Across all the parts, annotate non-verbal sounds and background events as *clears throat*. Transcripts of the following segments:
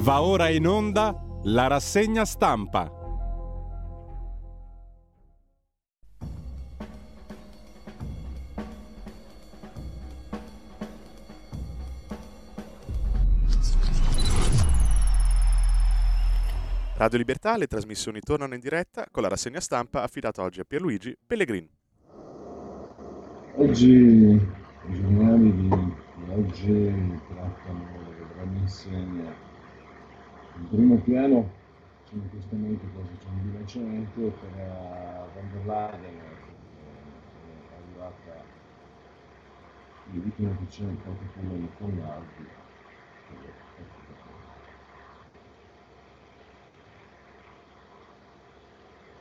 Va ora in onda la rassegna stampa. Radio Libertà, le trasmissioni tornano in diretta con la rassegna stampa affidata oggi a Pierluigi Pellegrin. Oggi i giornali di, oggi trattano delle gravissime in primo piano c'è un testamento, quasi c'è un bilanciamento per Van der Leyen è arrivata l'ultima notizia poco prima con l'altro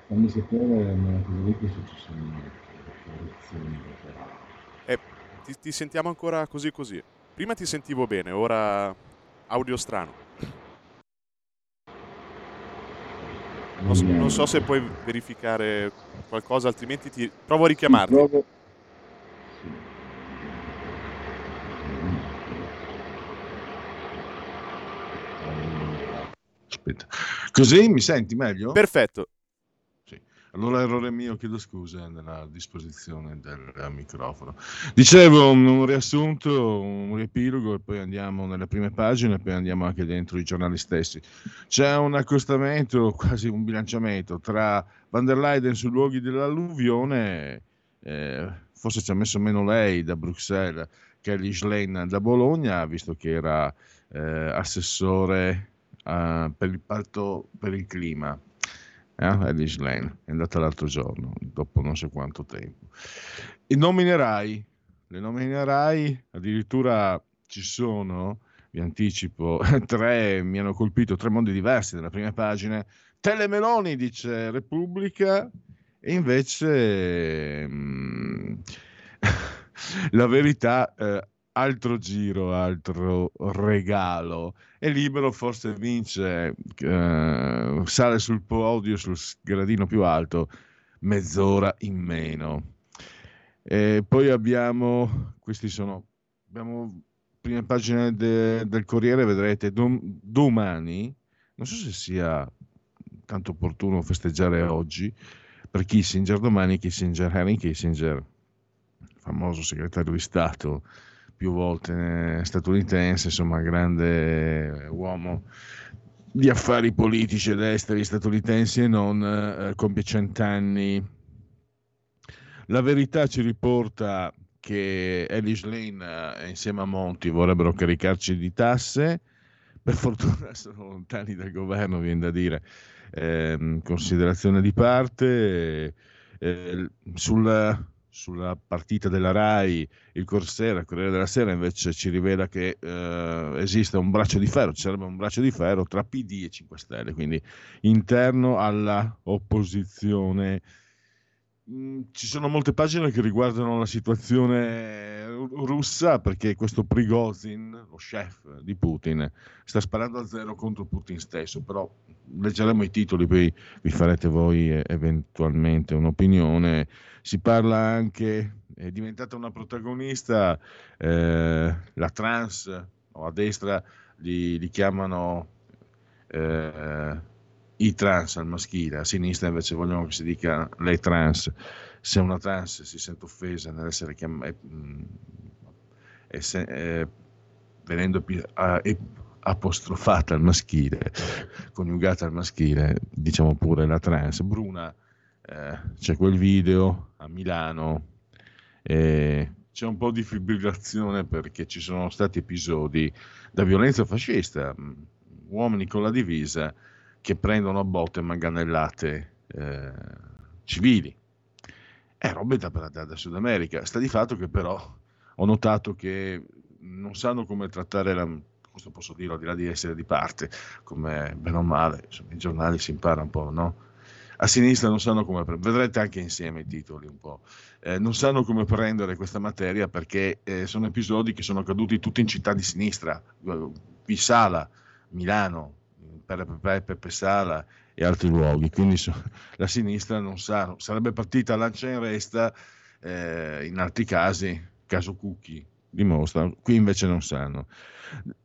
Fammi sapere nella TV se ci sono correzioni Eh, ti, ti sentiamo ancora così così. Prima ti sentivo bene, ora audio strano. Non, so- non so se puoi verificare qualcosa, altrimenti ti provo a richiamarti. Provo. Aspetta. Così mi senti meglio? Perfetto. Allora errore mio, chiedo scusa nella disposizione del eh, microfono. Dicevo un, un riassunto, un riepilogo e poi andiamo nelle prime pagine e poi andiamo anche dentro i giornali stessi. C'è un accostamento, quasi un bilanciamento tra Van der Leyen sui luoghi dell'alluvione, eh, forse ci ha messo meno lei da Bruxelles che Schlein da Bologna, visto che era eh, assessore eh, per il patto per il clima. Eh, Elish Lane è andata l'altro giorno, dopo non so quanto tempo. I nominerai, le nominerai addirittura ci sono, vi anticipo, *laughs* tre, mi hanno colpito tre mondi diversi nella prima pagina. Telemeloni dice Repubblica e invece mm, *laughs* la verità, eh, altro giro, altro regalo. E Libero forse vince, eh, sale sul podio, sul gradino più alto, mezz'ora in meno. E poi abbiamo, questi sono, abbiamo prime pagine de- del Corriere, vedrete dom- domani, non so se sia tanto opportuno festeggiare oggi, per Kissinger, domani Kissinger, Henry Kissinger, famoso segretario di Stato, più volte statunitense, insomma, grande uomo di affari politici ed esteri statunitensi e non, eh, compie cent'anni. La verità ci riporta che Elish Lane eh, insieme a Monti vorrebbero caricarci di tasse, per fortuna *laughs* sono lontani dal governo, viene da dire, eh, considerazione di parte. Eh, sulla, sulla partita della RAI, il Corsera, il Corriere della Sera invece ci rivela che eh, esiste un braccio di ferro, ci sarebbe un braccio di ferro tra PD e 5 Stelle, quindi interno alla opposizione. Mm, Ci sono molte pagine che riguardano la situazione russa perché questo Prigozhin, lo chef di Putin, sta sparando a zero contro Putin stesso, però leggeremo i titoli, poi vi farete voi eventualmente un'opinione. Si parla anche, è diventata una protagonista, eh, la trans, o a destra li, li chiamano eh, i trans al maschile, a sinistra invece vogliono che si dica lei trans. Se una trans si sente offesa nell'essere chiamata, venendo pi- a- e- apostrofata al maschile, coniugata al maschile, diciamo pure la trans. Bruna, eh, c'è quel video a Milano, eh, c'è un po' di fibrillazione perché ci sono stati episodi da violenza fascista, uomini con la divisa che prendono a botte manganellate eh, civili. È roba da, da, Sud America. Sta di fatto che però ho notato che non sanno come trattare la, questo posso dirlo al di là di essere di parte, come bene o male, insomma, i giornali si impara un po', no? A sinistra non sanno come prendere, vedrete anche insieme i titoli un po', eh, non sanno come prendere questa materia perché eh, sono episodi che sono accaduti tutti in città di sinistra, Pisala, Milano, Peppe, Peppe Sala e altri luoghi, quindi so, *laughs* la sinistra non sa, sarebbe partita lancia in resta eh, in altri casi, caso Cucchi, dimostrano, qui invece non sanno.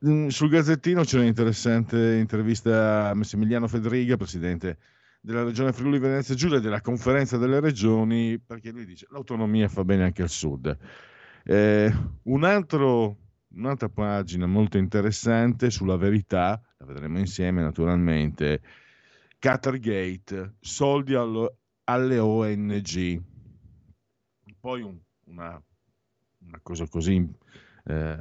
Mm, sul Gazzettino c'è un'interessante intervista a Massimiliano Federiga, presidente della regione Friuli Venezia Giulia della conferenza delle regioni, perché lui dice l'autonomia fa bene anche al sud. Eh, un altro, un'altra pagina molto interessante sulla verità, la vedremo insieme naturalmente, Qatargate, soldi allo, alle ONG. Poi un, una, una, cosa così eh,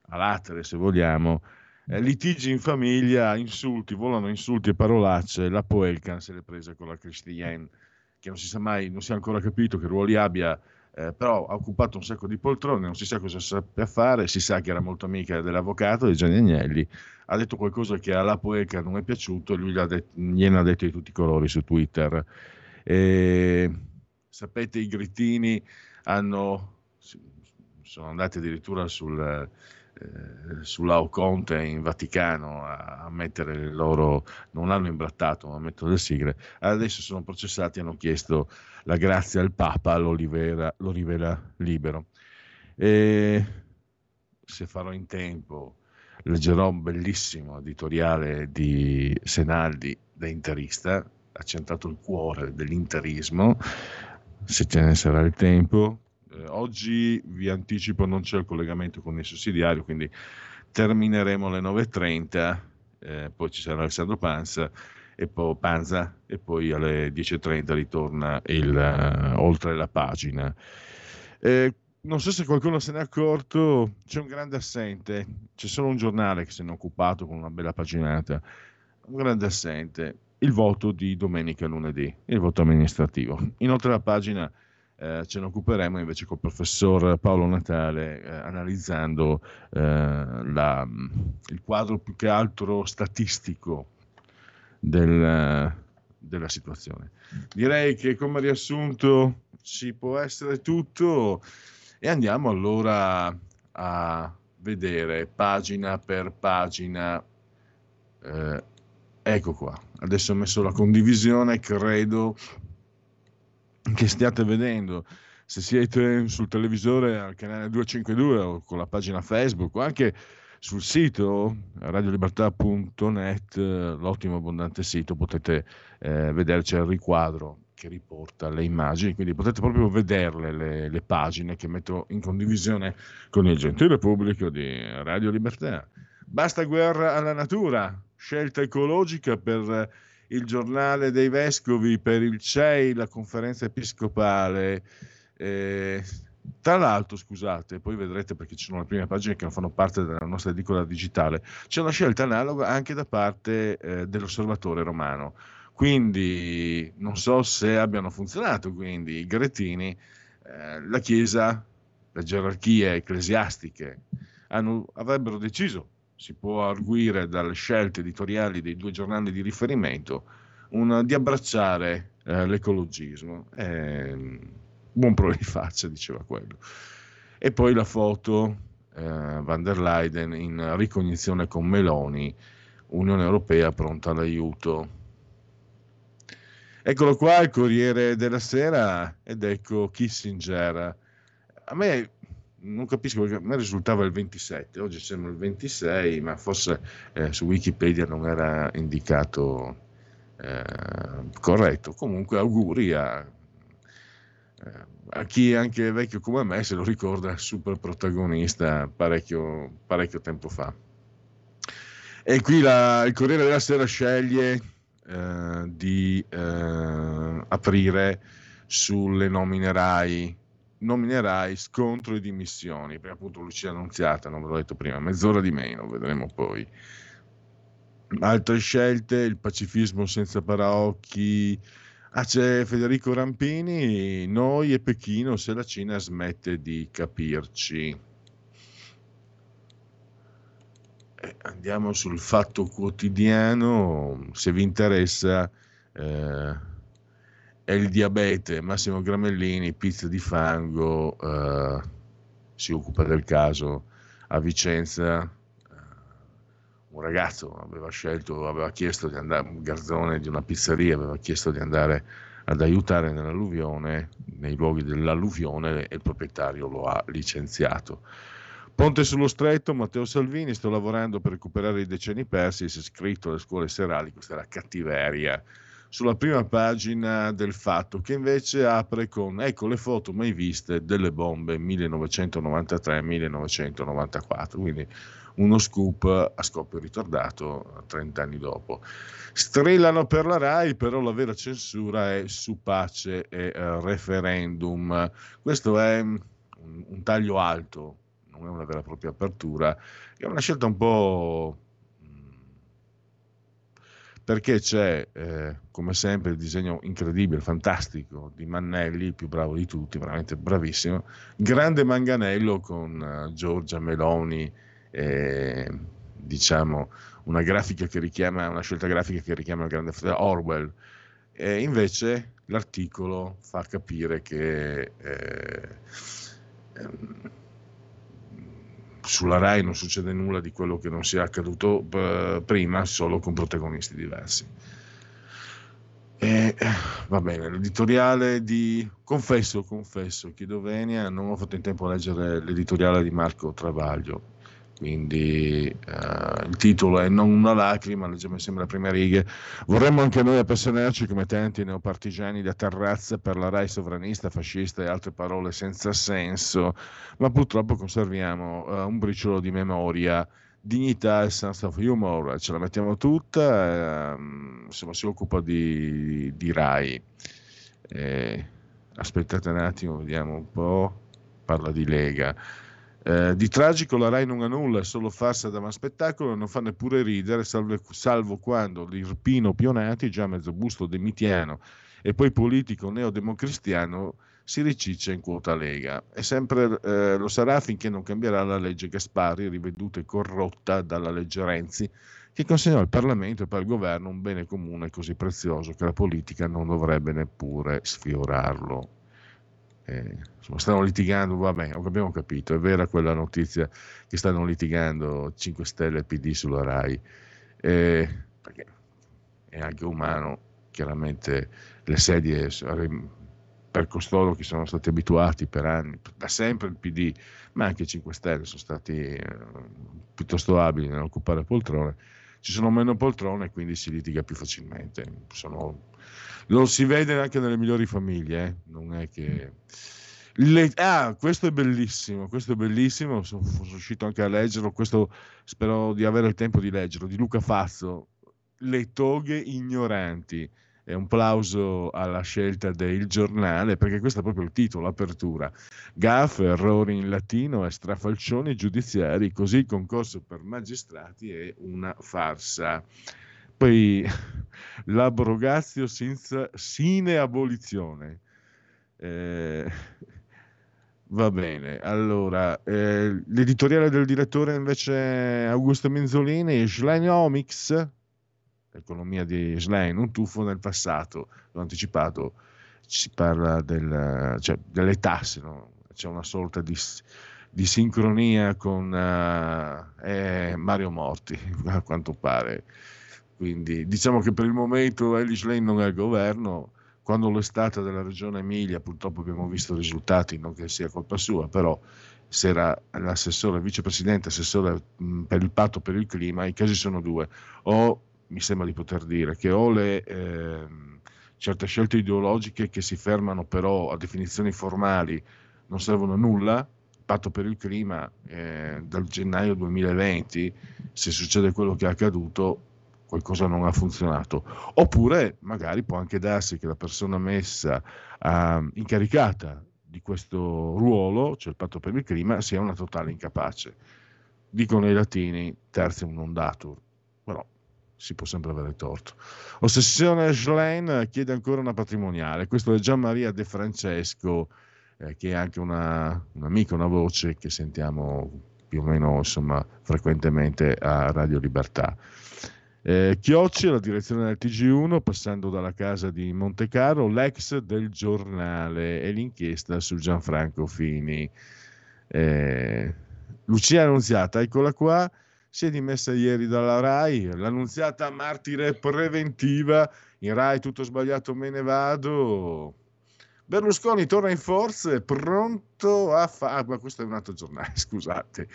a latere, se vogliamo, eh, litigi in famiglia, insulti, volano insulti e parolacce, la Poelcan se l'è presa con la Christiane, che non si sa mai, non si è ancora capito che ruoli abbia, eh, però ha occupato un sacco di poltrone, non si sa cosa sappia fare, si sa che era molto amica dell'avvocato di Gianni Agnelli, ha detto qualcosa che alla Poelcan non è piaciuto e lui det- gliene ha detto di tutti i colori su Twitter. E, sapete, i grittini hanno, sono andati addirittura sul eh, sull'Auconte in Vaticano a, a, mettere le loro, non l'hanno imbrattato, ma a mettere le sigle, adesso sono processati e hanno chiesto la grazia al Papa, lo, libera, lo rivela libero. E se farò in tempo, leggerò un bellissimo editoriale di Senaldi da interista, ha il cuore dell'interismo, se ce ne sarà il tempo, eh, oggi vi anticipo non c'è il collegamento con il sussidiario, quindi termineremo alle 9.30, eh, poi ci sarà Alessandro Panza e poi, Panza e poi alle 10.30 ritorna il, uh, oltre la pagina. Eh, non so se qualcuno se n'è accorto, c'è un grande assente, c'è solo un giornale che se ne è occupato con una bella paginata, un grande assente, il voto di domenica e lunedì, il voto amministrativo. Inoltre la pagina eh, ce ne occuperemo invece col professor Paolo Natale eh, analizzando eh, la, il quadro più che altro statistico del, della situazione. Direi che come riassunto ci può essere tutto e andiamo allora a vedere pagina per pagina. Eh, ecco qua, adesso ho messo la condivisione, credo che stiate vedendo, se siete sul televisore al canale 252 o con la pagina Facebook o anche sul sito radiolibertà.net, l'ottimo abbondante sito, potete eh, vederci il riquadro che riporta le immagini, quindi potete proprio vederle le, le, pagine che metto in condivisione con il gentile pubblico di Radio Libertà. Basta guerra alla natura, scelta ecologica per il giornale dei vescovi, per il CEI, la conferenza episcopale. Eh, tra l'altro, scusate, poi vedrete perché ci sono le prime pagine che non fanno parte della nostra edicola digitale, c'è una scelta analoga anche da parte eh, dell'osservatore romano. Quindi non so se abbiano funzionato quindi i Gretini, eh, la Chiesa, le gerarchie ecclesiastiche hanno, avrebbero deciso si può arguire dalle scelte editoriali dei due giornali di riferimento, una, di abbracciare eh, l'ecologismo. Eh, buon pro di faccia, diceva quello. E poi la foto, eh, van der Leyen in ricognizione con Meloni, Unione Europea pronta all'aiuto. Eccolo qua il Corriere della Sera ed ecco Kissinger. A me non capisco perché a me risultava il 27, oggi siamo il 26, ma forse eh, su Wikipedia non era indicato eh, corretto. Comunque auguri a, eh, a, chi anche vecchio come me se lo ricorda super protagonista parecchio, parecchio tempo fa. E qui la, il Corriere della Sera sceglie eh, di eh, aprire sulle nomine RAI nominerai scontro e dimissioni, perché appunto Lucia Annunziata, non ve l'ho detto prima, mezz'ora di meno, vedremo poi. Altre scelte, il pacifismo senza paraocchi. Ah, c'è Federico Rampini, noi e Pechino se la Cina smette di capirci. Eh, andiamo sul fatto quotidiano, se vi interessa. Eh, è il diabete, Massimo Gramellini, pizza di fango, eh, si occupa del caso a Vicenza. Eh, un ragazzo aveva scelto, aveva chiesto di andare, un garzone di una pizzeria, aveva chiesto di andare ad aiutare nell'alluvione, nei luoghi dell'alluvione e il proprietario lo ha licenziato. Ponte sullo stretto, Matteo Salvini, sto lavorando per recuperare i decenni persi, si è scritto alle scuole serali, questa è la cattiveria, sulla prima pagina del fatto, che invece apre con, ecco le foto mai viste delle bombe 1993-1994, quindi uno scoop a scoppio ritardato 30 anni dopo. Strillano per la RAI, però la vera censura è su pace e uh, referendum. Questo è un, taglio alto non è una vera e propria apertura, è una scelta un po' perché c'è, eh, come sempre, il disegno incredibile, fantastico di Mannelli, il più bravo di tutti, veramente bravissimo, grande manganello con uh, Giorgia Meloni, eh, diciamo, una grafica che richiama, una scelta grafica che richiama il grande Orwell. E invece l'articolo fa capire che eh, ehm, sulla RAI non succede nulla di quello che non sia accaduto eh, prima, solo con protagonisti diversi. E, va bene, l'editoriale di... Confesso, confesso, chiedo venia, non ho fatto in tempo a leggere l'editoriale di Marco Travaglio, quindi eh, il titolo è Non una lacrima, leggiamo insieme le prime righe. Vorremmo anche noi appassionarci come tanti neopartigiani da terrazza per la RAI sovranista, fascista e altre parole senza senso, ma purtroppo conserviamo eh, un briciolo di memoria, dignità e sense of humor, ce la mettiamo tutta, eh, insomma si occupa di, di RAI. Eh, aspettate un attimo, vediamo un po', parla di Lega. Eh, di tragico la Rai non ha nulla, è solo farsa da un spettacolo, non fa neppure ridere, salvo, salvo quando l'Irpino Pionati, già mezzo busto demitiano e poi politico neodemocristiano, si riciccia in quota Lega. E sempre eh, lo sarà finché non cambierà la legge Gaspari, riveduta e corrotta dalla legge Renzi, che consegnò al Parlamento e per il governo un bene comune così prezioso che la politica non dovrebbe neppure sfiorarlo eh, insomma, stanno litigando, vabbè, abbiamo capito, è vera quella notizia che stanno litigando 5 Stelle e PD sulla RAI, eh, perché è anche umano, chiaramente le sedie per costoro che sono stati abituati per anni, da sempre il PD, ma anche 5 Stelle sono stati eh, piuttosto abili nell'occupare poltrone, ci sono meno poltrone e quindi si litiga più facilmente. Sono lo si vede anche nelle migliori famiglie, eh? non è che... Le... Ah, questo è bellissimo, questo è bellissimo, sono, sono riuscito anche a leggerlo, questo spero di avere il tempo di leggerlo, di Luca Fazzo, Le toghe ignoranti. È un plauso alla scelta del giornale, perché questo è proprio il titolo, l'apertura. Gaff, errori in latino e strafalcioni giudiziari, così il concorso per magistrati è una farsa. Poi *laughs* l'abrogatio senza, sine abolizione. Eh, va bene, allora, eh, l'editoriale del direttore invece Augusto Menzolini, Schleinomics, economia di Schlein, un tuffo nel passato, l'ho anticipato, si parla del, cioè, delle tasse, no? c'è una sorta di, di sincronia con uh, eh, Mario Morti, *laughs* a quanto pare. Quindi diciamo che per il momento Elish Lane non è al governo, quando lo è stata della regione Emilia purtroppo abbiamo visto risultati, non che sia colpa sua, però se era l'assessore, vicepresidente, assessore per il patto per il clima, i casi sono due, o mi sembra di poter dire che o le eh, certe scelte ideologiche che si fermano però a definizioni formali non servono a nulla, il patto per il clima eh, dal gennaio 2020, se succede quello che è accaduto, qualcosa non ha funzionato. Oppure magari può anche darsi che la persona messa uh, incaricata di questo ruolo, cioè il patto per il clima, sia una totale incapace. Dicono i latini terzium non datur, però si può sempre avere torto. Ossessione Schlein chiede ancora una patrimoniale. Questo è Gian Maria De Francesco, eh, che è anche una, un'amica, una voce che sentiamo più o meno insomma, frequentemente a Radio Libertà. Eh, Chiocci alla direzione del TG1, passando dalla casa di Montecaro, l'ex del giornale e l'inchiesta su Gianfranco Fini. Eh, Lucia Annunziata, eccola qua, si è dimessa ieri dalla RAI, l'annunziata martire preventiva, in RAI tutto sbagliato me ne vado, Berlusconi torna in forze, pronto a fare. Ma questo è un altro giornale, *laughs* scusate,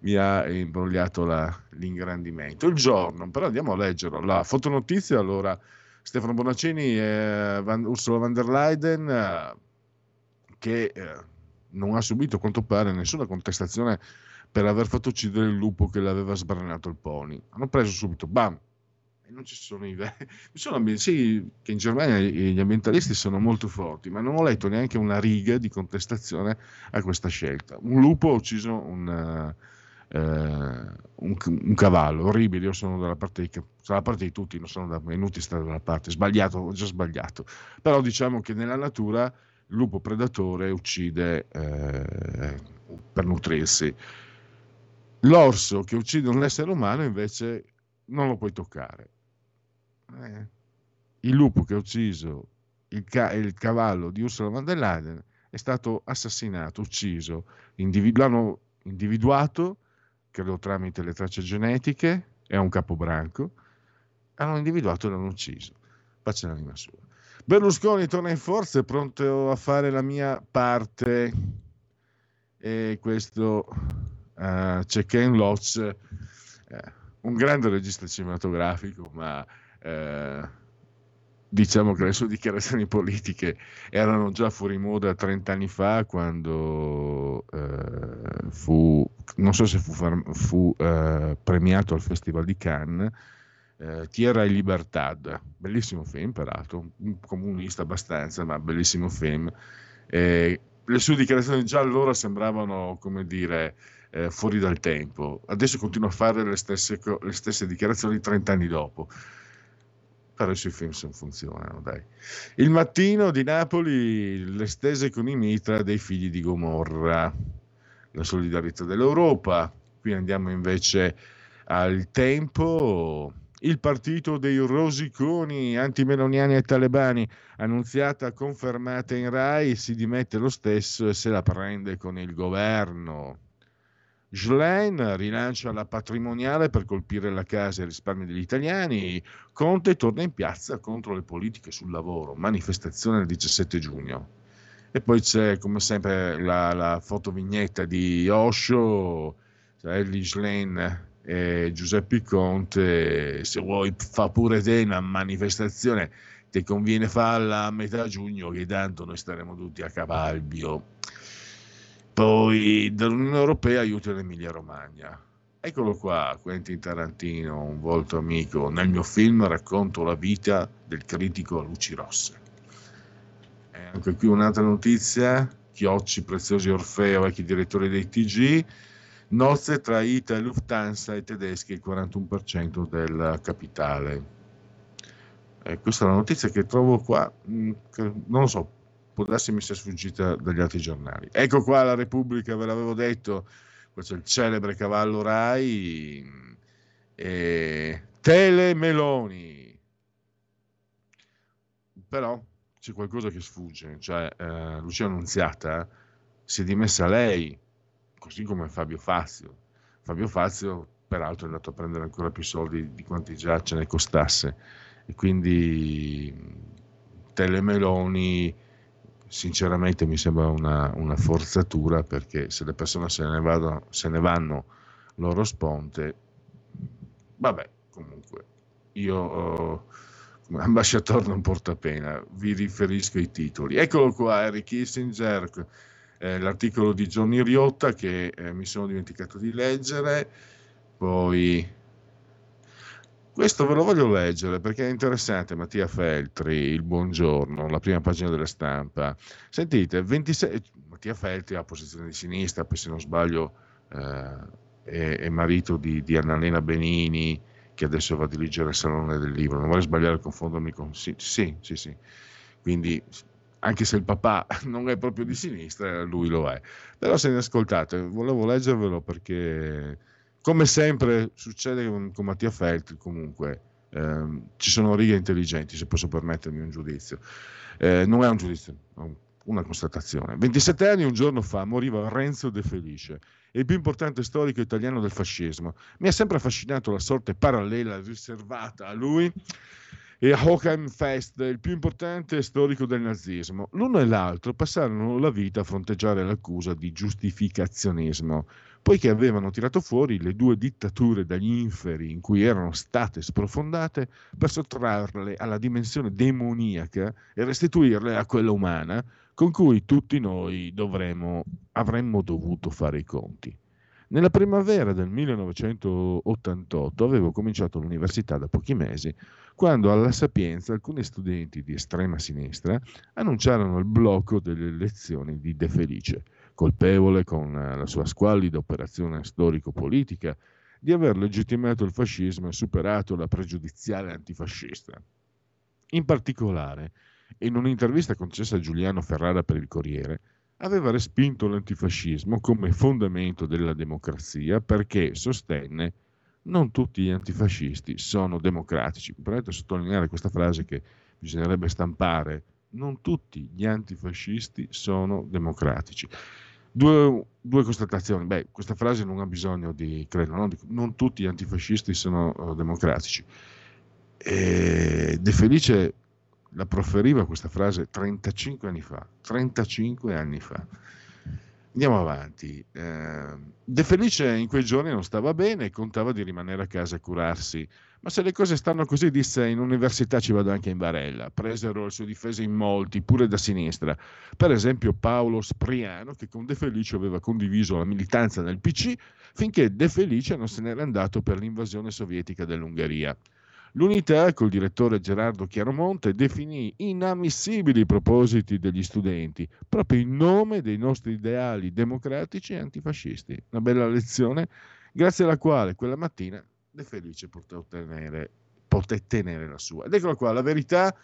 mi ha imbrogliato la... l'ingrandimento. Il giorno, però andiamo a leggerlo. La fotonotizia, allora, Stefano Bonaccini e Van... Ursula von der Leyen, eh, che eh, non ha subito, a quanto pare, nessuna contestazione per aver fatto uccidere il lupo che le aveva sbranato il pony. Hanno preso subito, bam, non ci sono i veri. *laughs* Sì, che in Germania gli ambientalisti sono molto forti, ma non ho letto neanche una riga di contestazione a questa scelta. Un lupo ha ucciso un, uh, un, un, cavallo, orribile, io sono dalla parte, di, dalla parte di tutti, non sono da, è inutile stare dalla parte, sbagliato, ho già sbagliato. Però diciamo che nella natura il lupo predatore uccide eh, per nutrirsi. L'orso che uccide un essere umano invece non lo puoi toccare eh, il lupo che ha ucciso il, ca- il, cavallo di Ursula von der Leyen è stato assassinato, ucciso, individu- l'hanno individuato, credo tramite le tracce genetiche, è un capobranco, hanno individuato e l'hanno ucciso. Pace l'anima sua. Berlusconi torna in forza, è pronto a fare la mia parte. E questo uh, c'è Ken Loach, uh, un grande regista cinematografico, ma eh, diciamo che le sue dichiarazioni politiche erano già fuori moda 30 anni fa quando eh, fu, non so se fu, fu eh, premiato al Festival di Cannes, eh, Tierra e Libertad, bellissimo film peraltro, un comunista abbastanza, ma bellissimo film. le sue dichiarazioni già allora sembravano, come dire, eh, fuori dal tempo. Adesso continua a fare le stesse, le stesse dichiarazioni 30 anni dopo però i film non funzionano, dai. Il mattino di Napoli, le stese con i mitra dei figli di Gomorra, la solidarietà dell'Europa. Qui andiamo invece al tempo. Il partito dei rosiconi antimeloniani e talebani, annunziata, confermata in Rai, si dimette lo stesso e se la prende con il governo. Schlein rilancia la patrimoniale per colpire la casa e i risparmi degli italiani. Conte torna in piazza contro le politiche sul lavoro. Manifestazione il 17 giugno. E poi c'è, come sempre, la, la fotovignetta di Osho, cioè Ellie Schlein e Giuseppe Conte. Se vuoi, fa pure te una manifestazione, ti conviene farla a metà giugno, che tanto noi staremo tutti a cavalbio poi dall'Unione Europea aiuto l'Emilia Romagna. Eccolo qua, Quentin Tarantino, un volto amico. Nel mio film racconto la vita del critico a luci rosse. E anche qui un'altra notizia, Chiocci, Preziosi Orfeo, vecchi direttori dei TG, nozze tra Ita e Lufthansa e tedeschi, il 41% del capitale. E questa è la notizia che trovo qua, mm, non lo so, può darsi mi sia sfuggita dagli altri giornali. Ecco qua la Repubblica, ve l'avevo detto, questo è il celebre cavallo Rai, e Tele Meloni. Però c'è qualcosa che sfugge, cioè eh, Lucia Annunziata si è dimessa lei, così come Fabio Fazio. Fabio Fazio, peraltro, è andato a prendere ancora più soldi di quanti già ce ne costasse, e quindi Tele Meloni sinceramente mi sembra una, una, forzatura perché se le persone se ne, vado, se ne vanno loro sponte, vabbè, comunque, io come ambasciatore non porta pena, vi riferisco ai titoli. Eccolo qua, Harry Kissinger, eh, l'articolo di Johnny Riotta che eh, mi sono dimenticato di leggere, poi questo ve lo voglio leggere perché è interessante. Mattia Feltri, il buongiorno, la prima pagina della stampa. Sentite, 26... Mattia Feltri ha posizione di sinistra, poi se non sbaglio eh, è, è, marito di, di Annalena Benini, che adesso va a dirigere il Salone del Libro. Non vorrei sbagliare confondermi con... Sì, sì, sì, sì. Quindi anche se il papà *laughs* non è proprio di sinistra, lui lo è. Però se ne ascoltate, volevo leggervelo perché come sempre succede con, con Mattia Feltri, comunque ehm, ci sono righe intelligenti, se posso permettermi un giudizio. Eh, non è un giudizio, una constatazione. 27 anni un giorno fa moriva Renzo De Felice, il più importante storico italiano del fascismo. Mi ha sempre affascinato la sorte parallela riservata a lui e Hochheim Fest, il più importante storico del nazismo. L'uno e l'altro passarono la vita a fronteggiare l'accusa di giustificazionismo, poiché avevano tirato fuori le due dittature dagli inferi in cui erano state sprofondate per sottrarle alla dimensione demoniaca e restituirle a quella umana con cui tutti noi dovremmo, avremmo dovuto fare i conti. Nella primavera del 1988 avevo cominciato l'università da pochi mesi, quando alla Sapienza alcuni studenti di estrema sinistra annunciarono il blocco delle lezioni di De Felice, colpevole con la sua squallida operazione storico-politica di aver legittimato il fascismo e superato la pregiudiziale antifascista. In particolare, in un'intervista concessa a Giuliano Ferrara per il Corriere, aveva respinto l'antifascismo come fondamento della democrazia perché sostenne non tutti gli antifascisti sono democratici. Di sottolineare questa frase che bisognerebbe stampare. Non tutti gli antifascisti sono democratici. Due, due constatazioni. Beh, questa frase non ha bisogno di, credo, no? non tutti gli antifascisti sono uh, democratici. E De Felice la proferiva questa frase 35 anni fa. 35 anni fa. Andiamo avanti. Eh, De Felice in quei giorni non stava bene e contava di rimanere a casa a curarsi. Ma se le cose stanno così, disse, in università ci vado anche in barella. Presero le sue difese in molti, pure da sinistra. Per esempio Paolo Spriano, che con De Felice aveva condiviso la militanza nel PC, finché De Felice non se n'era andato per l'invasione sovietica dell'Ungheria. L'unità, col direttore Gerardo Chiaromonte, definì inammissibili i propositi degli studenti, proprio in nome dei nostri ideali democratici e antifascisti. Una bella lezione, grazie alla quale quella mattina De Felice poté ottenere, poté tenere la sua. Ed eccola qua, la verità,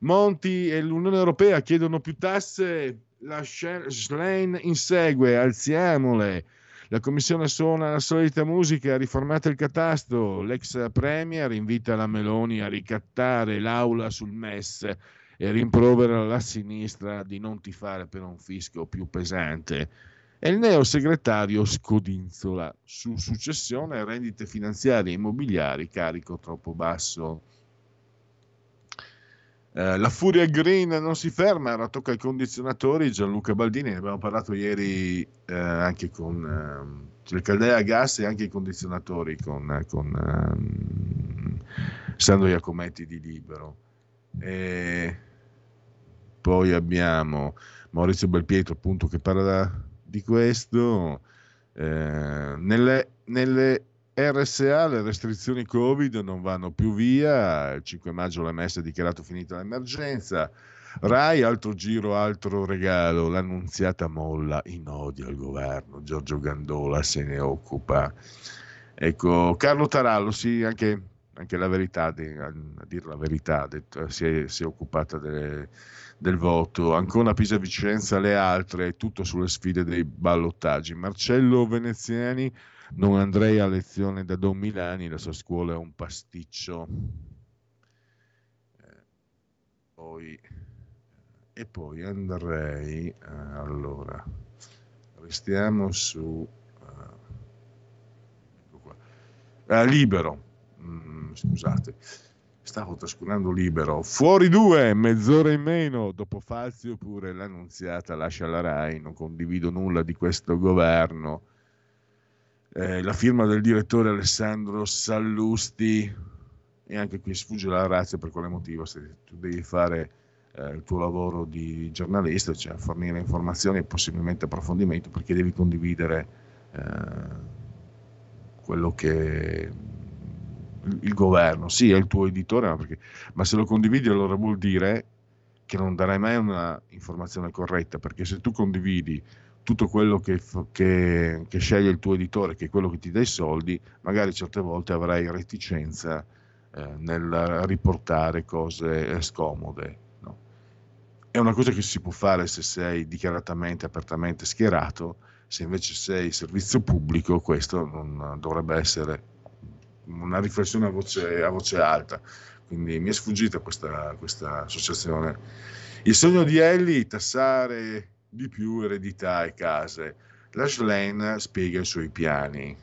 Monti e l'Unione Europea chiedono più tasse, la Schlein insegue, alziamole. La commissione suona la solita musica, riformate il catasto. L'ex premier invita la Meloni a ricattare l'aula sul MES e rimprovera la sinistra di non tifare per un fisco più pesante. E il neo segretario scodinzola su successione rendite finanziarie e immobiliari, carico troppo basso. Eh, la furia green non si ferma, ora tocca ai condizionatori. Gianluca Baldini, ne abbiamo parlato ieri eh, anche con eh, il caldea a gas e anche i condizionatori con, con ehm, Sandro Iacometti di Libero. E poi abbiamo Maurizio Belpietro appunto che parla di questo. Eh, nelle, nelle RSA le restrizioni Covid non vanno più via, il 5 maggio l'MS ha dichiarato finita l'emergenza, Rai altro giro, altro regalo, l'annunziata molla in odio al governo, Giorgio Gandola se ne occupa. Ecco, Carlo Tarallo, sì, anche, anche la verità, a dire la verità, si, è, si, è, occupata delle, del voto, ancora Pisa-Vicenza, le altre, tutto sulle sfide dei ballottaggi. Marcello Veneziani non andrei a lezione da Don Milani, la sua scuola è un pasticcio. Eh, poi, e poi andrei, eh, allora, restiamo su... Uh, libero, mm, scusate, stavo trascurando libero. Fuori due, mezz'ora in meno. Dopo Fazio pure l'annunziata lascia la RAI. Non condivido nulla di questo governo eh, la firma del direttore Alessandro Sallusti e anche qui sfugge la razza per quale motivo se tu devi fare eh, il tuo lavoro di giornalista, cioè fornire informazioni e possibilmente approfondimento perché devi condividere eh, quello che il governo, sì è il tuo editore, ma, perché, ma se lo condividi allora vuol dire che non darai mai una informazione corretta, perché se tu condividi tutto quello che, che, che, sceglie il tuo editore, che è quello che ti dà i soldi, magari certe volte avrai reticenza eh, nel riportare cose eh, scomode. No? È una cosa che si può fare se sei dichiaratamente, apertamente schierato, se invece sei servizio pubblico, questo non dovrebbe essere una riflessione a voce, a voce alta. Quindi mi è sfuggita questa, questa associazione. Il sogno di Ellie, tassare di più eredità e case. La Schlein spiega i suoi piani.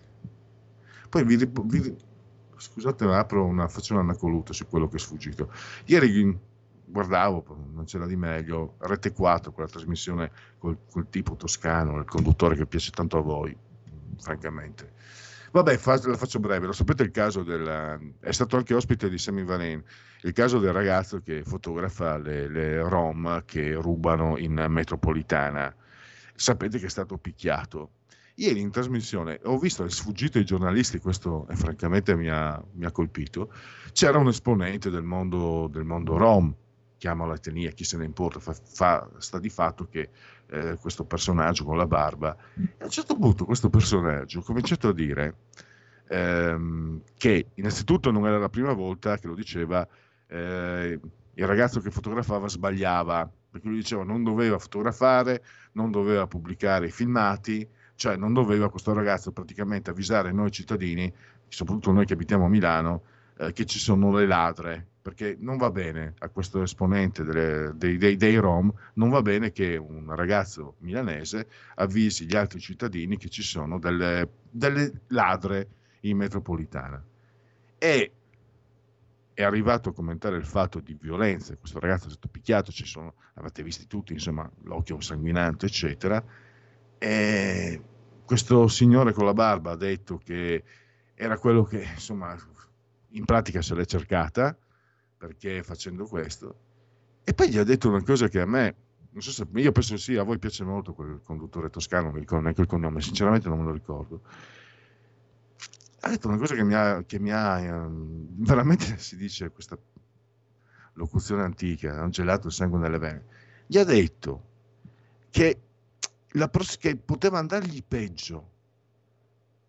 Poi vi, vi scusate, apro una, faccio una nacoluta su quello che è sfuggito. Ieri guardavo, non c'era di meglio, Rete 4, quella trasmissione col, col tipo toscano, il conduttore che piace tanto a voi, francamente. Vabbè, fa, la faccio breve. Lo sapete il caso del... è stato anche ospite di Semi Valen, il caso del ragazzo che fotografa le, le rom che rubano in metropolitana. Sapete che è stato picchiato. Ieri in trasmissione ho visto, è sfuggito ai giornalisti, questo è, francamente mi ha, mi ha, colpito, c'era un esponente del mondo, del mondo rom, chiama la tenia, chi se ne importa, fa, fa, sta di fatto che eh, questo personaggio con la barba, e a un certo punto questo personaggio ha cominciato a dire ehm, che innanzitutto non era la prima volta che lo diceva, eh, il ragazzo che fotografava sbagliava, perché lui diceva non doveva fotografare, non doveva pubblicare i filmati, cioè non doveva questo ragazzo praticamente avvisare noi cittadini, soprattutto noi che abitiamo a Milano, eh, che ci sono le ladre, perché non va bene a questo esponente delle, dei, dei, dei, Rom, non va bene che un ragazzo milanese avvisi gli altri cittadini che ci sono delle, delle ladre in metropolitana. E è arrivato a commentare il fatto di violenza, questo ragazzo è stato picchiato, ci sono, avete visti tutti, insomma, l'occhio sanguinante, eccetera, e questo signore con la barba ha detto che era quello che, insomma, in pratica se l'è cercata, perché facendo questo. E poi gli ha detto una cosa che a me, non so se, io penso sì, a voi piace molto quel conduttore toscano, non mi ricordo neanche il cognome, sinceramente non me lo ricordo. Ha detto una cosa che mi ha, che mi ha ehm, veramente *laughs* si dice questa locuzione antica, ha gelato il sangue nelle vene. Gli ha detto che, la, che poteva andargli peggio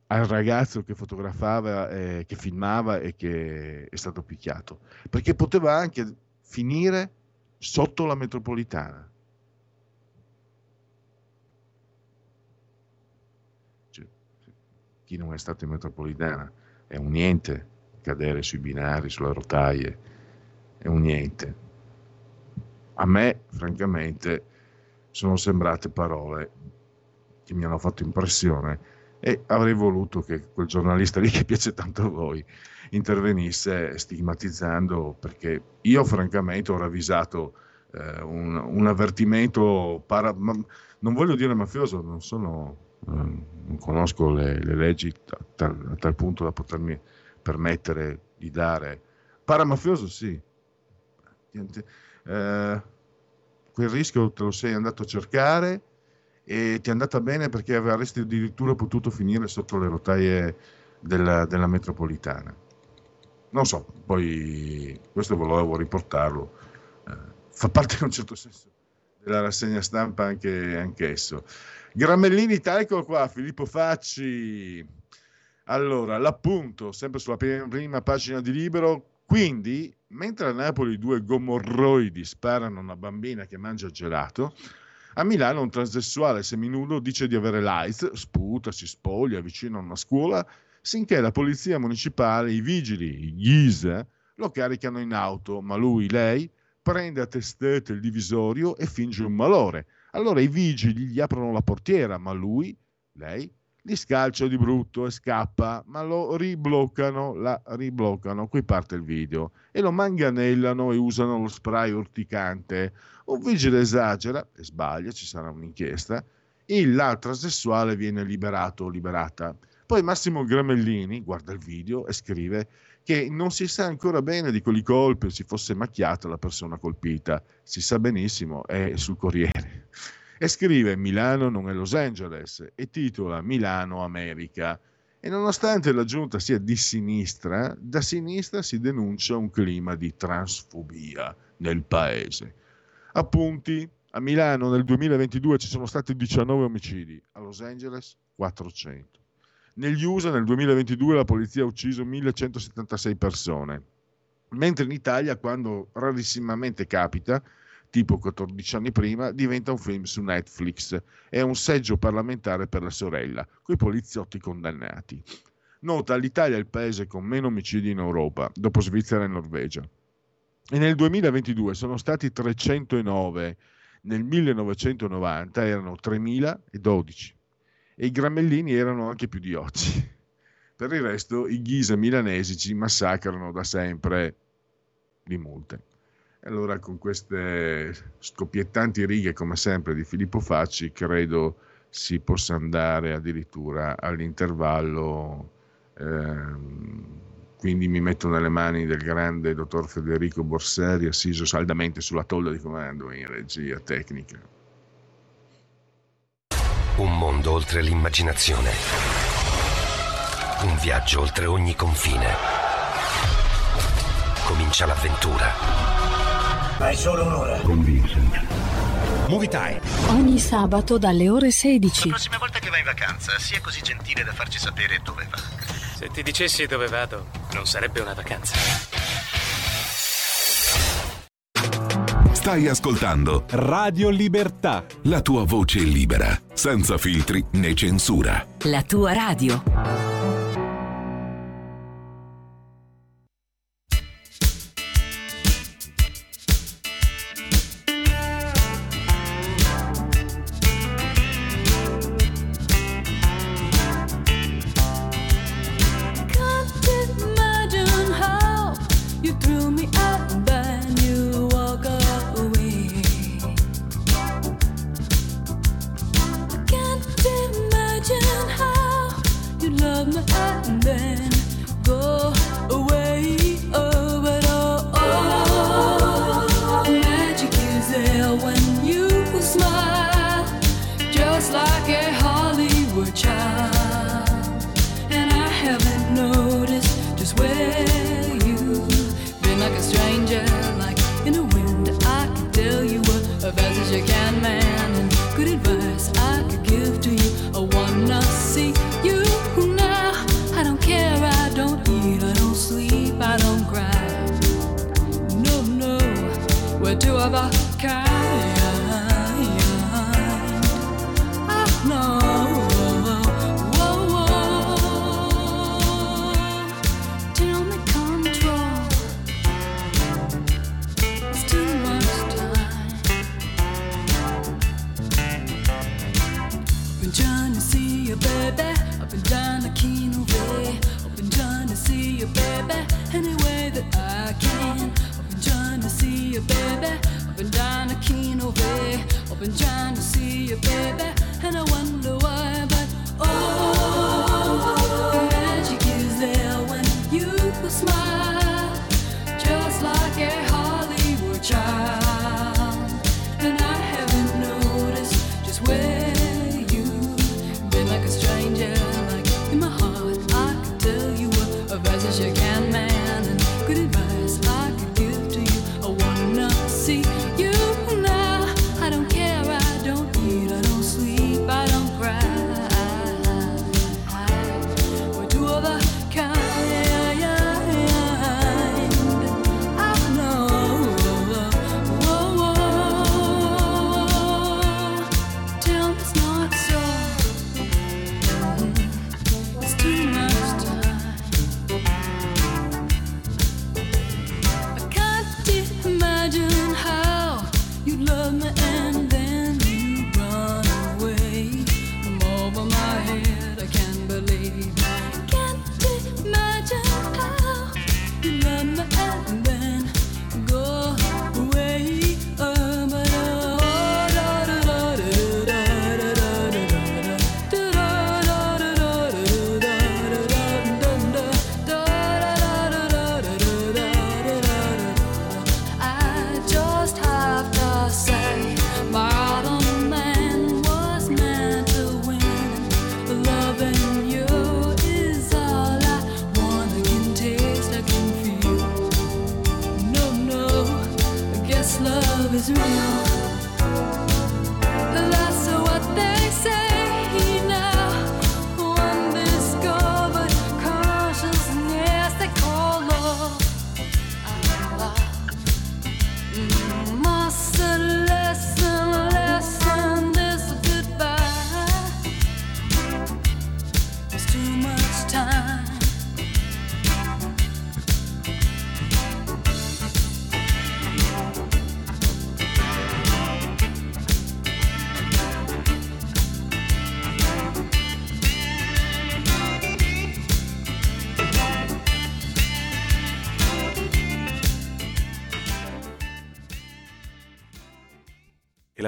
al ragazzo che fotografava, eh, che filmava e che è stato picchiato, perché poteva anche finire sotto la metropolitana. Cioè, chi non è stato in metropolitana è un niente, cadere sui binari, sulle rotaie, è un niente. A me, francamente, sono sembrate parole che mi hanno fatto impressione e avrei voluto che quel giornalista lì *laughs* che piace tanto a voi intervenisse stigmatizzando perché io francamente ho ravvisato eh, un, un, avvertimento para, ma, non voglio dire mafioso non sono eh, non conosco le, le leggi a tal, a tal, punto da potermi permettere di dare. Paramafioso sì. Eh, quel rischio te lo sei andato a cercare e ti è andata bene perché avresti addirittura potuto finire sotto le rotaie della, della metropolitana. Non so, poi questo volevo riportarlo, eh, fa parte in un certo senso della rassegna stampa anche, anch'esso. Gramellini, eccolo qua, Filippo Facci. Allora, l'appunto, sempre sulla prima pagina di Libero, quindi, mentre a Napoli due gomorroidi sparano una bambina che mangia gelato, a Milano un transessuale seminudo dice di avere l'AIDS, sputa, si spoglia vicino a una scuola, sinché la polizia municipale, i vigili, i GIS, lo caricano in auto, ma lui, lei, prende a testete il divisorio e finge un malore. Allora i vigili gli aprono la portiera, ma lui, lei, li scalcia di brutto e scappa, ma lo ribloccano, la ribloccano, qui parte il video, e lo manganellano e usano lo spray urticante. Un vigile esagera e sbaglia, ci sarà un'inchiesta, e l'altra sessuale viene liberato o liberata. Poi Massimo Gramellini guarda il video e scrive che non si sa ancora bene di quali colpi si fosse macchiata la persona colpita. Si sa benissimo, è sul Corriere e scrive Milano non è Los Angeles e titola Milano America. E nonostante la giunta sia di sinistra, da sinistra si denuncia un clima di transfobia nel paese. Appunti, a Milano nel 2022 ci sono stati 19 omicidi, a Los Angeles 400. Negli USA nel 2022 la polizia ha ucciso 1176 persone, mentre in Italia, quando rarissimamente capita, tipo 14 anni prima, diventa un film su Netflix. È un seggio parlamentare per la sorella, coi poliziotti condannati. Nota, l'Italia è il paese con meno omicidi in Europa, dopo Svizzera e Norvegia e nel 2022 sono stati 309, nel 1990 erano 3012 e i grammellini erano anche più di oggi. Per il resto i ghisa milanesi ci massacrano da sempre di multe. E allora con queste scoppiettanti righe come sempre di Filippo Facci credo si possa andare addirittura all'intervallo ehm, quindi mi metto nelle mani del grande dottor Federico Borsari, assiso saldamente sulla tolla di comando in regia tecnica. Un mondo oltre l'immaginazione. Un viaggio oltre ogni confine. Comincia l'avventura. Ma è solo un'ora. Con Vincent. Movie Time. Ogni sabato dalle ore 16. La prossima volta che vai in vacanza, sia così gentile da farci sapere dove va. Se ti dicessi dove vado, non sarebbe una vacanza. Stai ascoltando Radio Libertà. La tua voce libera, senza filtri né censura. La tua radio.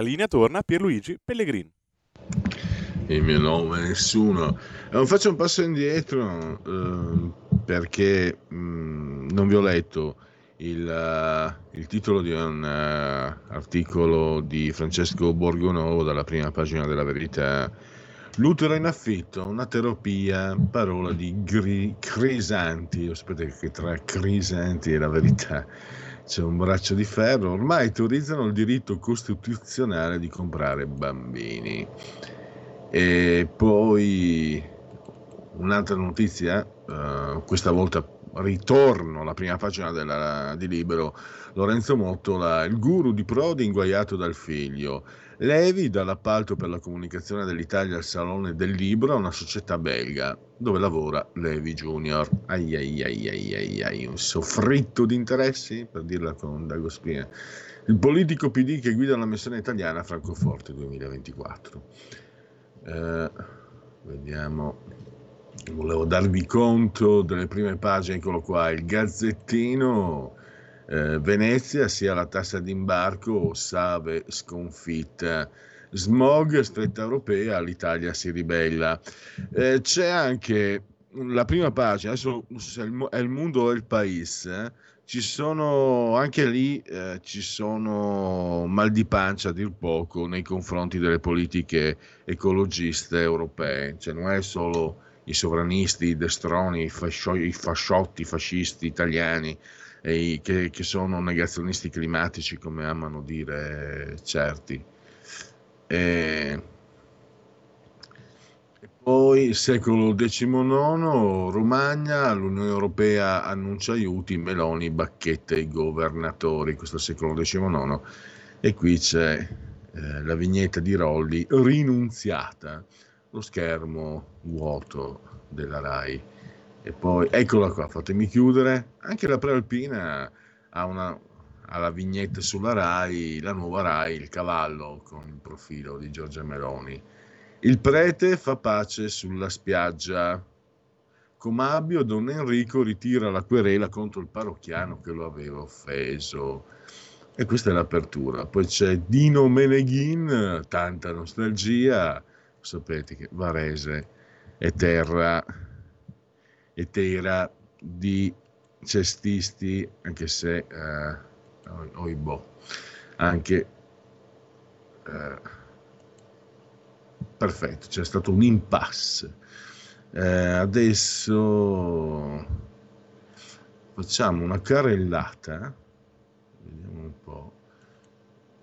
Linea torna Pierluigi Pellegrin. Il mio nome è nessuno. Eh, faccio un passo indietro eh, perché mh, non vi ho letto il, uh, il titolo di un uh, articolo di Francesco Borgonovo dalla prima pagina della Verità. L'utero in affitto, una terapia, parola di gri- Crisanti. Aspetta che tra Crisanti e la verità c'è un braccio di ferro. Ormai autorizzano il diritto costituzionale di comprare bambini. E poi un'altra notizia, uh, questa volta ritorno alla prima pagina della, di Libero, Lorenzo Mottola, il guru di Prodi inguaiato dal figlio. Levi dall'appalto per la comunicazione dell'Italia al Salone del Libro a una società belga dove lavora Levi Junior. Ai ai ai ai ai ai, un soffritto di interessi, per dirla con Dago Spina. Il politico PD che guida la missione italiana a Francoforte 2024. Eh, vediamo volevo darvi conto delle prime pagine, eccolo qua, il Gazzettino, eh, Venezia sia la tassa d'imbarco, Save sconfitta, smog, stretta europea, l'Italia si ribella. Eh, c'è anche la prima pagina, adesso è il mondo o il paese, eh, ci sono anche lì eh, ci sono mal di pancia a dir poco nei confronti delle politiche ecologiste europee, cioè non è solo i sovranisti, i destroni, i fasciotti, i fascisti italiani, i, che, che, sono negazionisti climatici, come amano dire certi. E, e poi, secolo XIX, Romagna, l'Unione Europea annuncia aiuti, Meloni bacchetta i governatori, questo è il secolo XIX. E qui c'è eh, la vignetta di Rolli rinunziata lo schermo vuoto della RAI. E poi, eccola qua, fatemi chiudere. Anche la prealpina ha una ha la vignetta sulla RAI, la nuova RAI, il cavallo con il profilo di Giorgia Meloni. Il prete fa pace sulla spiaggia. Comabio Don Enrico ritira la querela contro il parrocchiano che lo aveva offeso. E questa è l'apertura. Poi c'è Dino Meneghin, tanta nostalgia sapete che Varese è terra, è terra di cestisti, anche se eh, oibò, anche eh, perfetto, c'è stato un impasse. Eh, adesso facciamo una carrellata, vediamo un po'.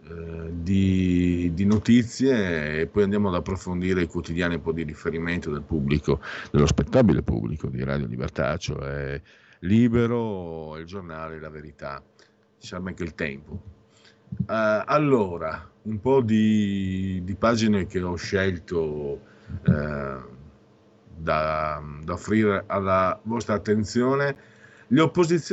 Eh, di, di, notizie e poi andiamo ad approfondire i quotidiani un po' di riferimento del pubblico, dello spettabile pubblico di Radio Libertà, cioè Libero, il giornale La Verità, diciamo anche il tempo. Uh, allora, un po' di, di, pagine che ho scelto uh, da, da offrire alla vostra attenzione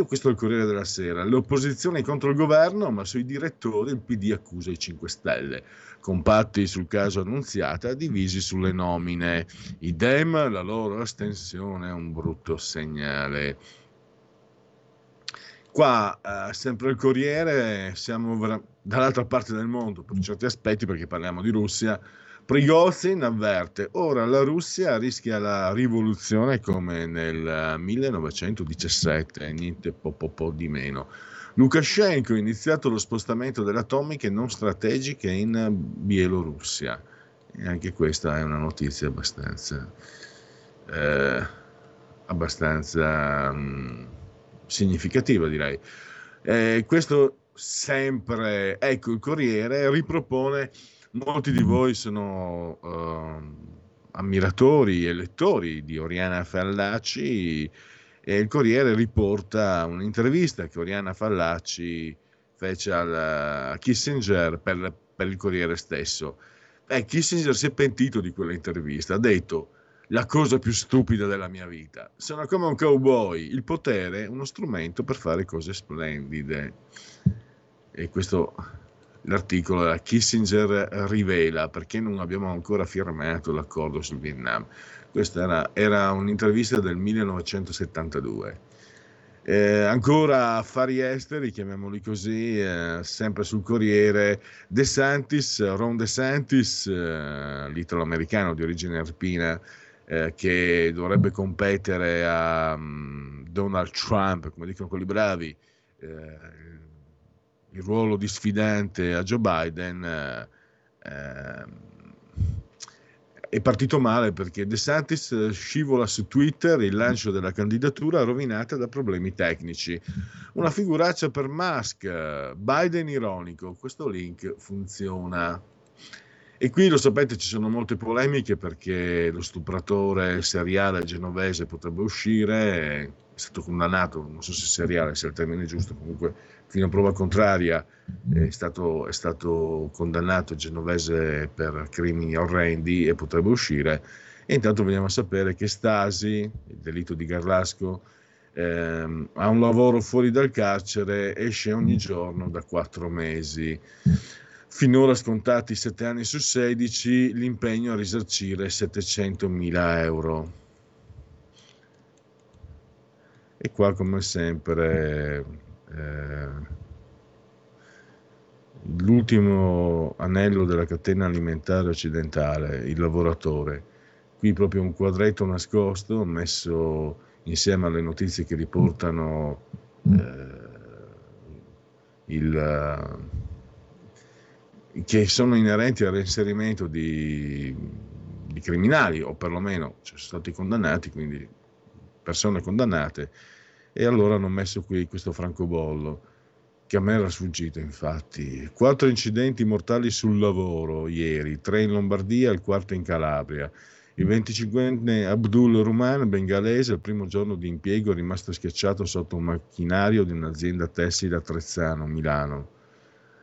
questo è il Corriere della Sera, le opposizioni contro il governo, ma sui direttori il PD accusa i 5 Stelle. Compatti sul caso Annunziata, divisi sulle nomine. I Dem, la loro astensione è un brutto segnale. Qua, eh, sempre il Corriere, siamo vera- dall'altra parte del mondo per certi aspetti, perché parliamo di Russia Prigozhin avverte, ora la Russia rischia la rivoluzione come nel 1917, niente po', po', po di meno. Lukashenko ha iniziato lo spostamento delle atomiche non strategiche in Bielorussia. E anche questa è una notizia abbastanza, eh, abbastanza mh, significativa, direi. Eh, questo sempre, ecco, il Corriere ripropone Molti di voi sono uh, ammiratori e lettori di Oriana Fallaci e il Corriere riporta un'intervista che Oriana Fallaci fece a Kissinger per, per il Corriere stesso. Eh, Kissinger si è pentito di quella intervista, ha detto la cosa più stupida della mia vita. Sono come un cowboy, il potere è uno strumento per fare cose splendide. E questo l'articolo era Kissinger rivela perché non abbiamo ancora firmato l'accordo sul Vietnam. Questa era, era un'intervista del 1972. Eh, ancora affari esteri, chiamiamoli così, eh, sempre sul Corriere, De Santis, Ron De Santis, eh, l'italo-americano di origine arpina, eh, che dovrebbe competere a mm, Donald Trump, come dicono quelli bravi, eh, il ruolo di sfidante a Joe Biden. eh, ehm, è partito male perché De Santis eh, scivola su Twitter il lancio della candidatura rovinata da problemi tecnici. Una figuraccia per Musk, Biden ironico, questo link funziona. E qui lo sapete ci sono molte polemiche perché lo stupratore seriale genovese potrebbe uscire, è stato condannato, non so se seriale sia il termine giusto, comunque fino a prova contraria è stato, è stato condannato genovese per crimini orrendi e potrebbe uscire. E intanto veniamo a sapere che Stasi, il delitto di Garlasco, ehm, ha un lavoro fuori dal carcere, esce ogni giorno da quattro mesi. Finora scontati 7 anni su 16, l'impegno a risarcire 700 mila euro. E qua, come sempre, eh, l'ultimo anello della catena alimentare occidentale, il lavoratore. Qui proprio un quadretto nascosto messo insieme alle notizie che riportano eh, il, che sono inerenti al reinserimento di, di criminali o perlomeno ci sono stati condannati, quindi persone condannate e allora hanno messo qui questo francobollo che a me era sfuggito infatti. Quattro incidenti mortali sul lavoro ieri, tre in Lombardia e il quarto in Calabria. Il 25enne Abdul Ruman, bengalese, il primo giorno di impiego è rimasto schiacciato sotto un macchinario di un'azienda tessile a Trezzano, Milano.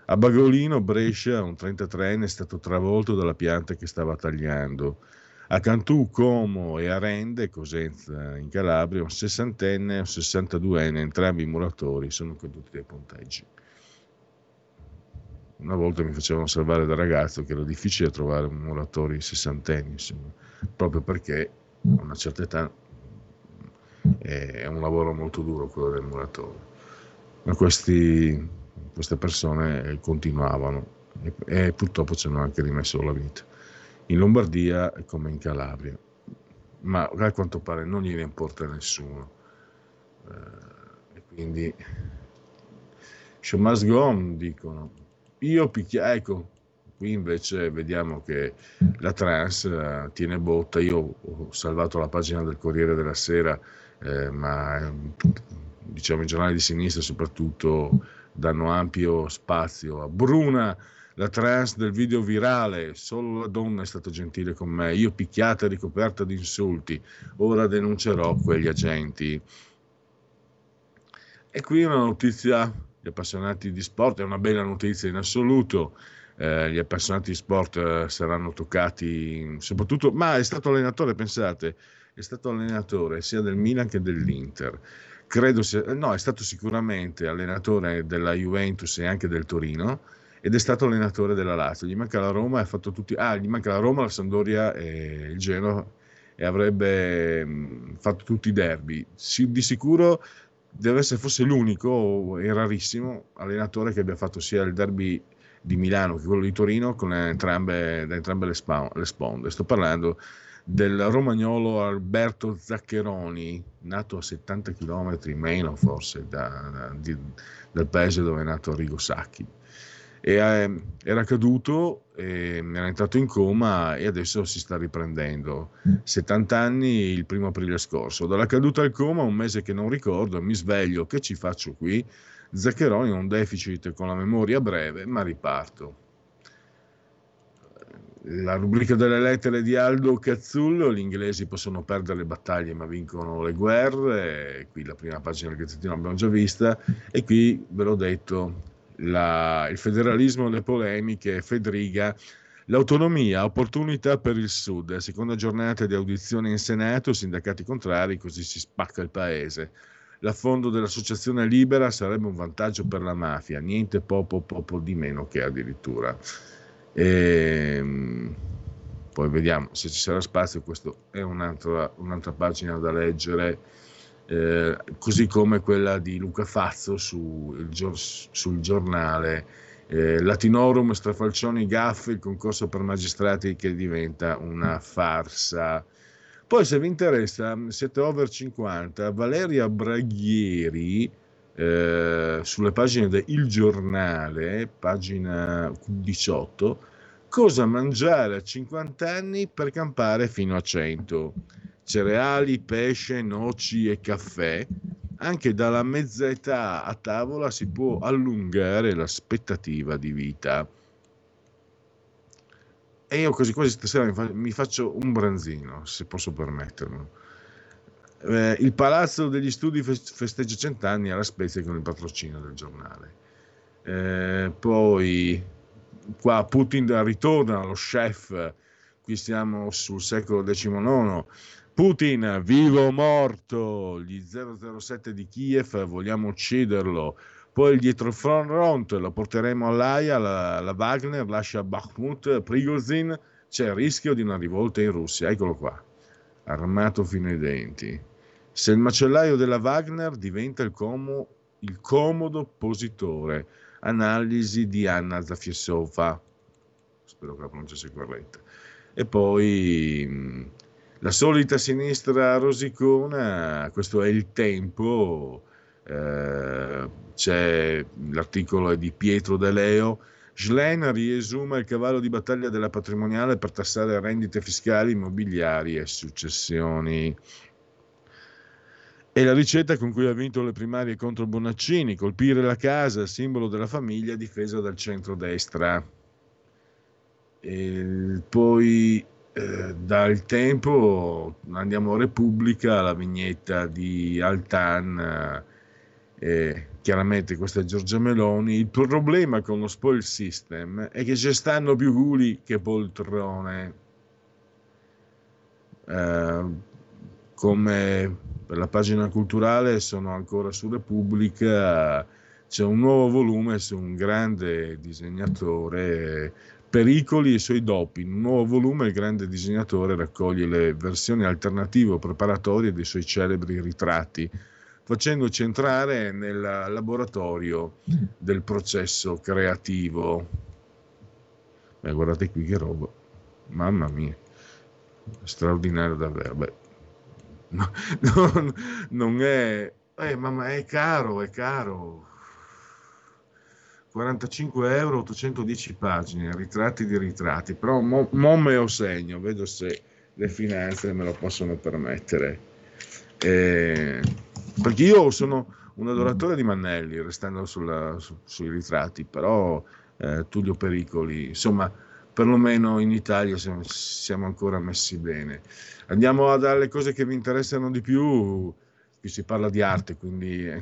A Bagolino, Brescia, un 33enne è stato travolto dalla pianta che stava tagliando. A Cantù, Como e Arende, Cosenza in Calabria, un sessantenne e un 62enne, entrambi muratori, sono caduti dai ponteggi. Una volta mi facevano salvare da ragazzo che era difficile trovare muratori sessantenni, insomma, proprio perché a una certa età è un lavoro molto duro quello del muratore. Ma questi, queste persone continuavano e, e purtroppo ci hanno anche rimesso la vita in Lombardia come in Calabria, ma a quanto pare non gliene importa nessuno. Eh, quindi show must dicono. Io picchia, ecco, qui invece vediamo che la trans eh, tiene botta. Io ho salvato la pagina del Corriere della Sera, eh, ma diciamo i giornali di sinistra soprattutto danno ampio spazio a Bruna la trans del video virale, solo la donna è stata gentile con me, io picchiata e ricoperta di insulti, ora denuncerò quegli agenti. E qui una notizia, gli appassionati di sport, è una bella notizia in assoluto, eh, gli appassionati di sport eh, saranno toccati soprattutto, ma è stato allenatore, pensate, è stato allenatore sia del Milan che dell'Inter. Credo sia, no, è stato sicuramente allenatore della Juventus e anche del Torino ed è stato allenatore della Lazio. Gli manca la Roma, ha fatto tutti, ah, gli manca la Roma, la Sampdoria e il Genoa e avrebbe mh, fatto tutti i derby. Si, di sicuro deve essere forse l'unico e rarissimo allenatore che abbia fatto sia il derby di Milano che quello di Torino con entrambe, da entrambe le, spa, le sponde. Sto parlando del romagnolo Alberto Zaccheroni, nato a 70 km meno forse da, da, di, dal paese dove è nato Arrigo Sacchi e, eh, era caduto, era entrato in coma e adesso si sta riprendendo. 70 anni il primo aprile scorso. Dalla caduta al coma, un mese che non ricordo, mi sveglio, che ci faccio qui? Zaccheroni ha un deficit con la memoria breve, ma riparto. La rubrica delle lettere di Aldo Cazzullo, gli inglesi possono perdere le battaglie ma vincono le guerre, qui la prima pagina del Gazzettino l'abbiamo già vista, e qui ve l'ho detto, la, il federalismo, le polemiche, Fedriga, l'autonomia, opportunità per il Sud, seconda giornata di audizione in Senato, sindacati contrari, così si spacca il paese. L'affondo dell'associazione libera sarebbe un vantaggio per la mafia, niente poco, poco di meno che addirittura. E, ehm, poi vediamo se ci sarà spazio, questa è un'altra, un'altra pagina da leggere eh, così come quella di Luca Fazzo su, sul giornale eh, Latinorum, Strafalcioni, Gaffe, il concorso per magistrati che diventa una farsa. Poi se vi interessa, siete over 50, Valeria Braghieri, eh, sulle pagine del Giornale, pagina 18, cosa mangiare a 50 anni per campare fino a 100. Cereali, pesce, noci e caffè. Anche dalla mezza età a tavola si può allungare l'aspettativa di vita. E io così quasi stasera mi, fa- mi faccio un branzino, se posso permettermelo. Eh, il Palazzo degli Studi fes- festeggia cent'anni alla Spezia con il patrocinio del giornale. Eh, poi qua Putin ritorna allo chef, qui siamo sul secolo XIX. Putin, vivo o morto, gli 007 di Kiev, vogliamo ucciderlo. Poi il dietro front lo porteremo all'AIA, la, la Wagner lascia Bakhmut, Prigozhin, c'è il rischio di una rivolta in Russia. Eccolo qua, armato fino ai denti. Se il macellaio della Wagner diventa il, como, il comodo oppositore. Analisi di Anna Zafiesova. Spero che la pronuncia sia corretta. E poi mh, la solita sinistra rosicona, questo è il tempo. eh, c'è l'articolo di Pietro De Leo. Schlen riesuma il cavallo di battaglia della patrimoniale per tassare rendite fiscali, immobiliari e successioni. E la ricetta con cui ha vinto le primarie contro Bonaccini, colpire la casa, simbolo della famiglia, difesa dal centrodestra. E poi eh, dal tempo andiamo a Repubblica, la vignetta di Altan, eh, chiaramente questa è Giorgia Meloni. Il problema con lo spoil system è che ci stanno più culi che poltrone. Eh, come per la pagina culturale sono ancora su Repubblica, c'è un nuovo volume su un grande disegnatore, Pericoli e i suoi doppi. In un nuovo volume il grande disegnatore raccoglie le versioni alternative o preparatorie dei suoi celebri ritratti, facendoci entrare nel laboratorio del processo creativo. Beh, guardate qui che roba, mamma mia, straordinario davvero. Beh, no, *laughs* non, non è, eh, mamma, è caro, è caro. 45 euro, 810 pagine, ritratti di ritratti, però mo, mo me lo segno, vedo se le finanze me lo possono permettere. Eh, perché io sono un adoratore di Mannelli, restando sulla- su- sui ritratti, però eh, Tullio Pericoli, insomma, perlomeno in Italia siamo, siamo ancora messi bene. Andiamo dalle cose che vi interessano di più, qui si parla di arte, quindi eh,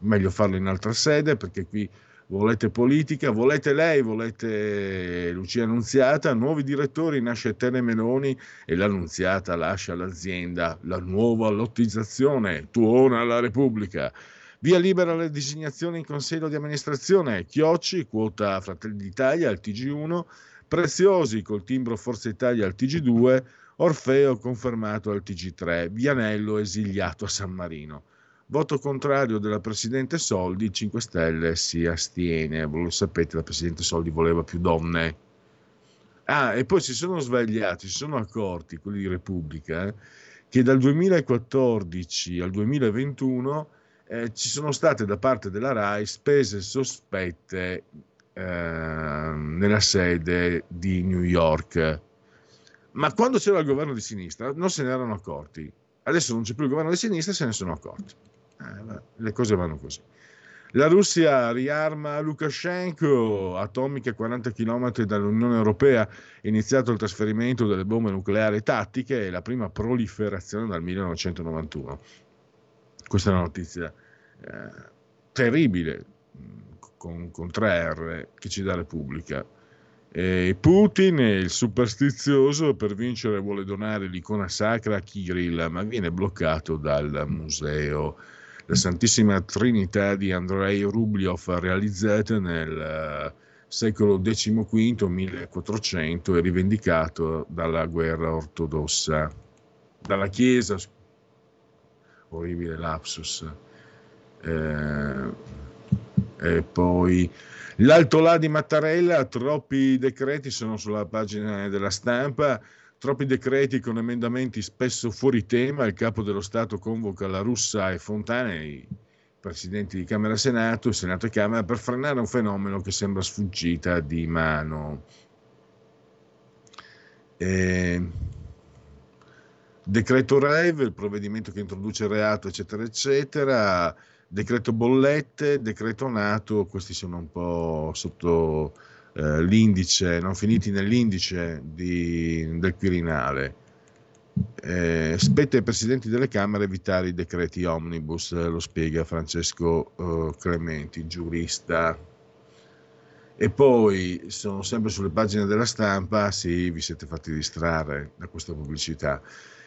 meglio farlo in altra sede, perché qui volete politica, volete lei, volete Lucia Annunziata, nuovi direttori, nasce Tele Meloni e l'Annunziata lascia l'azienda, la nuova lottizzazione, tuona alla Repubblica. Via libera alle designazioni in consiglio di amministrazione, Chiocci, quota Fratelli d'Italia al TG1, Preziosi col timbro Forza Italia al TG2, Orfeo confermato al TG3, Vianello esiliato a San Marino. Voto contrario della Presidente Soldi, 5 Stelle si astiene. Lo sapete, la Presidente Soldi voleva più donne. Ah, e poi si sono svegliati, si sono accorti, quelli di Repubblica, eh, che dal 2014 al 2021 eh, ci sono state da parte della RAI spese sospette eh, nella sede di New York. Ma quando c'era il governo di sinistra non se ne erano accorti. Adesso non c'è più il governo di sinistra se ne sono accorti. Eh, le cose vanno così. La Russia riarma Lukashenko, atomiche a 40 km dall'Unione Europea, iniziato il trasferimento delle bombe nucleari tattiche e la prima proliferazione dal 1991. Questa è una notizia eh, terribile, con, con 3R, che ci dà Repubblica. E Putin, il superstizioso, per vincere vuole donare l'icona sacra a Kirill, ma viene bloccato dal museo. La Santissima Trinità di Andrei Rubliov, realizzata nel eh, secolo XV, 1400, e rivendicato dalla guerra ortodossa, dalla Chiesa orribile lapsus. Eh, e poi l'alto là di Mattarella, troppi decreti sono sulla pagina della stampa, troppi decreti con emendamenti spesso fuori tema, il capo dello Stato convoca la Russa e Fontana, i presidenti di Camera e Senato, Senato e Camera, per frenare un fenomeno che sembra sfuggita di mano. E... Decreto Rave, il provvedimento che introduce il reato, eccetera, eccetera. Decreto bollette, decreto nato, questi sono un po' sotto eh, l'indice, non finiti nell'indice di, del Quirinale. Eh, spetta ai presidenti delle Camere evitare i decreti omnibus, eh, lo spiega Francesco eh, Clementi, giurista. E poi sono sempre sulle pagine della stampa, sì, vi siete fatti distrarre da questa pubblicità.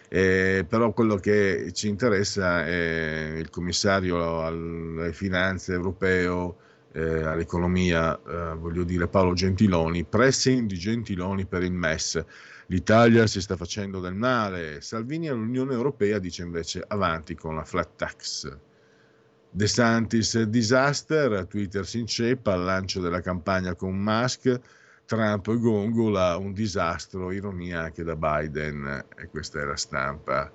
Eh, però quello che ci interessa è il commissario alle finanze europeo, eh, all'economia, eh, voglio dire Paolo Gentiloni, pressing di Gentiloni per il MES. L'Italia si sta facendo del male, Salvini all'Unione Europea dice invece avanti con la flat tax. De Santis disaster, Twitter si inceppa al lancio della campagna con Musk, Trump gongola, un disastro, ironia anche da Biden, e questa è la stampa.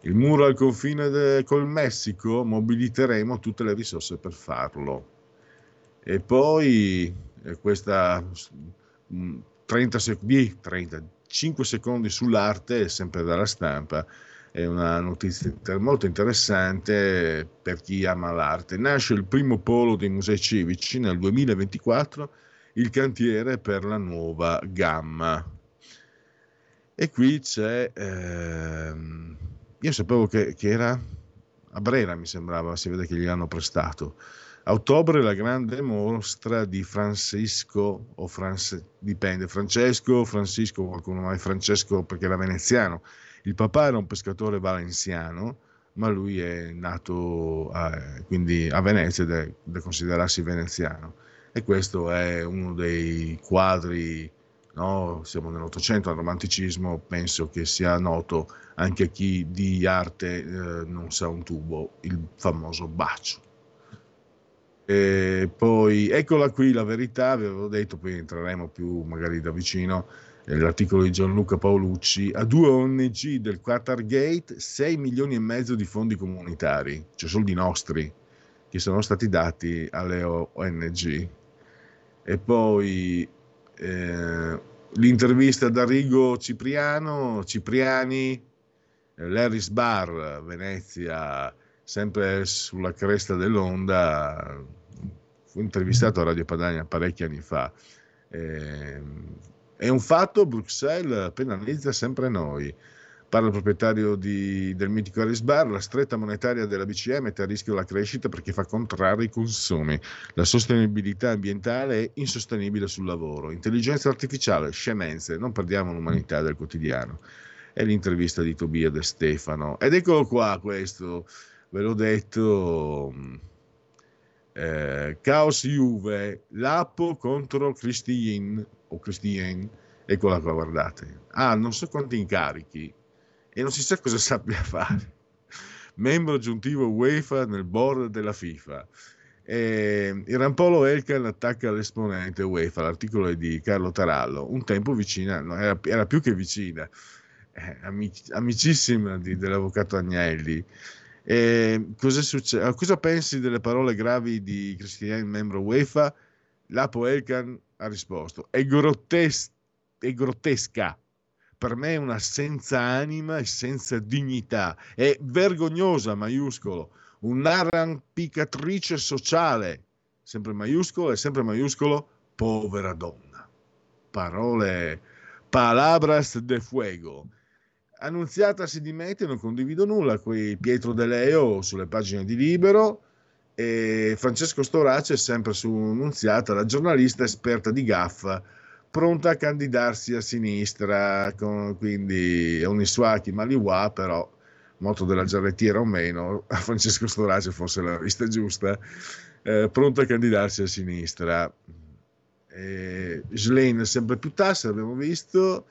Il muro al confine de, col Messico, mobiliteremo tutte le risorse per farlo. E poi eh, questa mh, 30 secondi, 35 secondi sull'arte, sempre dalla stampa, è una notizia molto interessante per chi ama l'arte. Nasce il primo polo dei musei civici nel 2024 il cantiere per la nuova gamma. E qui c'è, ehm, io sapevo che, che, era a Brera, mi sembrava, si vede che gli hanno prestato. A ottobre la grande mostra di Francisco, o France, dipende, Francesco, Francisco, qualcuno mai Francesco perché era veneziano. Il papà era un pescatore valenziano, ma lui è nato a, quindi a Venezia ed è da considerarsi veneziano e questo è uno dei quadri, no? siamo nell'Ottocento, al romanticismo, penso che sia noto anche a chi di arte eh, non sa un tubo, il famoso bacio. E poi eccola qui la verità, vi avevo detto, poi entreremo più magari da vicino, eh, l'articolo di Gianluca Paolucci, a due ONG del Qatargate 6 milioni e mezzo di fondi comunitari, cioè soldi nostri, che sono stati dati alle ONG e poi eh, l'intervista da Rigo Cipriano, Cipriani, l'Harris Bar, Venezia, sempre sulla cresta dell'onda, fu intervistato a Radio Padania parecchi anni fa. Eh, è un fatto, Bruxelles penalizza sempre noi. Parla il proprietario di, del mitico Aris Bar, la stretta monetaria della BCE mette a rischio la crescita perché fa contrarre i consumi. La sostenibilità ambientale è insostenibile sul lavoro. Intelligenza artificiale, scemenze, non perdiamo l'umanità del quotidiano. È l'intervista di Tobia De Stefano. Ed eccolo qua questo, ve l'ho detto, eh, Caos Juve, Lapo contro Christien, o Christien, eccola qua, guardate. Ah, non so quanti incarichi, e non si sa cosa *laughs* sappia fare. Membro aggiuntivo UEFA nel board della FIFA. E il Rampolo Elkan attacca l'esponente UEFA, l'articolo è di Carlo Tarallo, un tempo vicina, no, era, era, più che vicina, eh, amic- amicissima di, dell'avvocato Agnelli. E cosa, succede? cosa pensi delle parole gravi di Cristian, membro UEFA? Lapo Elkan ha risposto: è, grottes- è grottesca per me è una senza anima e senza dignità, è vergognosa, maiuscolo, un'arrampicatrice sociale, sempre maiuscolo e sempre maiuscolo, povera donna. Parole, palabras de fuego. Annunziata si dimette, non condivido nulla, qui Pietro De Leo sulle pagine di Libero e Francesco Storace sempre su Annunziata, la giornalista esperta di gaffa pronta a candidarsi a sinistra, con, quindi Iswaki Maliwa, però moto della giarrettiera o meno, a *laughs* Francesco Storace forse la vista giusta, eh, pronto a candidarsi a sinistra. Eh, Schlein sempre più tasse, abbiamo visto,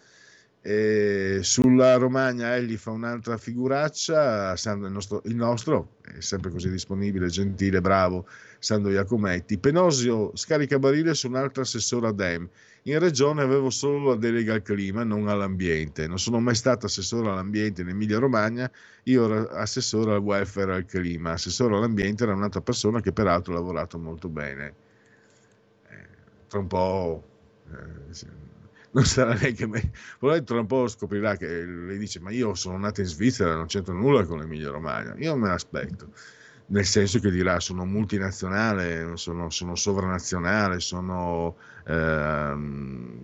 E sulla Romagna egli fa un'altra figuraccia, Sandro, il, nostro, il nostro è sempre così disponibile, gentile, bravo, Sandro Iacometti. Penosio scarica barile su un'altra a DEM. In regione avevo solo la delega al clima, non all'ambiente. Non sono mai stato assessore all'ambiente in Emilia Romagna, io ero assessore al welfare al clima. Assessore all'ambiente era un'altra persona che peraltro ha lavorato molto bene. Eh, tra un po'... eh, non sarà neanche me. Poi tra un po' scoprirà che lei dice: Ma io sono nato in Svizzera, non c'entro nulla con l'Emilia Romagna. Io me l'aspetto, nel senso che dirà: sono multinazionale, sono, sono sovranazionale, sono, ehm,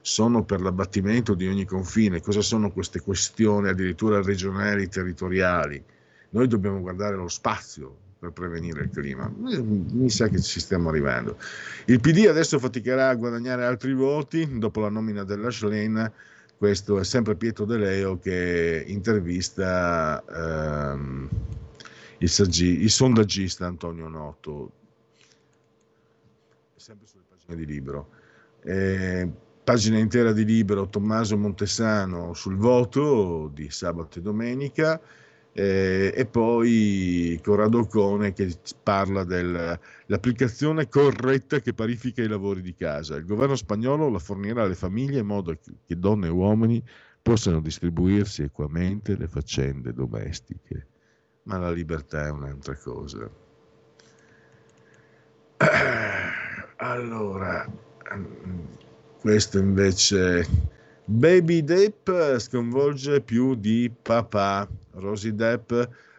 sono per l'abbattimento di ogni confine. Cosa sono queste questioni, addirittura regionali, territoriali? Noi dobbiamo guardare lo spazio per prevenire il clima. Mi sa che ci stiamo arrivando. Il PD adesso faticherà a guadagnare altri voti dopo la nomina della Schlein. Questo è sempre Pietro De Leo che intervista ehm, il, saggi- il sondaggista Antonio Noto, sempre sulle pagine di libro. Eh, pagina intera di libro Tommaso Montesano sul voto di sabato e domenica eh, e poi Corrado Cone che parla dell'applicazione corretta che parifica i lavori di casa. Il governo spagnolo la fornirà alle famiglie in modo che donne e uomini possano distribuirsi equamente le faccende domestiche. Ma la libertà è un'altra cosa. *clears throat* Allora, questo invece Baby Depp sconvolge più di papà. Rosie Depp,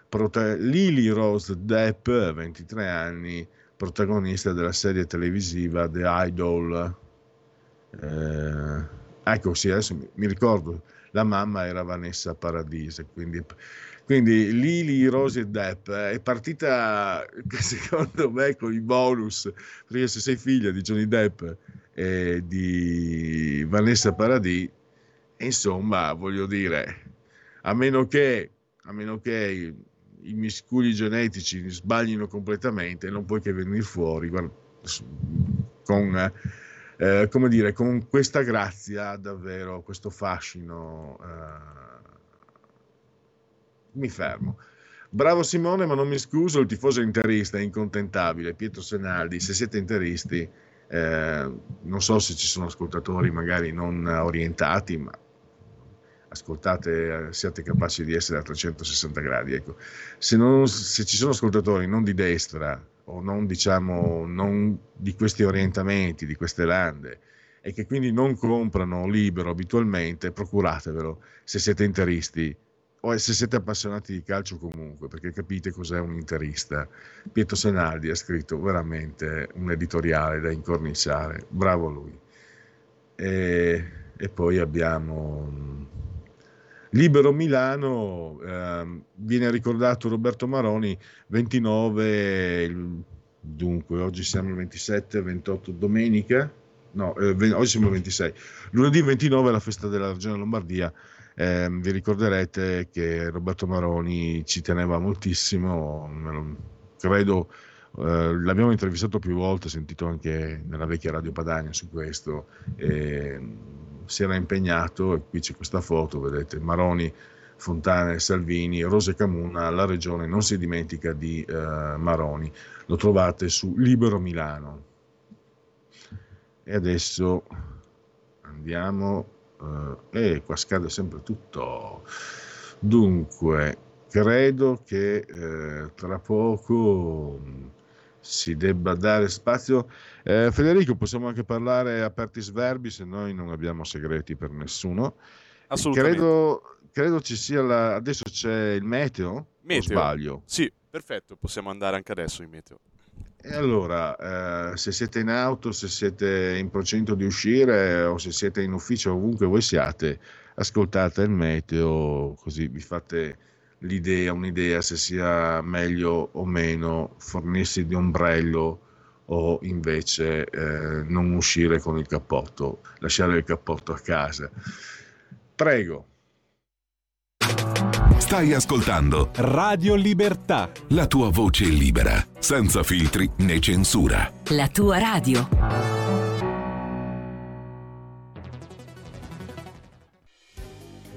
prota- Lily Rose Depp, 23 anni, protagonista della serie televisiva The Idol. Eh, ecco, sì, adesso mi, mi, ricordo, la mamma era Vanessa Paradise, quindi, quindi Lily Rose Depp è partita, *laughs* secondo me, con i bonus, perché se sei figlia di Johnny Depp e di Vanessa Paradis, insomma, voglio dire, a meno che, a meno che i, i misculi genetici sbaglino completamente, non puoi che venire fuori guarda, con, eh, come dire, con questa grazia, davvero, questo fascino. Eh, mi fermo. Bravo Simone, ma non mi scuso, il tifoso interista è incontentabile. Pietro Senaldi, se siete interisti, eh, non so se ci sono ascoltatori magari non orientati, ma ascoltate, siate capaci di essere a 360 gradi. Ecco. Se, non, se, ci sono ascoltatori non di destra o non, diciamo, non di questi orientamenti, di queste lande, e che quindi non comprano libero abitualmente, procuratevelo se siete interisti o se siete appassionati di calcio comunque, perché capite cos'è un interista. Pietro Senaldi ha scritto veramente un editoriale da incorniciare, bravo lui. E, e poi abbiamo Libero Milano, eh, viene ricordato Roberto Maroni, 29, dunque oggi siamo il 27, 28 domenica, no, eh, oggi siamo il 26, lunedì 29 è la festa della Regione Lombardia, eh, vi ricorderete che Roberto Maroni ci teneva moltissimo, credo eh, l'abbiamo intervistato più volte, sentito anche nella vecchia Radio Padania su questo. Eh, si era impegnato, e qui c'è questa foto, vedete, Maroni, Fontana Salvini, Rose Camuna, la regione non si dimentica di eh, Maroni, lo trovate su Libero Milano. E adesso andiamo, eh, e qua scade sempre tutto. Dunque, credo che eh, tra poco si debba dare spazio. Eh, Federico, possiamo anche parlare apertis verbi, se noi non abbiamo segreti per nessuno. Assolutamente. Credo, credo ci sia la... adesso c'è il meteo, meteo. sbaglio? Sì, perfetto, possiamo andare anche adesso in meteo. E allora, eh, se siete in auto, se siete in procinto di uscire o se siete in ufficio, ovunque voi siate, ascoltate il meteo, così vi fate l'idea, un'idea se sia meglio o meno fornirsi di ombrello o invece eh, non uscire con il cappotto, lasciare il cappotto a casa. Prego. Stai ascoltando Radio Libertà. la tua voce libera, senza filtri né censura. La tua radio.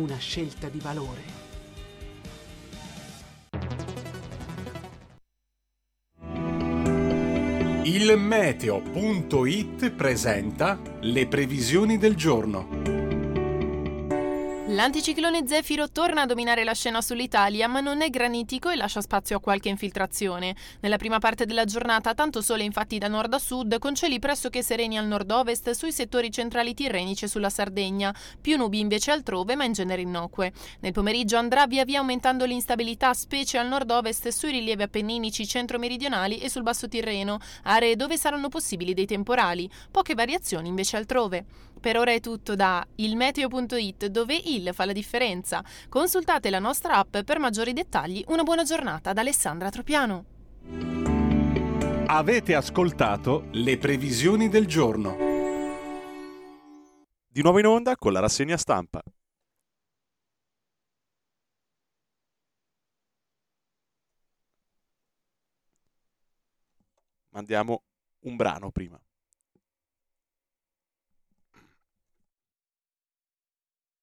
una scelta di valore. Il meteo.it presenta le previsioni del giorno. L'anticiclone Zefiro torna a dominare la scena sull'Italia, ma non è granitico e lascia spazio a qualche infiltrazione. Nella prima parte della giornata, tanto sole infatti da nord a sud, con cieli pressoché sereni al nord-ovest sui settori centrali tirrenici e sulla Sardegna, più nubi invece altrove, ma in genere innocue. Nel pomeriggio andrà via via aumentando l'instabilità, specie al nord-ovest sui rilievi appenninici centro-meridionali e sul basso Tirreno, aree dove saranno possibili dei temporali, poche variazioni invece altrove. Per ora è tutto da ilmeteo.it dove il fa la differenza. Consultate la nostra app per maggiori dettagli. Una buona giornata da Alessandra Tropiano. Avete ascoltato le previsioni del giorno. Di nuovo in onda con la rassegna stampa. Mandiamo un brano prima.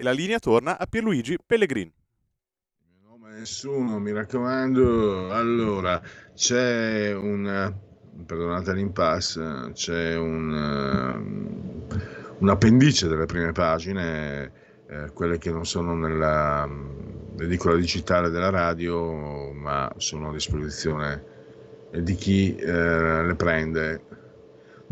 E la linea torna a Pierluigi Pellegrin. Nessuno, mi raccomando. Allora, c'è un. Perdonate l'impasse, c'è un, un appendice delle prime pagine, eh, quelle che non sono nella edicola digitale della radio, ma sono a disposizione di chi eh, le prende.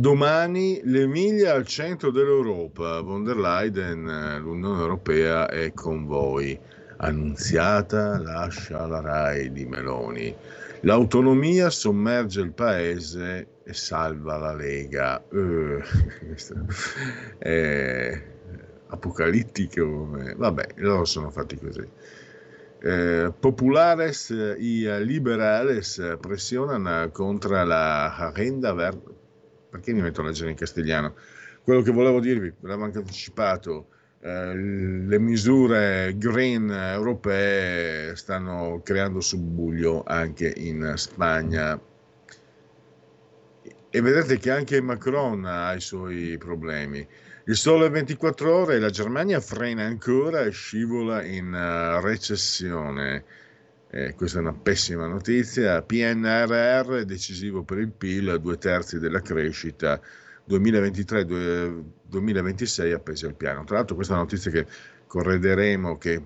Domani l'Emilia al centro dell'Europa, von der Leyen, l'Unione Europea è con voi. Annunziata lascia la RAI di Meloni. L'autonomia sommerge il paese e salva la Lega. Uh, *laughs* è apocalittico. come- Vabbè, loro sono fatti così. Eh, populares y liberales pressionano contro la renda verde. Perché mi metto a leggere in castigliano? Quello che volevo dirvi, l'avevo anche anticipato, eh, le misure green europee stanno creando subbuglio anche in Spagna. E vedete che anche Macron ha i suoi problemi. Il sole 24 ore, la Germania frena ancora e scivola in eh, recessione. Eh, questa è una pessima notizia. PNRR decisivo per il PIL, due terzi della crescita 2023-2026 appesi al piano. Tra l'altro questa è una notizia che correderemo, che,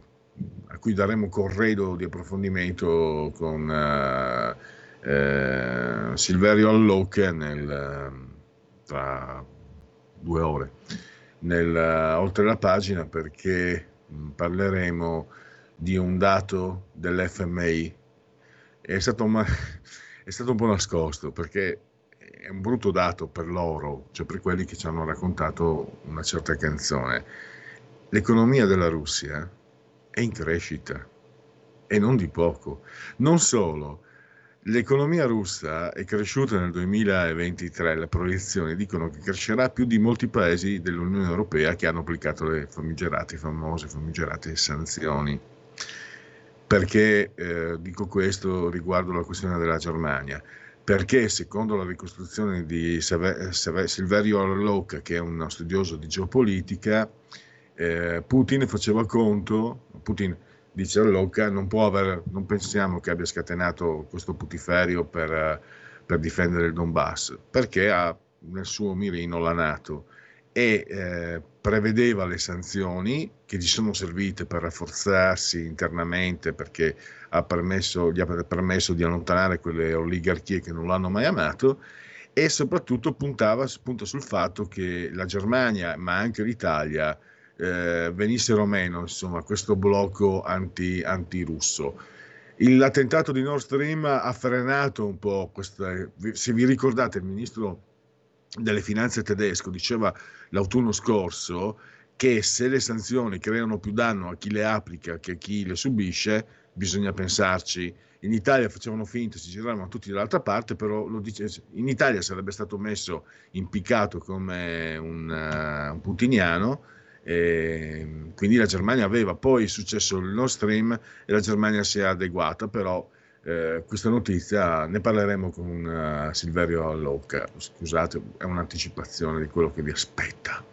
a cui daremo corredo di approfondimento con eh, eh, Silverio Allocche nel, tra due ore, nel, oltre la pagina perché mh, parleremo di un dato dell'FMI. È stato, è stato un po' nascosto perché è un brutto dato per loro, cioè per quelli che ci hanno raccontato una certa canzone. L'economia della Russia è in crescita e non di poco. Non solo, l'economia russa è cresciuta nel 2023, le proiezioni dicono che crescerà più di molti paesi dell'Unione Europea che hanno applicato le famigerate, famose, famigerate sanzioni. Perché eh, dico questo riguardo la questione della Germania? Perché secondo la ricostruzione di Silverio Arlocca, che è uno studioso di geopolitica, eh, Putin faceva conto, Putin dice Arlocca, non può aver, non pensiamo che abbia scatenato questo putiferio per, per difendere il Donbass, perché ha nel suo mirino la Nato e eh, prevedeva le sanzioni che gli sono servite per rafforzarsi internamente perché ha permesso, gli ha permesso di allontanare quelle oligarchie che non l'hanno mai amato e soprattutto puntava punta sul fatto che la Germania, ma anche l'Italia, eh, venissero meno insomma, questo blocco anti, anti-russo. L'attentato di Nord Stream ha frenato un po' questa. Se vi ricordate, il ministro delle finanze tedesco diceva l'autunno scorso che se le sanzioni creano più danno a chi le applica che a chi le subisce, bisogna pensarci. In Italia facevano finta, si giravano tutti dall'altra parte, però dice, in Italia sarebbe stato messo impiccato come un, eh, un putiniano, e quindi la Germania aveva poi successo il Nord Stream e la Germania si è adeguata, però eh, questa notizia ne parleremo con eh, Silverio Allocca, scusate, è un'anticipazione di quello che vi aspetta.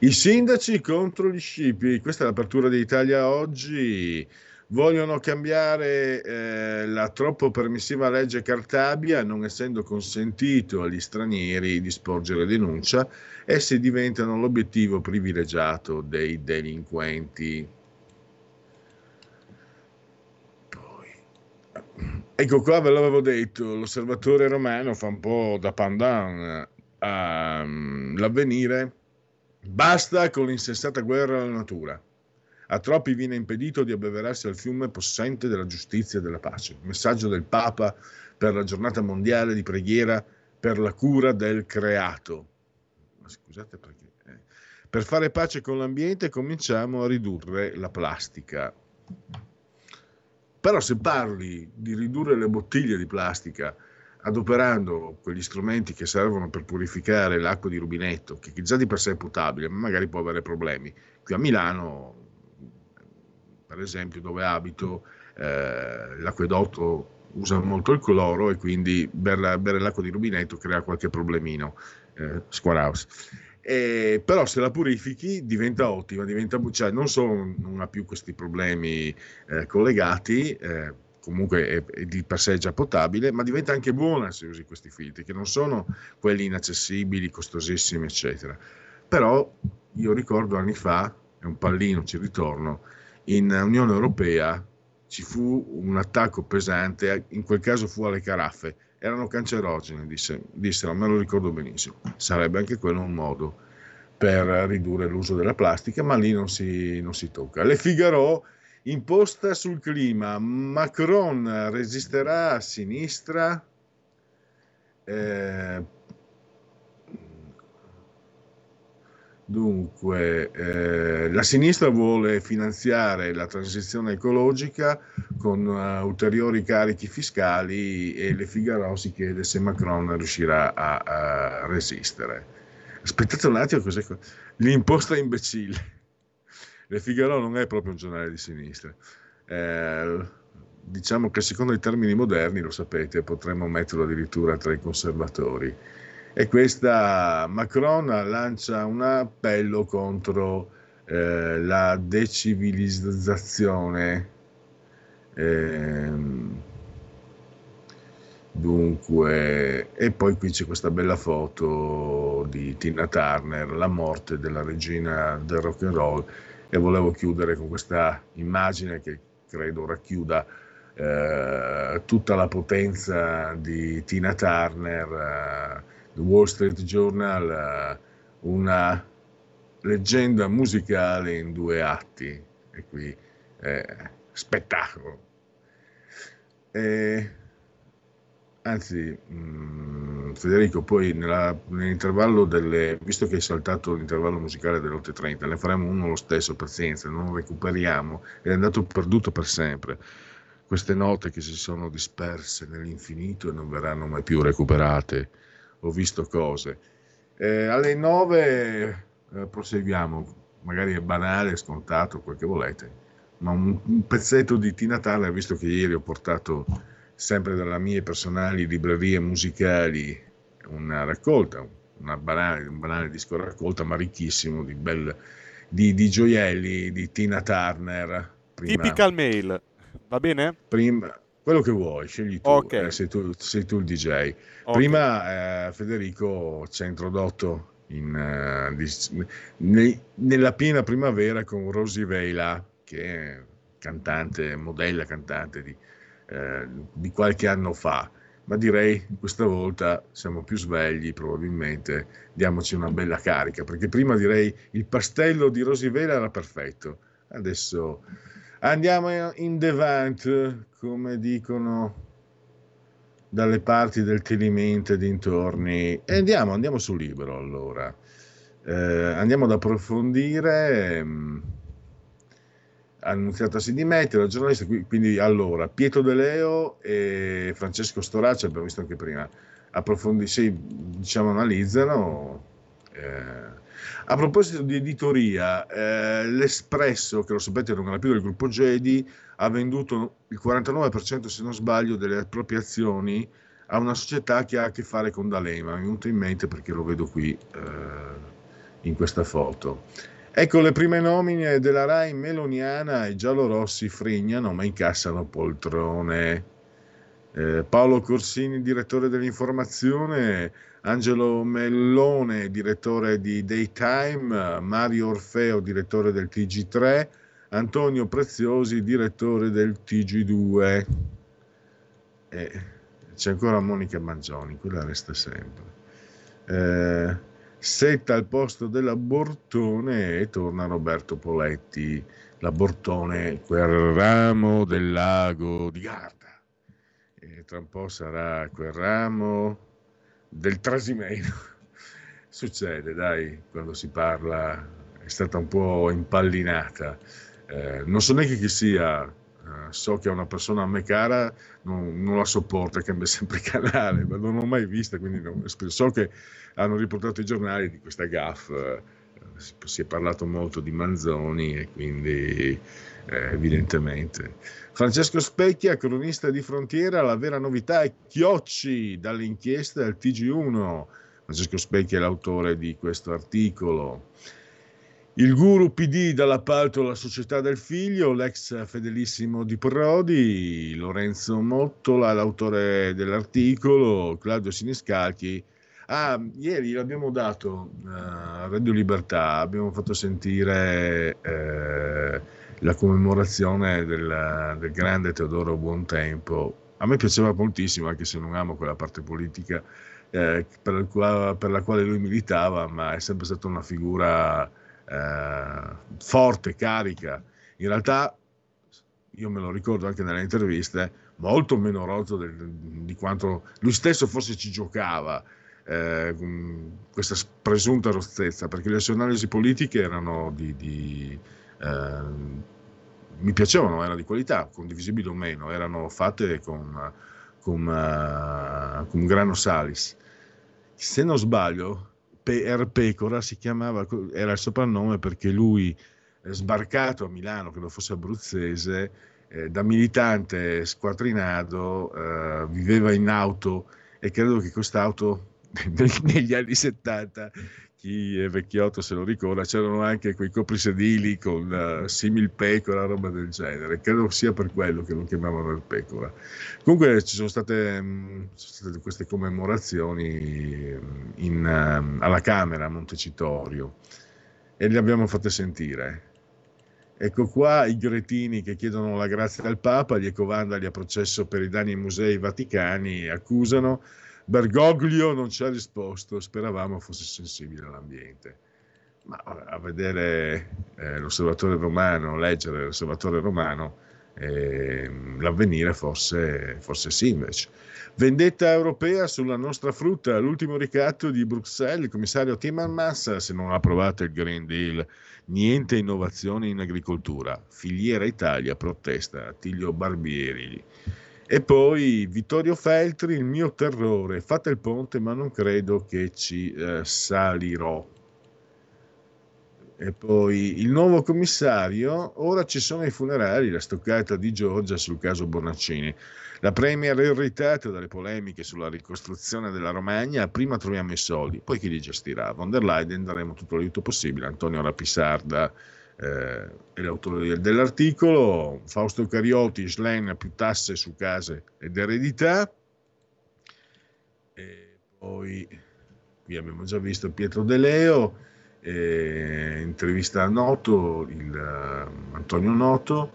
I sindaci contro gli scippi, questa è l'apertura d'Italia oggi, vogliono cambiare eh, la troppo permissiva legge Cartabia, non essendo consentito agli stranieri di sporgere denuncia, essi diventano l'obiettivo privilegiato dei delinquenti. Ecco qua ve l'avevo detto, l'osservatore romano fa un po' da pandan all'avvenire. Basta con l'insensata guerra alla natura. A troppi viene impedito di abbeverarsi al fiume possente della giustizia e della pace. Messaggio del Papa per la giornata mondiale di preghiera per la cura del creato. Ma scusate perché. eh. Per fare pace con l'ambiente cominciamo a ridurre la plastica. Però se parli di ridurre le bottiglie di plastica adoperando quegli strumenti che servono per purificare l'acqua di rubinetto, che già di per sé è potabile, ma magari può avere problemi. Qui a Milano, per esempio, dove abito, eh, l'acquedotto usa molto il cloro e quindi bere, bere l'acqua di rubinetto crea qualche problemino. Eh, Squarehouse. Eh, però se la purifichi diventa ottima, diventa, cioè non solo non ha più questi problemi eh, collegati, eh, comunque è, è di per sé già potabile, ma diventa anche buona se usi questi filtri, che non sono quelli inaccessibili, costosissimi, eccetera. Però io ricordo anni fa, è un pallino, ci ritorno, in Unione Europea ci fu un attacco pesante, in quel caso fu alle caraffe, erano cancerogene, disse, dissero, me lo ricordo benissimo. Sarebbe anche quello un modo per ridurre l'uso della plastica, ma lì non si, non si tocca. Le Figaro imposta sul clima, Macron resisterà a sinistra. Eh, Dunque, eh, la sinistra vuole finanziare la transizione ecologica con uh, ulteriori carichi fiscali e Le Figaro si chiede se Macron riuscirà a, a resistere. Aspettate un attimo, cos'è l'imposta imbecille. Le Figaro non è proprio un giornale di sinistra. Eh, diciamo che secondo i termini moderni, lo sapete, potremmo metterlo addirittura tra i conservatori e questa Macron lancia un appello contro eh, la decivilizzazione. Ehm, dunque, e poi qui c'è questa bella foto di Tina Turner, la morte della regina del rock and roll, e volevo chiudere con questa immagine che credo racchiuda eh, tutta la potenza di Tina Turner. The Wall Street Journal, eh, una leggenda musicale in due atti, e qui eh, spettacolo. E, anzi, mh, Federico, poi nella- nell'intervallo delle, visto che hai saltato l'intervallo musicale delle 8.30, ne faremo uno lo stesso, pazienza, non recuperiamo, è andato perduto per sempre. Queste note che si sono disperse nell'infinito e non verranno mai più recuperate ho visto cose. Eh, alle 9 eh, proseguiamo, magari è banale, scontato, quel che volete, ma un, un pezzetto di Tina Turner, visto che ieri ho portato sempre dalle mie personali librerie musicali una raccolta, una banale, un banale disco raccolta, ma ricchissimo di, bel, di, di gioielli di Tina Turner. Prima, Typical mail, va bene? prima, quello che vuoi, scegli tu, Ok. eh, sei, tu sei tu il DJ. Ok. Prima eh, Federico ci ha introdotto in, eh, di- ne- nella piena primavera con Rosy Vela, che è cantante, modella cantante di, eh, di qualche anno fa. Ma direi questa volta siamo più svegli, probabilmente diamoci una bella carica, perché prima direi il pastello di Rosy Vela era perfetto. Adesso andiamo in devant, come dicono dalle parti del Telimento e dintorni. E andiamo, andiamo sul libro allora. Eh, andiamo ad approfondire. ehm, ha annunciato si dimette la giornalista, qui- quindi allora Pietro De Leo e Francesco Storaccia, abbiamo visto anche prima, approfondi, sì, diciamo analizzano. eh. A proposito di editoria, eh, l'Espresso, che lo sapete non la più del gruppo Gedi, ha venduto il 49% se non sbaglio delle proprie azioni a una società che ha a che fare con D'Alema, mi è venuto in mente perché lo vedo qui eh, in questa foto. Ecco le prime nomine della Rai Meloniana e giallorossi frignano ma incassano poltrone. Eh, Paolo Corsini, direttore dell'informazione, Angelo Mellone, direttore di Daytime, Mario Orfeo, direttore del TG3, Antonio Preziosi, direttore del TG2. E c'è ancora Monica Mangioni, quella resta sempre. Eh, Setta al posto della Bortone e torna Roberto Poletti, la Bortone, quel ramo del lago di Garda. E tra un po' sarà quel ramo del Trasimeno. *laughs* Succede, dai, quando si parla, è stata un po' impallinata. Eh, non so neanche chi sia, eh, so che è una persona a me cara, non, non la sopporta, cambia sempre canale, ma non l'ho mai vista, quindi non- so che hanno riportato i giornali di questa gaff. eh, si è parlato molto di Manzoni e quindi eh, evidentemente. Francesco Specchia, cronista di frontiera, la vera novità è Chiocci dall'inchiesta del TG1. Francesco Specchia è l'autore di questo articolo. Il guru PD dall'appalto alla società del figlio, l'ex fedelissimo di Prodi, Lorenzo Mottola, l'autore dell'articolo, Claudio Siniscalchi. Ah, ieri l'abbiamo dato eh, a Radio Libertà, abbiamo fatto sentire eh, la commemorazione del, del grande Teodoro Buontempo. A me piaceva moltissimo, anche se non amo quella parte politica eh, per, la per la quale lui militava, ma è sempre stata una figura eh, forte, carica. In realtà, io me lo ricordo anche nelle interviste, molto meno rozzo del- di quanto lui stesso forse ci giocava. eh, questa presunta rozzezza perché le sue analisi politiche erano di, di, ehm, mi piacevano, erano di qualità, condivisibili o meno, erano fatte con, con, eh, con grano salis. Se non sbaglio, Per Pecora si chiamava, era il soprannome perché lui, eh, sbarcato a Milano, credo fosse abruzzese, eh, da militante squadrinato, eh, viveva in auto e credo che quest'auto *laughs* negli anni 70 chi è vecchiotto se lo ricorda, c'erano anche quei coprisedili con uh, simil pecora, roba del genere. Credo sia per quello che lo chiamavano il pecora. Comunque ci sono state, mh, ci sono state queste commemorazioni mh, in, um, alla Camera a Montecitorio e le abbiamo fatte sentire. Ecco qua i gretini che chiedono la grazia al Papa, gli ecovandali a processo per i danni ai musei vaticani accusano Bergoglio non ci ha risposto, speravamo fosse sensibile all'ambiente. Ma a vedere eh, l'osservatore romano, leggere l'osservatore romano, eh, l'avvenire forse, forse sì invece. Vendetta europea sulla nostra frutta, l'ultimo ricatto di Bruxelles, il commissario Timmermans, se non ha approvato il Green Deal, niente innovazione in agricoltura. Filiera Italia protesta, Attilio Barbieri. E poi Vittorio Feltri, il mio terrore, fate il ponte ma non credo che ci eh, salirò. E poi il nuovo commissario, ora ci sono i funerali, la stoccata di Giorgia sul caso Bonaccini. La Premier è irritata dalle polemiche sulla ricostruzione della Romagna, prima troviamo i soldi, poi chi li gestirà? Von der Leyen daremo tutto l'aiuto possibile, Antonio Rapisarda è l'autore dell'articolo, Fausto Carioti, Schlen più tasse su case ed eredità, e poi qui abbiamo già visto Pietro De Leo, eh, intervista a Noto, il, eh, Antonio Noto,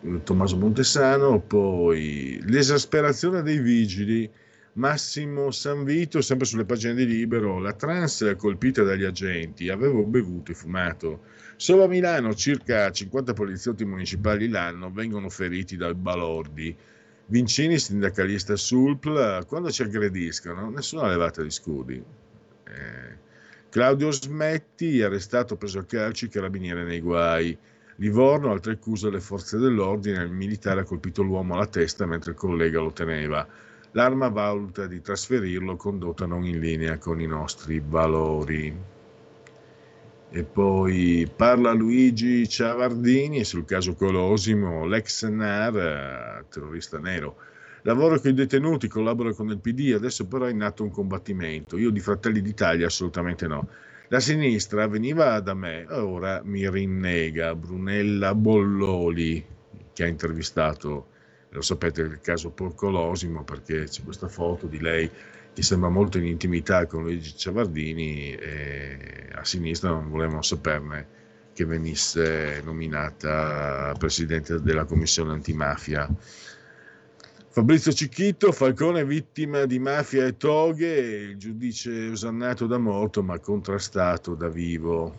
eh, Tommaso Montesano, poi l'esasperazione dei vigili, Massimo Sanvito, sempre sulle pagine di Libero, la trans colpita dagli agenti, avevo bevuto e fumato. Solo a Milano circa 50 poliziotti municipali l'anno vengono feriti dai balordi. Vincini, sindacalista SULPL, quando ci aggrediscono, nessuna levata di scudi. Eh, Claudio Smetti, arrestato preso a calci, carabiniere nei guai. Livorno, altre accuse alle forze dell'ordine, il militare ha colpito l'uomo alla testa mentre il collega lo teneva. L'arma valuta di trasferirlo, condotta non in linea con i nostri valori. E poi parla Luigi Ciavardini sul caso Colosimo, l'ex NAR, eh, terrorista nero. Lavoro con i detenuti, collabora con il PD, adesso però è in atto un combattimento. Io di Fratelli d'Italia assolutamente no. La sinistra veniva da me, ora mi rinnega. Brunella Bolloli, che ha intervistato, lo sapete, il caso Porcolosimo, perché c'è questa foto di lei che sembra molto in intimità con Luigi Ciavardini e a sinistra non volevano saperne che venisse nominata presidente della commissione antimafia. Fabrizio Cicchito, Falcone vittima di mafia e toghe, il giudice osannato da morto ma contrastato da vivo.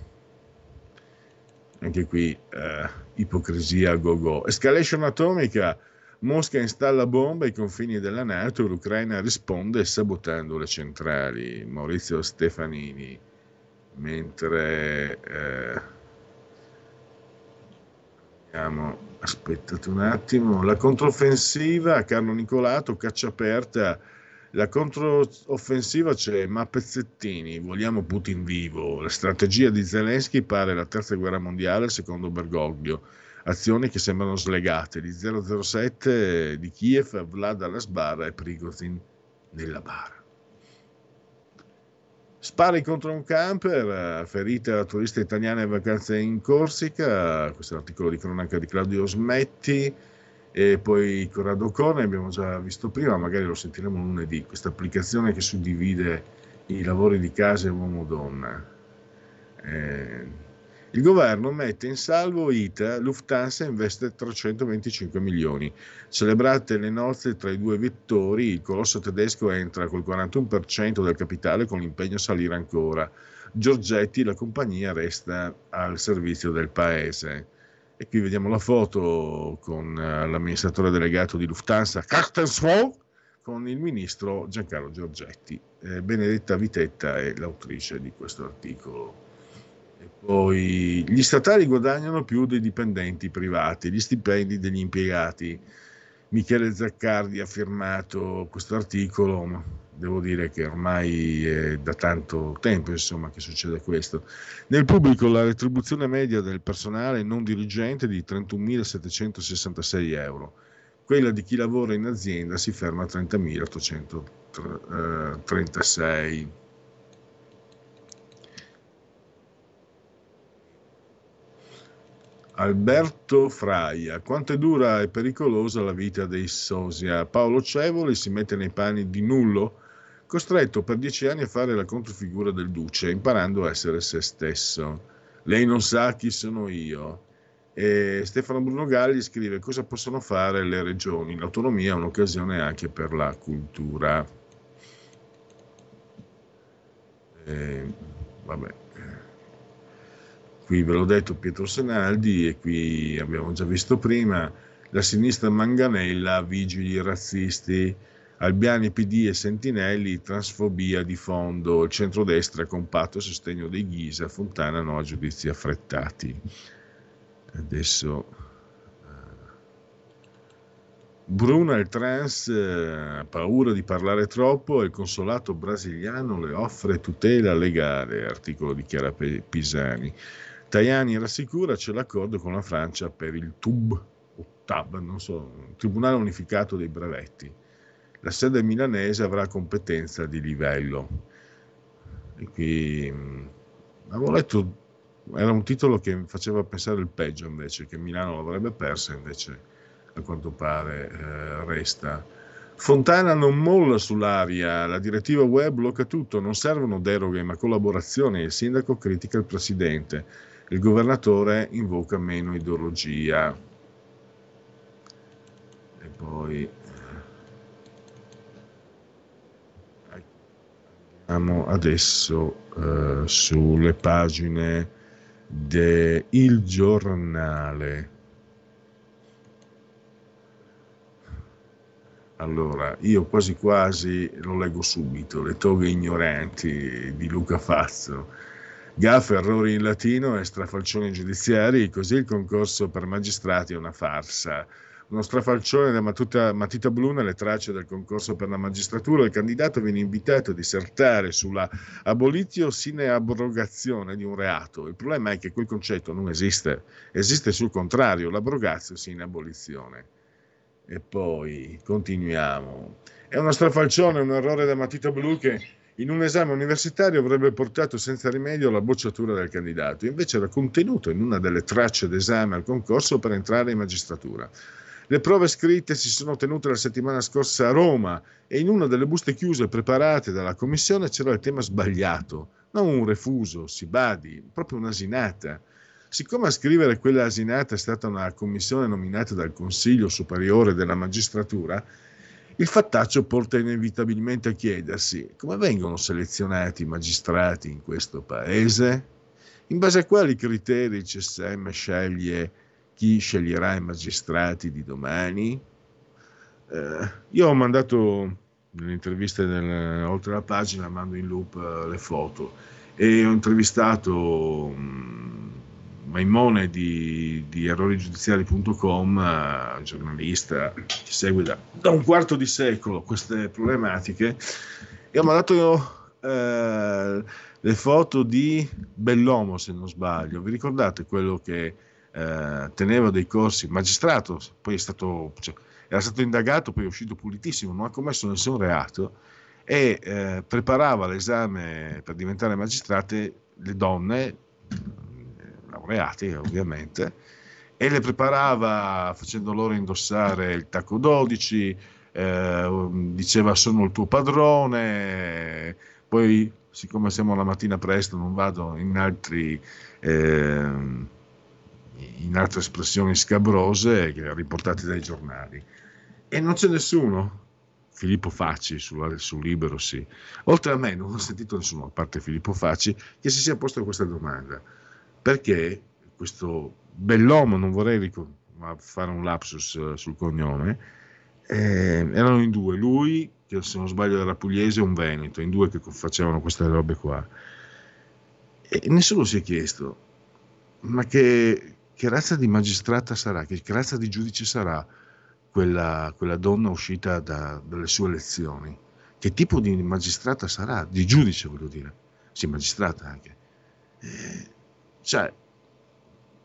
Anche qui eh, ipocrisia go-go. Escalation atomica, Mosca installa bombe ai confini della Nato, l'Ucraina risponde sabotando le centrali. Maurizio Stefanini. Mentre eh, vediamo, aspettate un attimo, la controffensiva, Carlo Nicolato, caccia aperta. La controffensiva c'è, ma pezzettini, vogliamo Putin vivo. La strategia di Zelensky pare la terza guerra mondiale, secondo Bergoglio azioni che sembrano slegate di 007 di Kiev, Vlad alla sbarra e Prigozhin nella bara. Spari contro un camper, ferita la turista italiana in vacanze in Corsica, questo è l'articolo di cronaca di Claudio Smetti, e poi Corrado Cone, abbiamo già visto prima, magari lo sentiremo lunedì, questa applicazione che suddivide i lavori di casa uomo-donna. Eh, il governo mette in salvo ITA, Lufthansa investe 325 milioni. Celebrate le nozze tra i due vettori, il colosso tedesco entra col 41% del capitale con l'impegno a salire ancora. Giorgetti, la compagnia resta al servizio del paese. E qui vediamo la foto con eh, l'amministratore delegato di Lufthansa, Cartensville, con il ministro Giancarlo Giorgetti. Eh, Benedetta Vitetta è l'autrice di questo articolo. Poi gli statali guadagnano più dei dipendenti privati, gli stipendi degli impiegati. Michele Zaccardi ha firmato questo articolo, ma devo dire che ormai è da tanto tempo insomma, che succede questo. Nel pubblico la retribuzione media del personale non dirigente è di 31.766 euro, quella di chi lavora in azienda si ferma a 30.836. Alberto Fraia, quanto è dura e pericolosa la vita dei Sosia. Paolo Cevoli si mette nei panni di Nullo, costretto per dieci anni a fare la controfigura del duce, imparando a essere se stesso. Lei non sa chi sono io. E Stefano Bruno Galli scrive cosa possono fare le regioni. L'autonomia è un'occasione anche per la cultura. E, vabbè qui ve l'ho detto Pietro Senaldi e qui abbiamo già visto prima la sinistra manganella, vigili razzisti, Albiani PD e Sentinelli, transfobia di fondo, il centrodestra compatto sostegno dei Ghisa, Fontana no a giudizi affrettati. Adesso Bruna il trans ha eh, paura di parlare troppo e il consolato brasiliano le offre tutela legale, articolo di Chiara Pisani. Tajani rassicura c'è l'accordo con la Francia per il TUB, o TAB, non so, Tribunale Unificato dei Brevetti. La sede milanese avrà competenza di livello. E qui mh, avevo letto, era un titolo che faceva pensare il peggio invece, che Milano l'avrebbe persa, invece a quanto pare eh, resta. Fontana non molla sull'aria, la direttiva web blocca tutto, non servono deroghe ma collaborazioni. Il sindaco critica il presidente, il governatore invoca meno ideologia. E poi eh, andiamo adesso eh, sulle pagine del Giornale. Allora, io quasi quasi lo leggo subito, Le toghe ignoranti di Luca Fazzo. Gaffe, errori in latino e strafalcioni giudiziari, così il concorso per magistrati è una farsa. Uno strafalcione da matita, matita blu nelle tracce del concorso per la magistratura, il candidato viene invitato a dissertare sulla abolitio sine abrogazione di un reato. Il problema è che quel concetto non esiste, esiste sul contrario, l'abrogatio sine abolizione. E poi continuiamo. È uno strafalcione, un errore da matita blu che in un esame universitario avrebbe portato senza rimedio alla bocciatura del candidato, invece era contenuto in una delle tracce d'esame al concorso per entrare in magistratura. Le prove scritte si sono tenute la settimana scorsa a Roma e in una delle buste chiuse preparate dalla commissione c'era il tema sbagliato, non un refuso, si badi, proprio un'asinata. Siccome a scrivere quella asinata è stata una commissione nominata dal Consiglio Superiore della Magistratura, il fattaccio porta inevitabilmente a chiedersi come vengono selezionati i magistrati in questo paese? In base a quali criteri il CSM sceglie chi sceglierà i magistrati di domani? Eh, io ho mandato nelle interviste del, oltre la pagina, mando in loop eh, le foto e ho intervistato mh, Maimone di, di errorigiudiziari.com, eh, giornalista che segue da, da, un quarto di secolo queste problematiche, e ho mandato eh, le foto di Bellomo, se non sbaglio. Vi ricordate quello che eh, teneva dei corsi, magistrato, poi è stato, cioè, era stato indagato, poi è uscito pulitissimo, non ha commesso nessun reato e eh, preparava l'esame per diventare magistrate le donne laureati ovviamente, e le preparava facendo loro indossare il tacco 12, eh, diceva sono il tuo padrone, poi siccome siamo la mattina presto non vado in, altri, eh, in altre espressioni scabrose riportate dai giornali. E non c'è nessuno, Filippo Facci sul, sul, Libero sì. Oltre a me non ho sentito nessuno, a parte Filippo Facci, che si sia posto questa domanda perché questo bell'uomo, non vorrei ric- fare un lapsus uh, sul cognome, eh, erano in due, lui, che se non sbaglio era pugliese, e un veneto, in due che facevano queste robe qua. E nessuno si è chiesto, ma che, che razza di magistrata sarà, che razza di giudice sarà quella, quella donna uscita da, dalle sue lezioni? Che tipo di magistrata sarà? Di giudice, voglio dire. Sì, magistrata anche. Eh, cioè,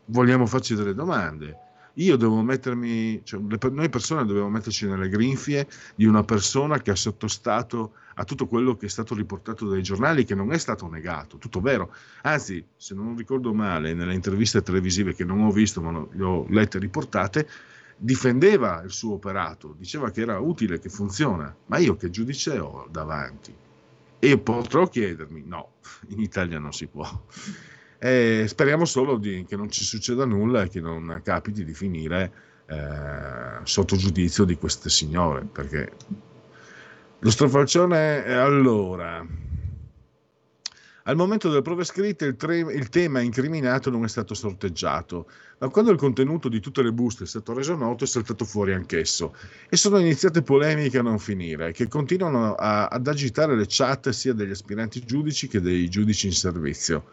vogliamo farci delle domande. Io devo mettermi, cioè, le, noi persone dobbiamo metterci nelle grinfie di una persona che ha sottostato a tutto quello che è stato riportato dai giornali, che non è stato negato, tutto vero. Anzi, se non ricordo male, nelle interviste televisive che non ho visto, ma le ho lette e riportate, difendeva il suo operato, diceva che era utile, che funziona. Ma io che giudice ho davanti? E potrò chiedermi, no, in Italia non si può. E speriamo solo di, che non ci succeda nulla e che non capiti di finire eh, sotto giudizio di queste signore, perché lo strafalcione è allora. Al momento delle prove scritte il, tre, il, tema incriminato non è stato sorteggiato, ma quando il contenuto di tutte le buste è stato reso noto è saltato fuori anch'esso e sono iniziate polemiche a non finire che continuano a, ad agitare le chat sia degli aspiranti giudici che dei giudici in servizio.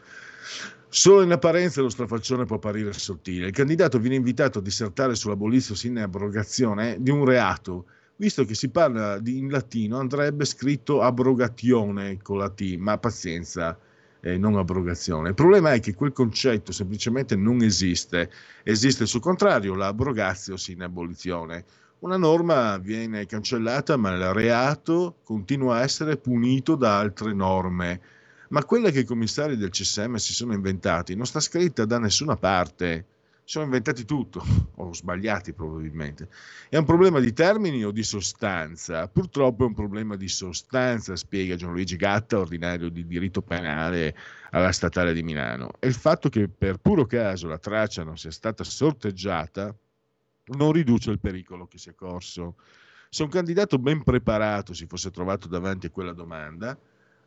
Solo in apparenza lo strafalcione può apparire sottile. Il candidato viene invitato a dissertare sull'abolizio sin abrogazione di un reato. Visto che si parla di, in latino, andrebbe scritto abrogatione con la T, ma pazienza, eh, non abrogazione. Il problema è che quel concetto semplicemente non esiste. Esiste sul contrario l'abrogazio sin abolizione. Una norma viene cancellata, ma il reato continua a essere punito da altre norme ma quella che i commissari del CSM si sono inventati non sta scritta da nessuna parte. sono inventati tutto, *laughs* o sbagliati probabilmente. È un problema di termini o di sostanza? Purtroppo è un problema di sostanza, spiega Gianluigi Gatta, ordinario di diritto penale alla Statale di Milano. E il fatto che per puro caso la traccia non sia stata sorteggiata non riduce il pericolo che si è corso. Se un candidato ben preparato si fosse trovato davanti a quella domanda,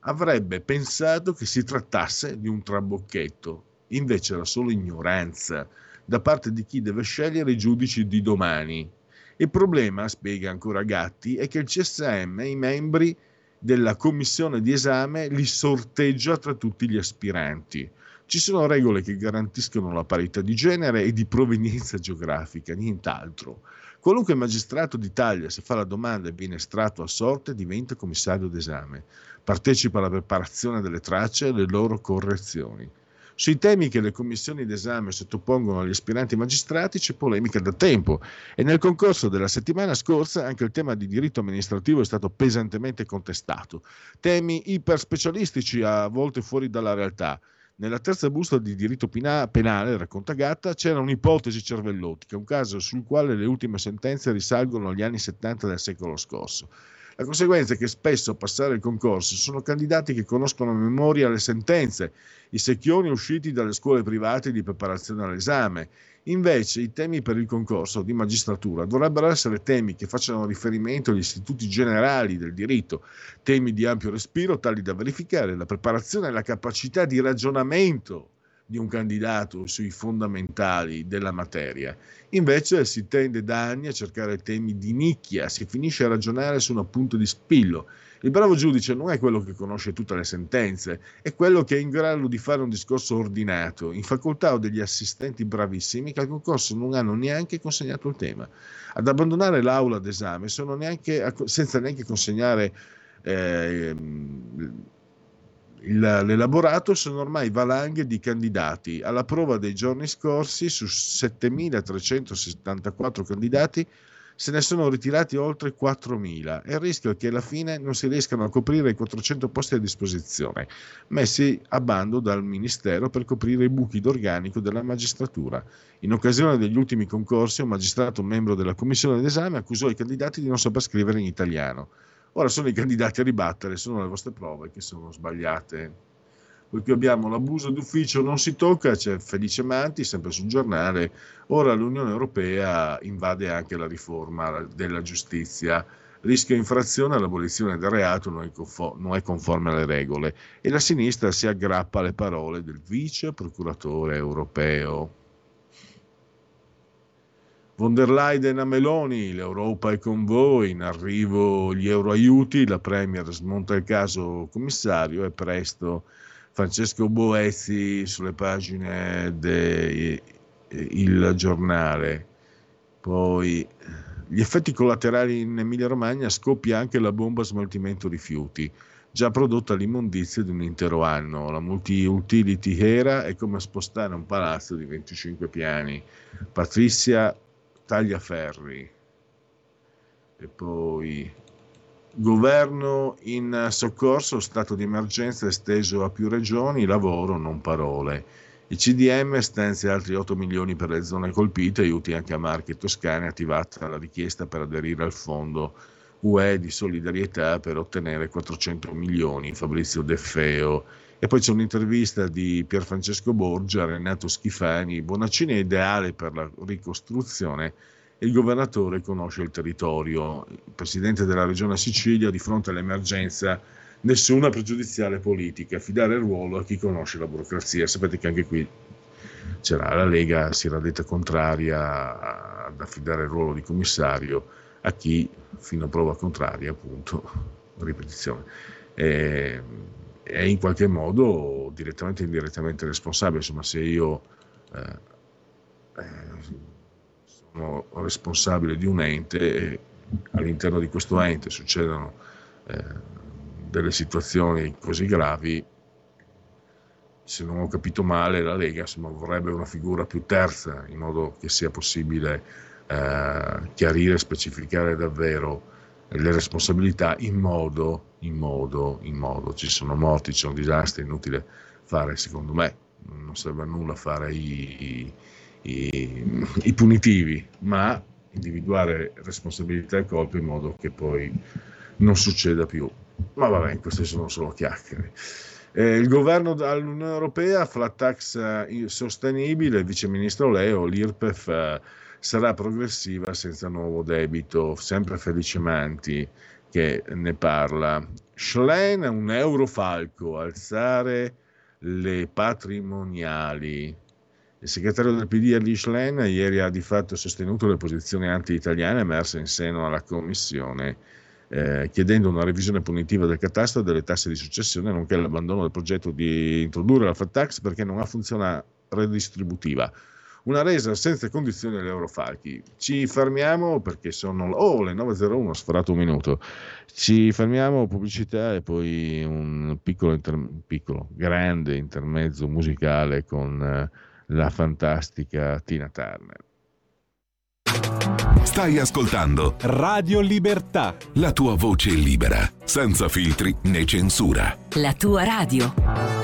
avrebbe pensato che si trattasse di un trabocchetto, invece era solo ignoranza da parte di chi deve scegliere i giudici di domani. Il problema, spiega ancora Gatti, è che il CSM i membri della commissione di esame li sorteggia tra tutti gli aspiranti. Ci sono regole che garantiscono la parità di genere e di provenienza geografica, nient'altro. Qualunque magistrato d'Italia, se fa la domanda e viene estratto a sorte, diventa commissario d'esame. Partecipa alla preparazione delle tracce e alle loro correzioni. Sui temi che le commissioni d'esame sottopongono agli aspiranti magistrati c'è polemica da tempo e nel concorso della settimana scorsa anche il tema di diritto amministrativo è stato pesantemente contestato. Temi iperspecialistici a volte fuori dalla realtà. Nella terza busta di diritto penale, racconta Gatta, c'era un'ipotesi cervellotica, un caso sul quale le ultime sentenze risalgono agli anni 70 del secolo scorso. La conseguenza è che spesso a passare il concorso sono candidati che conoscono a memoria le sentenze, i secchioni usciti dalle scuole private di preparazione all'esame. Invece i temi per il concorso di magistratura dovrebbero essere temi che facciano riferimento agli istituti generali del diritto, temi di ampio respiro tali da verificare la preparazione e la capacità di ragionamento di un candidato sui fondamentali della materia. Invece si tende da anni a cercare temi di nicchia, si finisce a ragionare su un appunto di spillo. Il bravo giudice non è quello che conosce tutte le sentenze, è quello che è in grado di fare un discorso ordinato. In facoltà ho degli assistenti bravissimi che al concorso non hanno neanche consegnato il tema. Ad abbandonare l'aula d'esame neanche, senza neanche consegnare eh, l'elaborato sono ormai valanghe di candidati. Alla prova dei giorni scorsi, su 7.374 candidati, se ne sono ritirati oltre 4.000 e il rischio è che alla fine non si riescano a coprire i 400 posti a disposizione, messi a bando dal Ministero per coprire i buchi d'organico della magistratura. In occasione degli ultimi concorsi, un magistrato membro della commissione d'esame accusò i candidati di non saper scrivere in italiano. Ora sono i candidati a ribattere, sono le vostre prove che sono sbagliate. Poi qui abbiamo l'abuso d'ufficio non si tocca, c'è Felice Manti, sempre sul giornale. Ora l'Unione Europea invade anche la riforma della giustizia. Rischio infrazione all'abolizione del reato non è, conforme, non è conforme alle regole e la sinistra si aggrappa alle parole del vice procuratore europeo. Von der Leyen a Meloni, l'Europa è con voi, in arrivo gli euroaiuti, la Premier smonta il caso commissario e presto Francesco Boezzi sulle pagine del giornale. Poi gli effetti collaterali in Emilia Romagna scoppia anche la bomba smaltimento rifiuti, già prodotta l'immondizia di un intero anno. La multi-utility era è come spostare un palazzo di 25 piani. Patrizia Tagliaferri. E poi governo in soccorso, stato di emergenza esteso a più regioni, lavoro, non parole. Il CDM stanzia altri 8 milioni per le zone colpite, aiuti anche a Marche e Toscane, attivata la richiesta per aderire al fondo UE di solidarietà per ottenere 400 milioni, Fabrizio De Feo. E poi c'è un'intervista di Pierfrancesco Borgia, Renato Schifani, Bonaccini è ideale per la ricostruzione il governatore conosce il territorio. Il presidente della regione Sicilia, di fronte all'emergenza, nessuna pregiudiziale politica, affidare il ruolo a chi conosce la burocrazia. Sapete che anche qui c'era la Lega, si era detta contraria ad affidare il ruolo di commissario a chi, fino a prova contraria, appunto, *laughs* ripetizione, è, è in qualche modo direttamente o indirettamente responsabile. Insomma, se io eh, eh, sono responsabile di un ente e all'interno di questo ente succedono eh, delle situazioni così gravi, se non ho capito male la Lega insomma, vorrebbe una figura più terza in modo che sia possibile eh, chiarire e specificare davvero le responsabilità in modo, in modo, in modo, ci sono morti, ci sono disastri, è inutile fare, secondo me, non serve a nulla fare i, i i, i punitivi, ma individuare responsabilità e colpe in modo che poi non succeda più. Ma vabbè, queste sono solo chiacchiere. Eh, il governo dall'Unione Europea, flat tax eh, sostenibile, il viceministro Leo, l'IRPEF eh, sarà progressiva senza nuovo debito, sempre Felicimanti che ne parla. Schlein, un eurofalco, alzare le patrimoniali. Il segretario del PD Erli Schlein ieri ha di fatto sostenuto le posizioni anti-italiane emerse in seno alla Commissione, eh, chiedendo una revisione punitiva del catasto delle tasse di successione, nonché l'abbandono del progetto di introdurre la flat tax perché non ha funzione redistributiva. Una resa senza condizioni agli eurofalchi. Ci fermiamo perché sono oh, le 9.01, sforato un minuto. Ci fermiamo, pubblicità e poi un piccolo, inter- piccolo grande intermezzo musicale con eh, la fantastica Tina Turner. Stai ascoltando Radio Libertà. la tua voce libera, senza filtri né censura. La tua radio.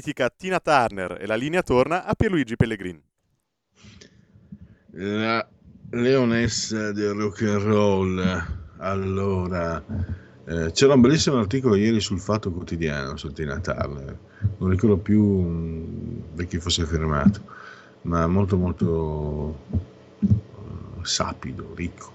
Mitica Tina Turner e la linea torna a Pierluigi Pellegrini. La leonessa del rock and roll. Allora, eh, c'era un bellissimo articolo ieri sul Fatto Quotidiano su Tina Turner. Non ricordo più mm, da chi fosse firmato, ma molto molto eh, sapido, ricco.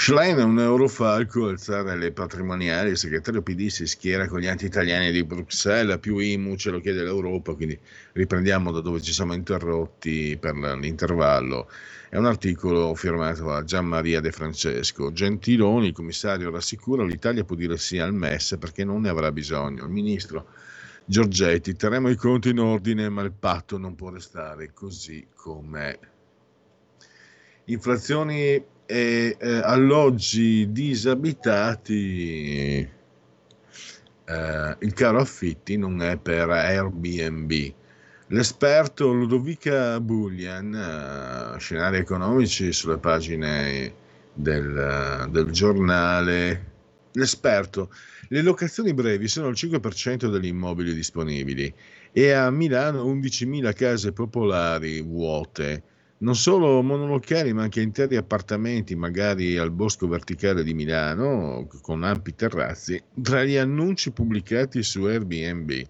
Schlein è un eurofalco, alzare le patrimoniali, il segretario PD si schiera con gli anti-italiani di Bruxelles, più IMU ce lo chiede l'Europa, quindi riprendiamo da dove ci siamo interrotti per l'intervallo. È un articolo firmato da Gian Maria De Francesco. Gentiloni, il commissario, rassicura l'Italia può dire sì al MES perché non ne avrà bisogno. Il ministro Giorgetti, terremo i conti in ordine, ma il patto non può restare così com'è. Inflazioni e eh, alloggi disabitati, eh, il caro affitti non è per Airbnb. L'esperto Ludovica Bullian, eh, scenari economici sulle pagine del, del giornale. L'esperto, le locazioni brevi sono il 5% degli immobili disponibili e a Milano 11.000 case popolari vuote non solo monolocali ma anche interi appartamenti, magari al Bosco Verticale di Milano, con ampi terrazzi, tra gli annunci pubblicati su Airbnb.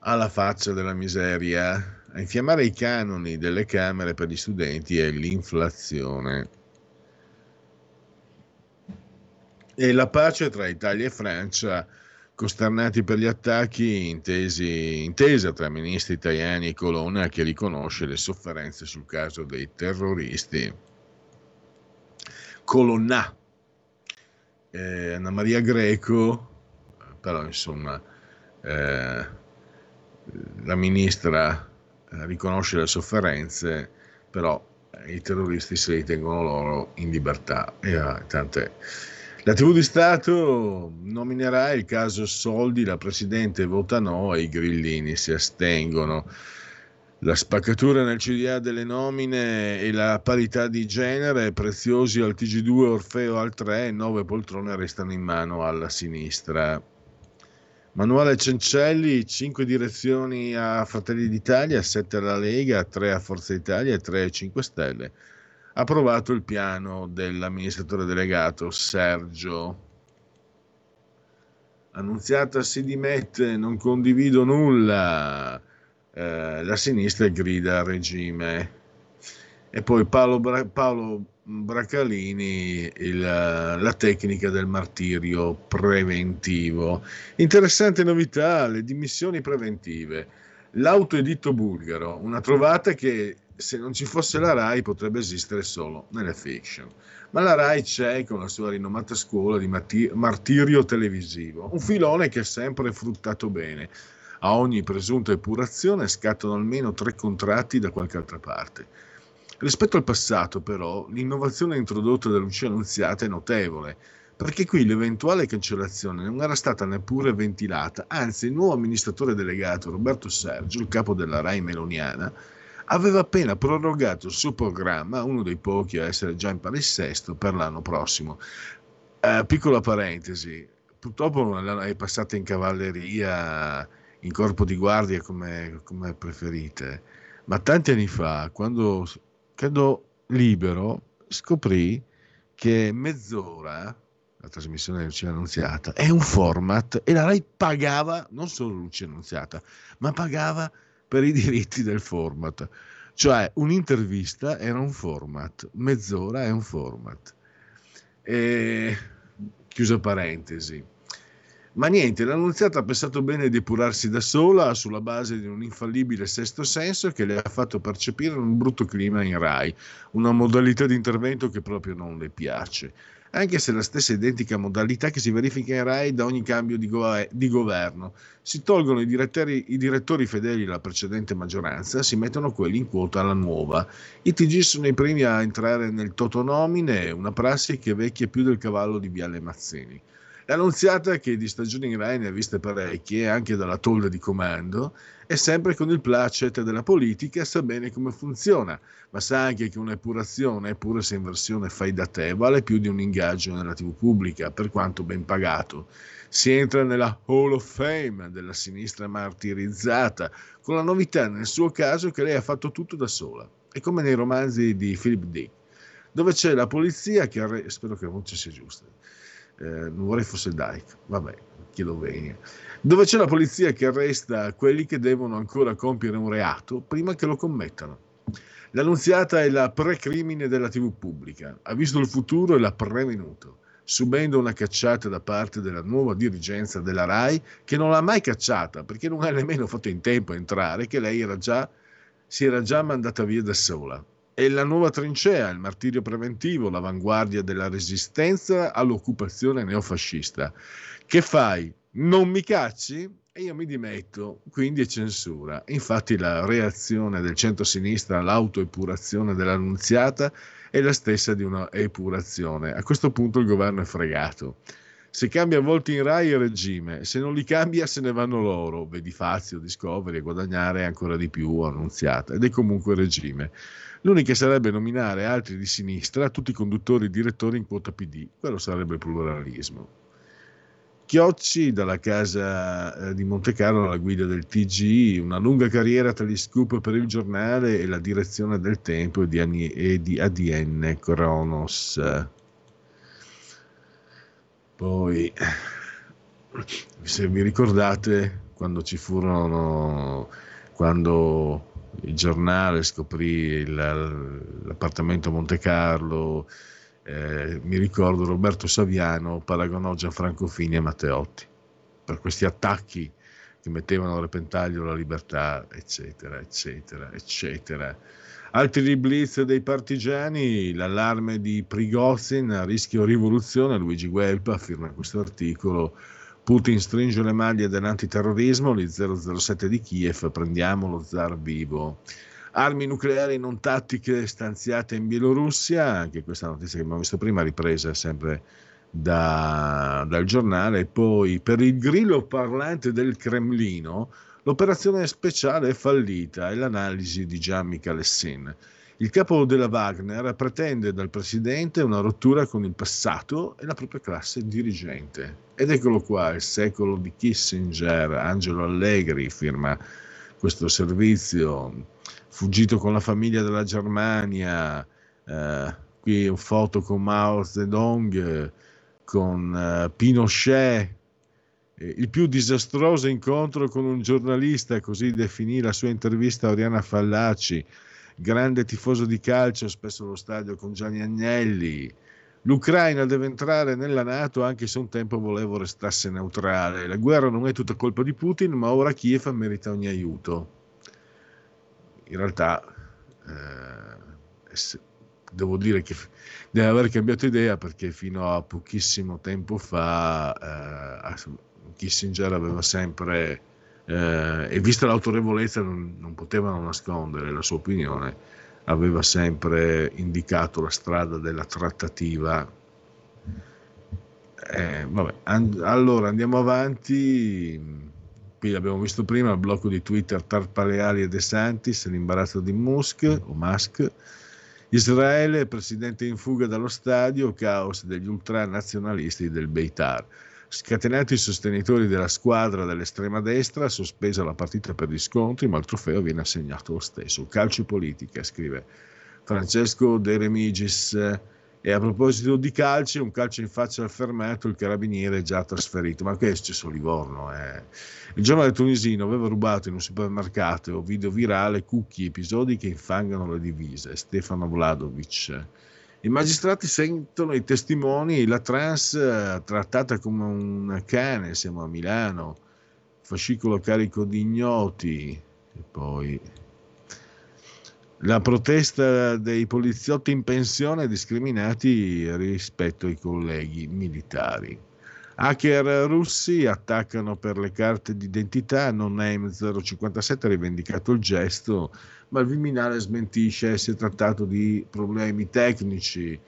Alla faccia della miseria, a infiammare i canoni delle camere per gli studenti è l'inflazione. E la pace tra Italia e Francia costernati per gli attacchi, intesi, intesa tra ministri italiani e Colonna che riconosce le sofferenze sul caso dei terroristi. Colonna, eh, Anna Maria Greco, però insomma eh, la ministra eh, riconosce le sofferenze, però eh, i terroristi si ritengono loro in libertà eh, tant'è. La TV di Stato nominerà il caso Soldi, la Presidente vota no e i grillini si astengono. La spaccatura nel CDA delle nomine e la parità di genere, preziosi al TG2, Orfeo al 3, nove poltrone restano in mano alla sinistra. Manuele Cencelli, 5 direzioni a Fratelli d'Italia, 7 alla Lega, 3 a Forza Italia e 3 a 5 Stelle approvato il piano dell'amministratore delegato Sergio. Annunziata si dimette, non condivido nulla. Eh, la sinistra grida regime. E poi Paolo, Bra- Paolo Bracalini, il, la tecnica del martirio preventivo. Interessante novità, le dimissioni preventive. L'autoeditto bulgaro, una trovata che se non ci fosse la RAI potrebbe esistere solo nelle fiction. Ma la RAI c'è con la sua rinomata scuola di martir- martirio televisivo, un filone che è sempre fruttato bene. A ogni presunta epurazione scattano almeno tre contratti da qualche altra parte. Rispetto al passato, però, l'innovazione introdotta da Lucia Annunziata è notevole, perché qui l'eventuale cancellazione non era stata neppure ventilata, anzi il nuovo amministratore delegato Roberto Sergio, il capo della RAI meloniana, aveva appena prorogato il suo programma, uno dei pochi a essere già in palinsesto, per l'anno prossimo. Eh, piccola parentesi, purtroppo è passata in cavalleria, in corpo di guardia come, come preferite, ma tanti anni fa, quando credo libero, scoprì che mezz'ora, la trasmissione di Lucia Annunziata, è un format e la RAI pagava, non solo Lucia Annunziata, ma pagava per i diritti del format. Cioè un'intervista era un format, mezz'ora è un format. E... Chiusa parentesi. Ma niente, l'annunziata ha pensato bene di epurarsi da sola sulla base di un infallibile sesto senso che le ha fatto percepire un brutto clima in RAI, una modalità di intervento che proprio non le piace anche se la stessa identica modalità che si verifica in RAI da ogni cambio di, go- di governo. Si tolgono i direttori, i direttori, fedeli alla precedente maggioranza, si mettono quelli in quota alla nuova. I TG sono i primi a entrare nel totonomine, una prassi che vecchia più del cavallo di Viale Mazzini. L'annunziata, che di stagioni in Rai ne ha viste parecchie, anche dalla tolla di comando, è sempre con il placet della politica, sa bene come funziona, ma sa anche che un'epurazione, pure se in versione fai da te, vale più di un ingaggio nella TV pubblica, per quanto ben pagato. Si entra nella Hall of Fame della sinistra martirizzata, con la novità nel suo caso che lei ha fatto tutto da sola. È come nei romanzi di Philip Dick, dove c'è la polizia che arre- spero che la voce sia giusta. Eh, non vorrei fosse Dyke, vabbè, chi lo vegna. Dove c'è la polizia che arresta quelli che devono ancora compiere un reato prima che lo commettano. L'annunziata è la precrimine della TV pubblica, ha visto il futuro e l'ha prevenuto, subendo una cacciata da parte della nuova dirigenza della RAI che non l'ha mai cacciata perché non ha nemmeno fatto in tempo a entrare, che lei era già, si era già mandata via da sola. È la nuova trincea, il martirio preventivo, l'avanguardia della resistenza all'occupazione neofascista. Che fai? Non mi cacci? E io mi dimetto, quindi è censura. Infatti la reazione del centro-sinistra all'autoepurazione dell'annunziata è la stessa di una epurazione. A questo punto il governo è fregato. Se cambia volti in Rai è regime, se non li cambia se ne vanno loro, vedi Fazio, Discovery, guadagnare ancora di più annunziata, ed è comunque regime. L'unica sarebbe nominare altri di sinistra, tutti conduttori e direttori in quota PD, quello sarebbe pluralismo. Chiocci dalla casa eh, di Monte Carlo alla guida del TG, una lunga carriera tra gli scoop per il giornale e la direzione del tempo e di, ADN Kronos. Poi, se vi ricordate, quando ci furono, quando il giornale scoprì l'appartamento a Monte Carlo, eh, mi ricordo Roberto Saviano paragonò Gianfranco Fini a Matteotti per questi attacchi che mettevano a repentaglio la libertà, eccetera, eccetera, eccetera. Altri blitz dei partigiani, l'allarme di Prigozhin a rischio rivoluzione, Luigi Guelpa firma questo articolo, Putin stringe le maglie dell'antiterrorismo, gli 007 di Kiev, prendiamo lo zar vivo. Armi nucleari non tattiche stanziate in Bielorussia, anche questa notizia che abbiamo visto prima, ripresa sempre da- dal giornale. Poi per il grillo parlante del Cremlino, l'operazione speciale è fallita e l'analisi di Gian Michalessin. Il capo della Wagner pretende dal presidente una rottura con il passato e la propria classe dirigente. Ed eccolo qua, il secolo di Kissinger, Angelo Allegri firma questo servizio, fuggito con la famiglia dalla Germania, eh, qui un foto con Mao Zedong, con eh, Pinochet, il più disastroso incontro con un giornalista, così definì la sua intervista a Oriana Fallaci, grande tifoso di calcio, spesso allo stadio con Gianni Agnelli. L'Ucraina deve entrare nella Nato anche se un tempo volevo restasse neutrale. La guerra non è tutta colpa di Putin, ma ora Kiev merita ogni aiuto. In realtà, eh, devo dire che deve aver cambiato idea perché fino a pochissimo tempo fa eh, Kissinger aveva sempre, eh, e vista l'autorevolezza non, non potevano nascondere la sua opinione, aveva sempre indicato la strada della trattativa. Eh, and- allora andiamo avanti. Qui abbiamo visto prima il blocco di Twitter Tarpaleali e De Santis, l'imbarazzo di Musk o Musk. Israele, presidente in fuga dallo stadio, caos degli ultranazionalisti del Beitar. Scatenati i sostenitori della squadra dell'estrema destra, sospesa la partita per gli scontri, ma il trofeo viene assegnato lo stesso. Calcio politica, scrive Francesco De Remigis. E a proposito di calci, un calcio in faccia al fermato, il carabiniere è già trasferito. Ma che è a Livorno? Eh? Il giovane tunisino aveva rubato in un supermercato video virale cookie, episodi che infangano le divise. Stefano Vladovic. I magistrati sentono i testimoni, la trans eh, trattata come un cane, siamo a Milano, fascicolo carico di ignoti, e poi la protesta dei poliziotti in pensione discriminati rispetto ai colleghi militari. Hacker russi attaccano per le carte d'identità, non name 057 ha rivendicato il gesto, ma il Viminale smentisce si è trattato di problemi tecnici.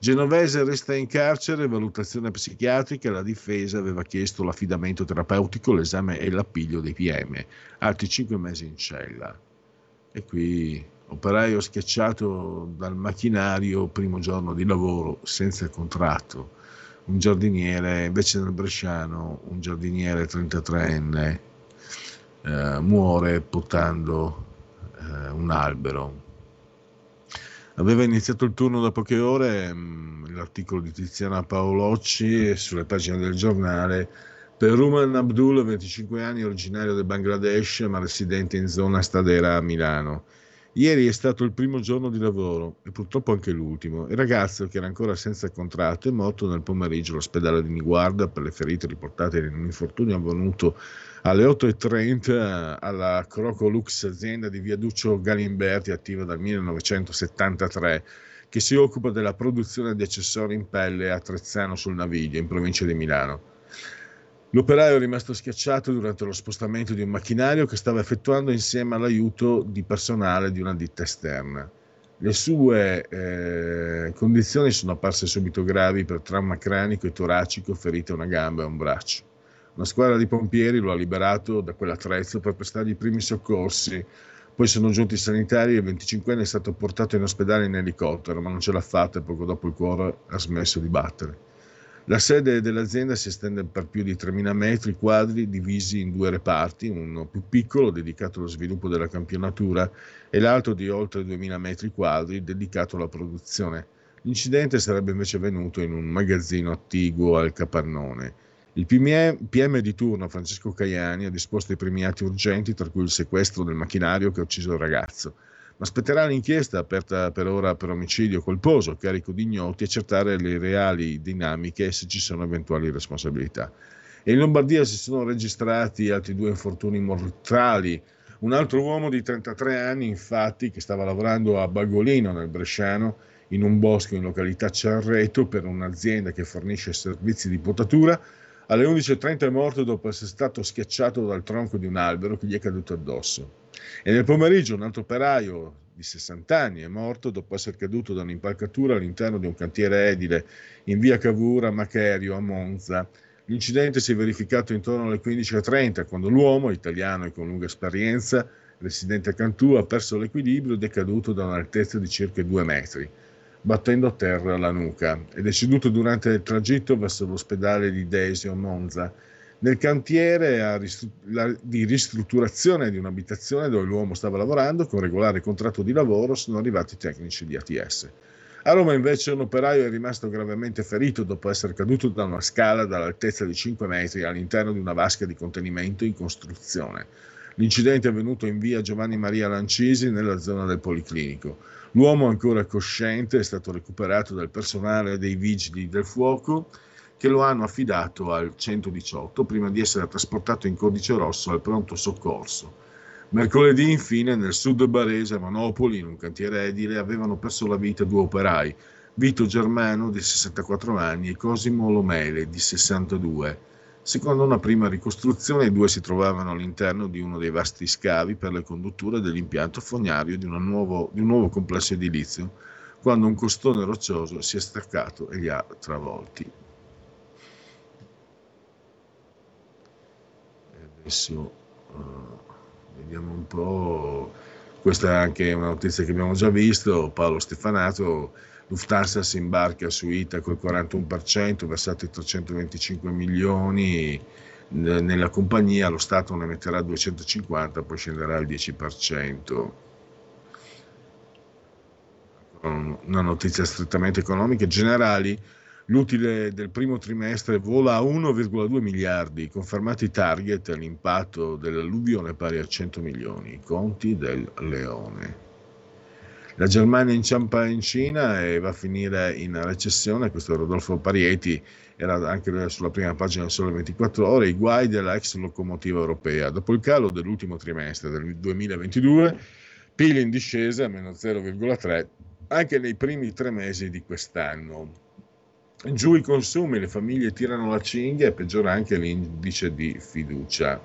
Genovese resta in carcere, valutazione psichiatrica, la difesa aveva chiesto l'affidamento terapeutico, l'esame e l'appiglio dei PM, altri 5 mesi in cella. E qui operaio schiacciato dal macchinario, primo giorno di lavoro, senza contratto. Un giardiniere, invece nel Bresciano, un giardiniere 33enne eh, muore portando eh, un albero. Aveva iniziato il turno da poche ore, mh, l'articolo di Tiziana Paolocci sulle pagine del giornale. Per Ruman Abdul, 25 anni, originario del Bangladesh, ma residente in zona Stadera a Milano. Ieri è stato il primo giorno di lavoro e purtroppo anche l'ultimo. Il ragazzo, che era ancora senza contratto, è morto nel pomeriggio all'ospedale di Niguarda per le ferite riportate in un infortunio avvenuto alle 8.30 alla Crocolux, azienda di Viaduccio Galimberti, attiva dal 1973, che si occupa della produzione di accessori in pelle a Trezzano sul Naviglio, in provincia di Milano. L'operaio è rimasto schiacciato durante lo spostamento di un macchinario che stava effettuando insieme all'aiuto di personale di una ditta esterna. Le sue eh, condizioni sono apparse subito gravi per trauma cranico e toracico, ferite a una gamba e un braccio. Una squadra di pompieri lo ha liberato da quell'attrezzo per prestargli i primi soccorsi. Poi sono giunti i sanitari e il 25enne è stato portato in ospedale in elicottero, ma non ce l'ha fatta e poco dopo il cuore ha smesso di battere. La sede dell'azienda si estende per più di 3.000 metri quadri divisi in due reparti, uno più piccolo dedicato allo sviluppo della campionatura e l'altro di oltre 2.000 metri quadri dedicato alla produzione. L'incidente sarebbe invece avvenuto in un magazzino attiguo al Capannone. Il PM di turno, Francesco Caiani, ha disposto i primi atti urgenti, tra cui il sequestro del macchinario che ha ucciso il ragazzo. Aspetterà l'inchiesta aperta per ora per omicidio colposo, carico di ignoti, accertare le reali dinamiche e se ci sono eventuali responsabilità. E in Lombardia si sono registrati altri due infortuni mortali. Un altro uomo di 33 anni, infatti, che stava lavorando a Bagolino, nel Bresciano, in un bosco in località Cerreto per un'azienda che fornisce servizi di potatura, alle 11.30 è morto dopo essere stato schiacciato dal tronco di un albero che gli è caduto addosso. E nel pomeriggio un altro operaio di 60 anni è morto dopo essere caduto da un'impalcatura all'interno di un cantiere edile in via Cavour Macherio a Monza. L'incidente si è verificato intorno alle 15.30 quando l'uomo, italiano e con lunga esperienza, residente a Cantù, ha perso l'equilibrio ed è caduto da un'altezza di circa due metri, battendo a terra la nuca. È deceduto durante il tragitto verso l'ospedale di Desio, Monza, nel cantiere di ristrutturazione di un'abitazione dove l'uomo stava lavorando con regolare contratto di lavoro sono arrivati i tecnici di ATS. A Roma invece un operaio è rimasto gravemente ferito dopo essere caduto da una scala dall'altezza di 5 metri all'interno di una vasca di contenimento in costruzione. L'incidente è avvenuto in via Giovanni Maria Lancisi nella zona del Policlinico. L'uomo ancora cosciente è stato recuperato dal personale dei vigili del fuoco che lo hanno affidato al 118 prima di essere trasportato in codice rosso al pronto soccorso. Mercoledì, infine, nel sud barese, a Monopoli, in un cantiere edile, avevano perso la vita due operai, Vito Germano di 64 anni e Cosimo Lomele di 62. Secondo una prima ricostruzione, i due si trovavano all'interno di uno dei vasti scavi per le condutture dell'impianto fognario di, nuovo, di un nuovo complesso edilizio, quando un costone roccioso si è staccato e li ha travolti. adesso uh, vediamo un po'. Questa è anche una notizia che abbiamo già visto. Paolo Stefanato, Lufthansa si imbarca su ITA col 41%, versati 325 milioni nella compagnia, lo Stato ne metterà 250, poi scenderà al 10%. Una notizia strettamente economica. Generali, L'utile del primo trimestre vola a 1,2 miliardi, confermati i target all'impatto dell'alluvione pari a 100 milioni, conti del leone. La Germania inciampa in Cina e va a finire in recessione, questo è Rodolfo Parieti, era anche sulla prima pagina del Sole 24 Ore, i guai della ex locomotiva europea. Dopo il calo dell'ultimo trimestre del 2022, PIL in discesa, meno 0,3, anche nei primi tre mesi di quest'anno. Giù i consumi, le famiglie tirano la cinghia e peggiora anche l'indice di fiducia.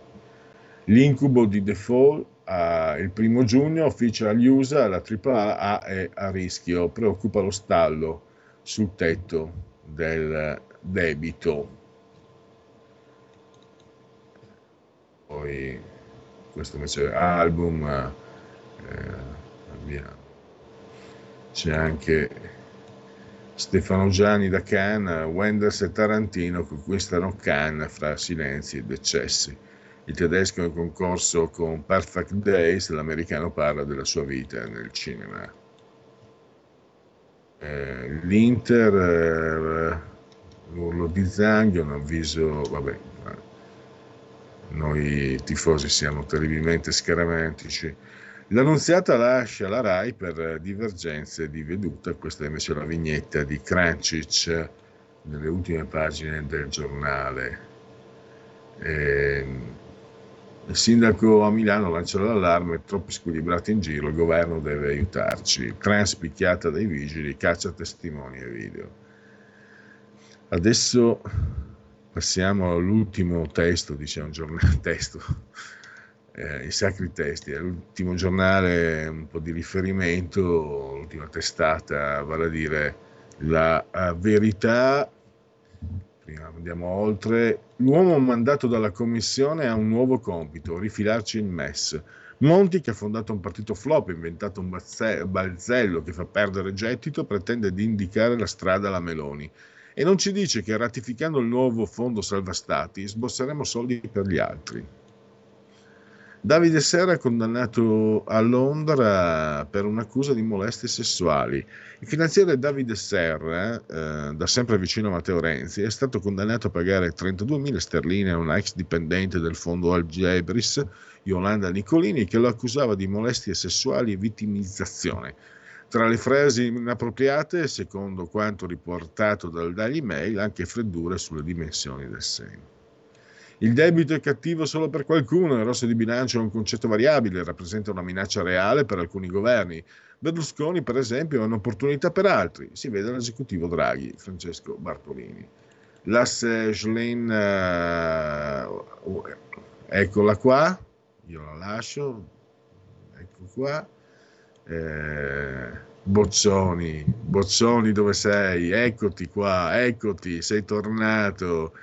L'incubo di default uh, il primo giugno, official USA, la AAA è a rischio, preoccupa lo stallo. sul tetto del debito. Poi questo invece è album, eh, c'è anche Stefano Gianni da Cannes, Wenders e Tarantino conquistano Cannes fra silenzi ed eccessi. Il tedesco è in concorso con Perfect Days, l'americano parla della sua vita nel cinema. Eh, L'Inter, eh, l'urlo di Zanghi, un avviso, vabbè, eh, noi tifosi siamo terribilmente scaramantici. L'annunziata lascia la RAI per divergenze di veduta, questa è invece la vignetta di Crancic nelle ultime pagine del giornale. Ehm, il sindaco a Milano lancia l'allarme, troppi squilibrati in giro, il governo deve aiutarci. Trans picchiata dai vigili, caccia testimoni e video. Adesso passiamo all'ultimo testo, diciamo, giornale, *laughs* testo, eh, i sacri testi, è l'ultimo giornale un po' di riferimento, l'ultima testata, vale a dire la eh, verità. Prima andiamo oltre. L'uomo mandato dalla commissione ha un nuovo compito, rifilarci il MES. Monti, che ha fondato un partito flop, inventato un balzello che fa perdere gettito, pretende di indicare la strada alla Meloni. E non ci dice che ratificando il nuovo fondo salva stati sbosseremo soldi per gli altri. Davide Serra condannato a Londra per un'accusa di molestie sessuali. Il finanziere Davide Serra, eh, da sempre vicino a Matteo Renzi, è stato condannato a pagare 32.000 sterline a una ex dipendente del fondo Algebris, Yolanda Nicolini, che lo accusava di molestie sessuali e vittimizzazione. Tra le frasi inappropriate, secondo quanto riportato dal Daily Mail, anche freddure sulle dimensioni del seno. Il debito è cattivo solo per qualcuno, il rosso di bilancio è un concetto variabile, rappresenta una minaccia reale per alcuni governi. Berlusconi, per esempio, è un'opportunità per altri. Si vede l'esecutivo Draghi, Francesco Bartolini. L'asse Schlein, eh, eccola qua, io la lascio, ecco qua. Eh, Bozzoni, Bozzoni dove sei? Eccoti qua, eccoti, sei tornato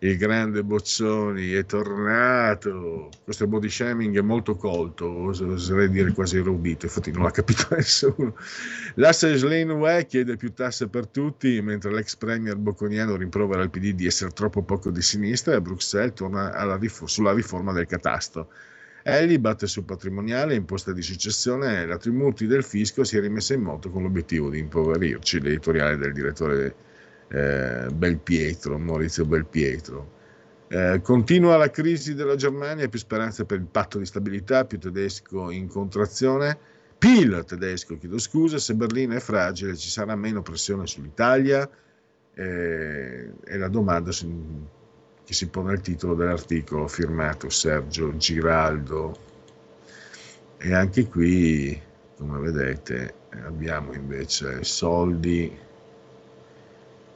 il grande Bozzoni è tornato. Questo body shaming è molto colto, os- oserei dire quasi erudito, infatti non l'ha capito *laughs* nessuno. L'asse Slaneway chiede più tasse per tutti, mentre l'ex premier bocconiano rimprovera il PD di essere troppo poco di sinistra e Bruxelles torna alla rif- sulla riforma del catasto. Ellie batte sul patrimoniale, imposta di successione e la Trimurti del fisco si è rimessa in moto con l'obiettivo di impoverirci, l'editoriale del direttore eh, Belpietro, Maurizio Belpietro. Eh, continua la crisi della Germania, più speranze per il patto di stabilità, più tedesco in contrazione, PIL tedesco, chiedo scusa, se Berlino è fragile ci sarà meno pressione sull'Italia, eh, è la domanda che si pone il titolo dell'articolo firmato Sergio Giraldo. E anche qui, come vedete, abbiamo invece soldi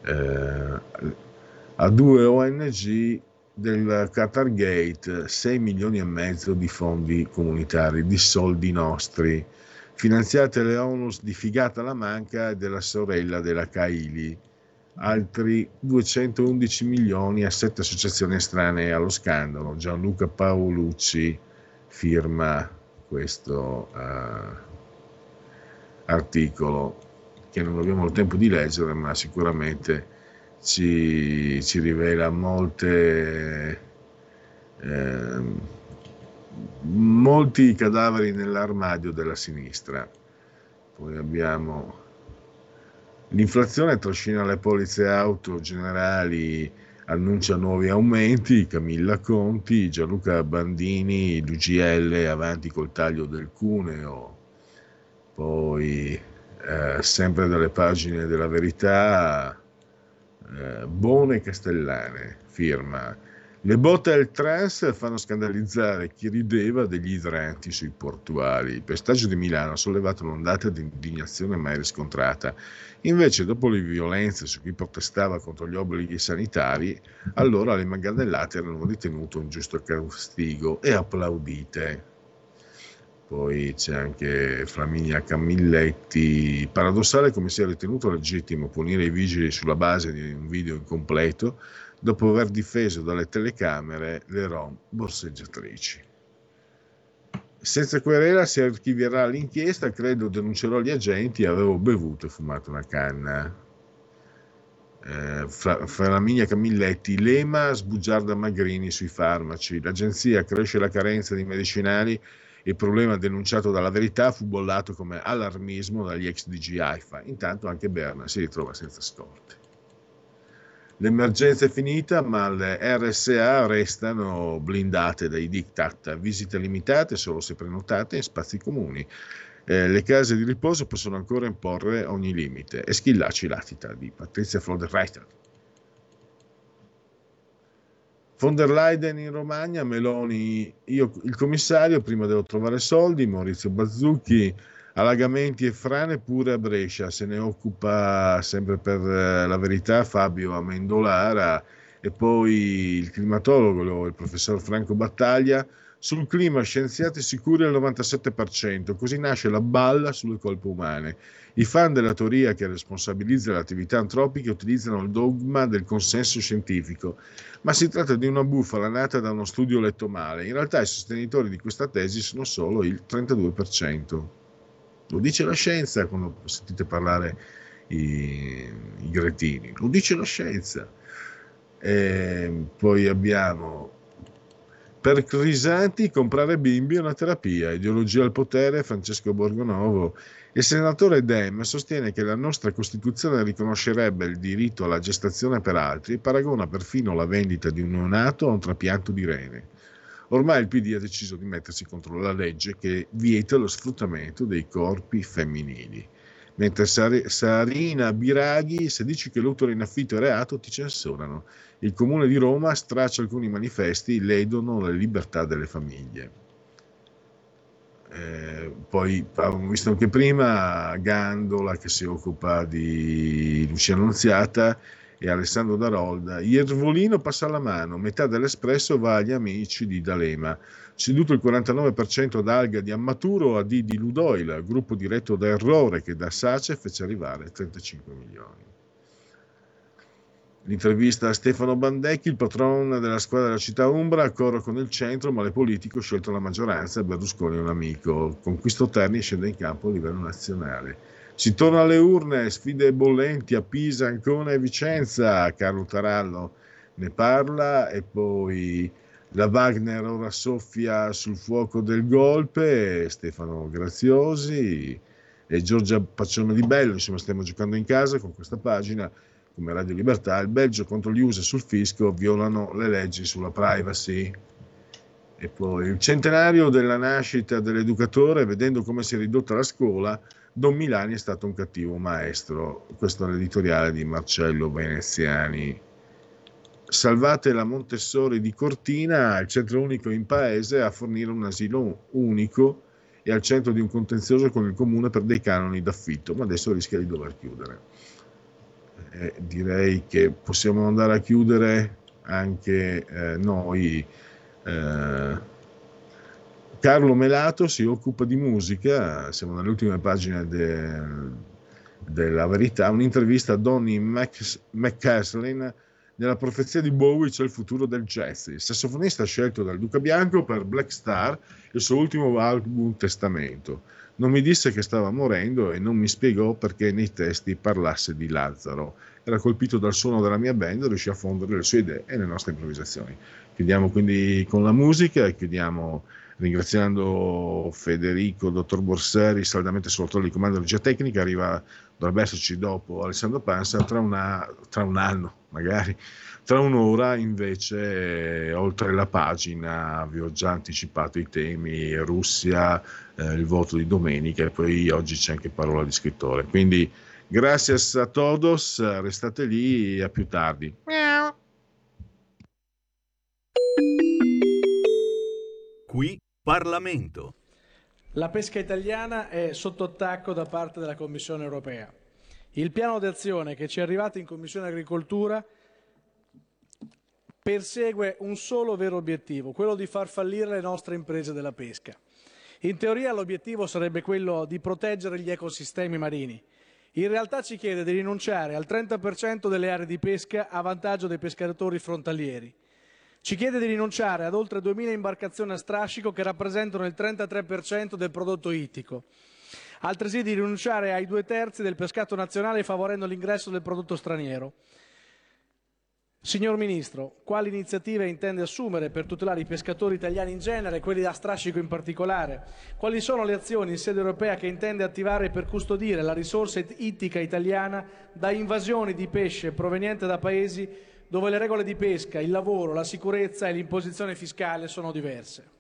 eh, a due ONG del Qatar Gate 6 milioni e mezzo di fondi comunitari, di soldi nostri, finanziate le onus di Figata la Manca e della sorella della Caili, altri 211 milioni a sette associazioni estranee allo scandalo. Gianluca Paolucci firma questo eh, articolo che non abbiamo il tempo di leggere, ma sicuramente ci, ci rivela molte, ehm, molti cadaveri nell'armadio della sinistra. Poi abbiamo l'inflazione trascina le polizze auto generali, annuncia nuovi aumenti, Camilla Conti, Gianluca Bandini, l'UGL avanti col taglio del cuneo, poi eh, sempre dalle pagine della verità, eh, Bone Castellane firma. Le botte al trans fanno scandalizzare chi rideva degli idranti sui portuali. Il pestaggio di Milano ha sollevato un'ondata di indignazione mai riscontrata. Invece, dopo le violenze su chi protestava contro gli obblighi sanitari, allora le manganellate erano ritenute un giusto castigo e applaudite. Poi c'è anche Flaminia Camilletti. Paradossale come sia ritenuto legittimo punire i vigili sulla base di un video incompleto dopo aver difeso dalle telecamere le rom borseggiatrici. Senza querela si archivierà l'inchiesta, credo denuncerò gli agenti, avevo bevuto e fumato una canna. Eh, Fra- Flaminia Camilletti, l'EMA sbugiarda Magrini sui farmaci, l'agenzia cresce la carenza di medicinali il problema denunciato dalla verità fu bollato come allarmismo dagli ex DG AIFA. Intanto anche Berna si ritrova senza scorte. L'emergenza è finita, ma le RSA restano blindate dai diktat, visite limitate solo se prenotate in spazi comuni. Eh, le case di riposo possono ancora imporre ogni limite. E Schillaci latita di Patrizia Floderreiter. Von der Leyen in Romagna, Meloni, io il commissario, prima devo trovare soldi, Maurizio Bazzucchi, allagamenti e frane pure a Brescia, se ne occupa sempre per eh, la verità Fabio Amendolara e poi il climatologo, il professor Franco Battaglia, sul clima scienziati sicuri al 97%, così nasce la balla sulle colpe umane. I fan della teoria che responsabilizza le attività antropiche utilizzano il dogma del consenso scientifico, ma si tratta di una bufala nata da uno studio letto male. In realtà i sostenitori di questa tesi sono solo il 32%. Lo dice la scienza quando sentite parlare i, i gretini, lo dice la scienza. E poi abbiamo per Crisanti comprare bimbi è una terapia, ideologia al potere, Francesco Borgonovo. Il senatore Dem sostiene che la nostra Costituzione riconoscerebbe il diritto alla gestazione per altri e paragona perfino la vendita di un neonato a un trapianto di rene. Ormai il PD ha deciso di mettersi contro la legge che vieta lo sfruttamento dei corpi femminili. Mentre Sarina Biraghi, se dici che l'utero in affitto è reato, ti censurano. Il comune di Roma straccia alcuni manifesti, ledono la libertà delle famiglie. Eh, poi abbiamo visto anche prima Gandola che si occupa di Luciano Nunziata e Alessandro Darolda. Iervolino passa la mano, metà dell'espresso va agli amici di D'Alema. Ceduto il 49% ad Alga di Ammaturo a Didi Ludoil, gruppo diretto da Errore che da Sace fece arrivare 35 milioni. L'intervista a Stefano Bandecchi, il patron della squadra della città Umbra, a coro con il centro, ma le politiche scelto la maggioranza e Berlusconi è un amico. Con questo Terni scende in campo a livello nazionale. Si torna alle urne, sfide bollenti a Pisa, Ancona e Vicenza. Carlo Tarallo ne parla e poi la Wagner ora soffia sul fuoco del golpe, Stefano Graziosi e Giorgia Paccione di Bello, insomma stiamo giocando in casa con questa pagina come Radio Libertà, il Belgio contro gli USA sul fisco violano le leggi sulla privacy. E poi il centenario della nascita dell'educatore, vedendo come si è ridotta la scuola, Don Milani è stato un cattivo maestro. Questo è l'editoriale di Marcello Veneziani. Salvate la Montessori di Cortina, il centro unico in paese a fornire un asilo unico e al centro di un contenzioso con il comune per dei canoni d'affitto, ma adesso rischia di dover chiudere. Eh, direi che possiamo andare a chiudere anche eh, noi. Eh, Carlo Melato si occupa di musica, siamo nelle ultime pagine de, della verità, un'intervista a Donny McCaslin nella profezia di Bowie c'è il futuro del jazz. Il sassofonista scelto dal Duca Bianco per Black Star, il suo ultimo album Testamento. Non mi disse che stava morendo e non mi spiegò perché nei testi parlasse di Lazzaro. Era colpito dal suono della mia band e riuscì a fondere le sue idee e le nostre improvvisazioni. Chiudiamo quindi con la musica e chiudiamo ringraziando Federico, dottor Borseri, saldamente sotto di comando di regia tecnica. Arriva, dovrebbe esserci dopo Alessandro Panza, tra, una, tra un anno magari. Tra un'ora invece, oltre la pagina, vi ho già anticipato i temi Russia, eh, il voto di domenica e poi oggi c'è anche parola di scrittore. Quindi grazie a todos, restate lì e a più tardi. Qui Parlamento. La pesca italiana è sotto attacco da parte della Commissione europea. Il piano d'azione che ci è arrivato in Commissione Agricoltura persegue un solo vero obiettivo, quello di far fallire le nostre imprese della pesca. In teoria l'obiettivo sarebbe quello di proteggere gli ecosistemi marini. In realtà ci chiede di rinunciare al 30% delle aree di pesca a vantaggio dei pescatori frontalieri. Ci chiede di rinunciare ad oltre 2.000 imbarcazioni a strascico che rappresentano il 33% del prodotto ittico. Altresì di rinunciare ai due terzi del pescato nazionale favorendo l'ingresso del prodotto straniero. Signor Ministro, quali iniziative intende assumere per tutelare i pescatori italiani in genere quelli a strascico in particolare? Quali sono le azioni in sede europea che intende attivare per custodire la risorsa ittica italiana da invasioni di pesce proveniente da paesi dove le regole di pesca, il lavoro, la sicurezza e l'imposizione fiscale sono diverse?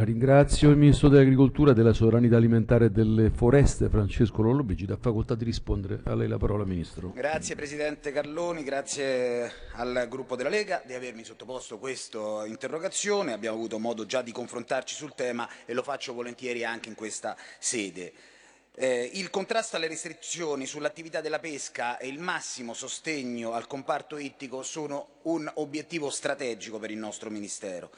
Ringrazio il Ministro dell'Agricoltura, della Sovranità Alimentare e delle Foreste, Francesco Lollobrigida. Da facoltà di rispondere. A lei la parola, Ministro. Grazie Presidente Carloni, grazie al gruppo della Lega di avermi sottoposto questa interrogazione. Abbiamo avuto modo già di confrontarci sul tema e lo faccio volentieri anche in questa sede. Eh, il contrasto alle restrizioni sull'attività della pesca e il massimo sostegno al comparto ittico sono un obiettivo strategico per il nostro Ministero.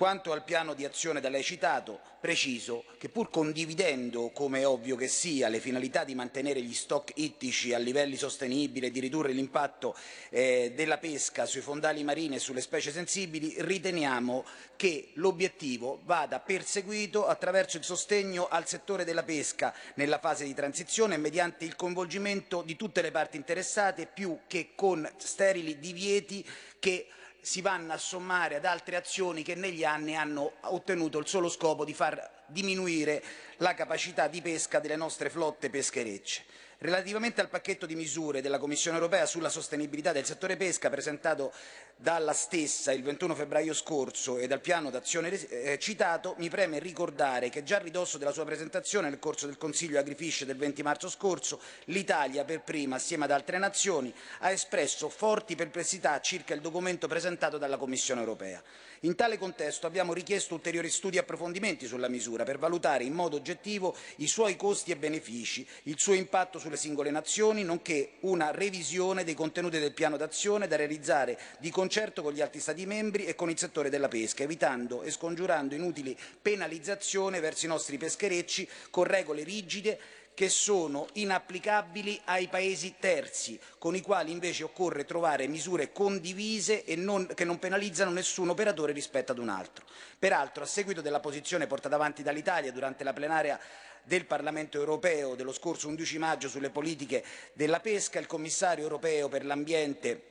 Quanto al piano di azione da lei citato, preciso che pur condividendo, come è ovvio che sia, le finalità di mantenere gli stock ittici a livelli sostenibili e di ridurre l'impatto eh, della pesca sui fondali marini e sulle specie sensibili, riteniamo che l'obiettivo vada perseguito attraverso il sostegno al settore della pesca nella fase di transizione mediante il coinvolgimento di tutte le parti interessate più che con sterili divieti che si vanno a sommare ad altre azioni che negli anni hanno ottenuto il solo scopo di far diminuire la capacità di pesca delle nostre flotte pescherecce. Relativamente al pacchetto di misure della Commissione europea sulla sostenibilità del settore pesca presentato dalla stessa il 21 febbraio scorso e dal piano d'azione eh, citato, mi preme ricordare che già a ridosso della sua presentazione nel corso del Consiglio Agrifish del 20 marzo scorso, l'Italia per prima, assieme ad altre nazioni, ha espresso forti perplessità circa il documento presentato dalla Commissione europea. In tale contesto abbiamo richiesto ulteriori studi e approfondimenti sulla misura per valutare in modo oggettivo i suoi costi e benefici, il suo impatto sulle singole nazioni, nonché una revisione dei contenuti del piano d'azione da realizzare di concerto con gli altri Stati membri e con il settore della pesca, evitando e scongiurando inutili penalizzazioni verso i nostri pescherecci con regole rigide che sono inapplicabili ai paesi terzi, con i quali invece occorre trovare misure condivise e non, che non penalizzano nessun operatore rispetto ad un altro. Peraltro, a seguito della posizione portata avanti dall'Italia durante la plenaria del Parlamento europeo dello scorso 11 maggio sulle politiche della pesca, il commissario europeo per l'ambiente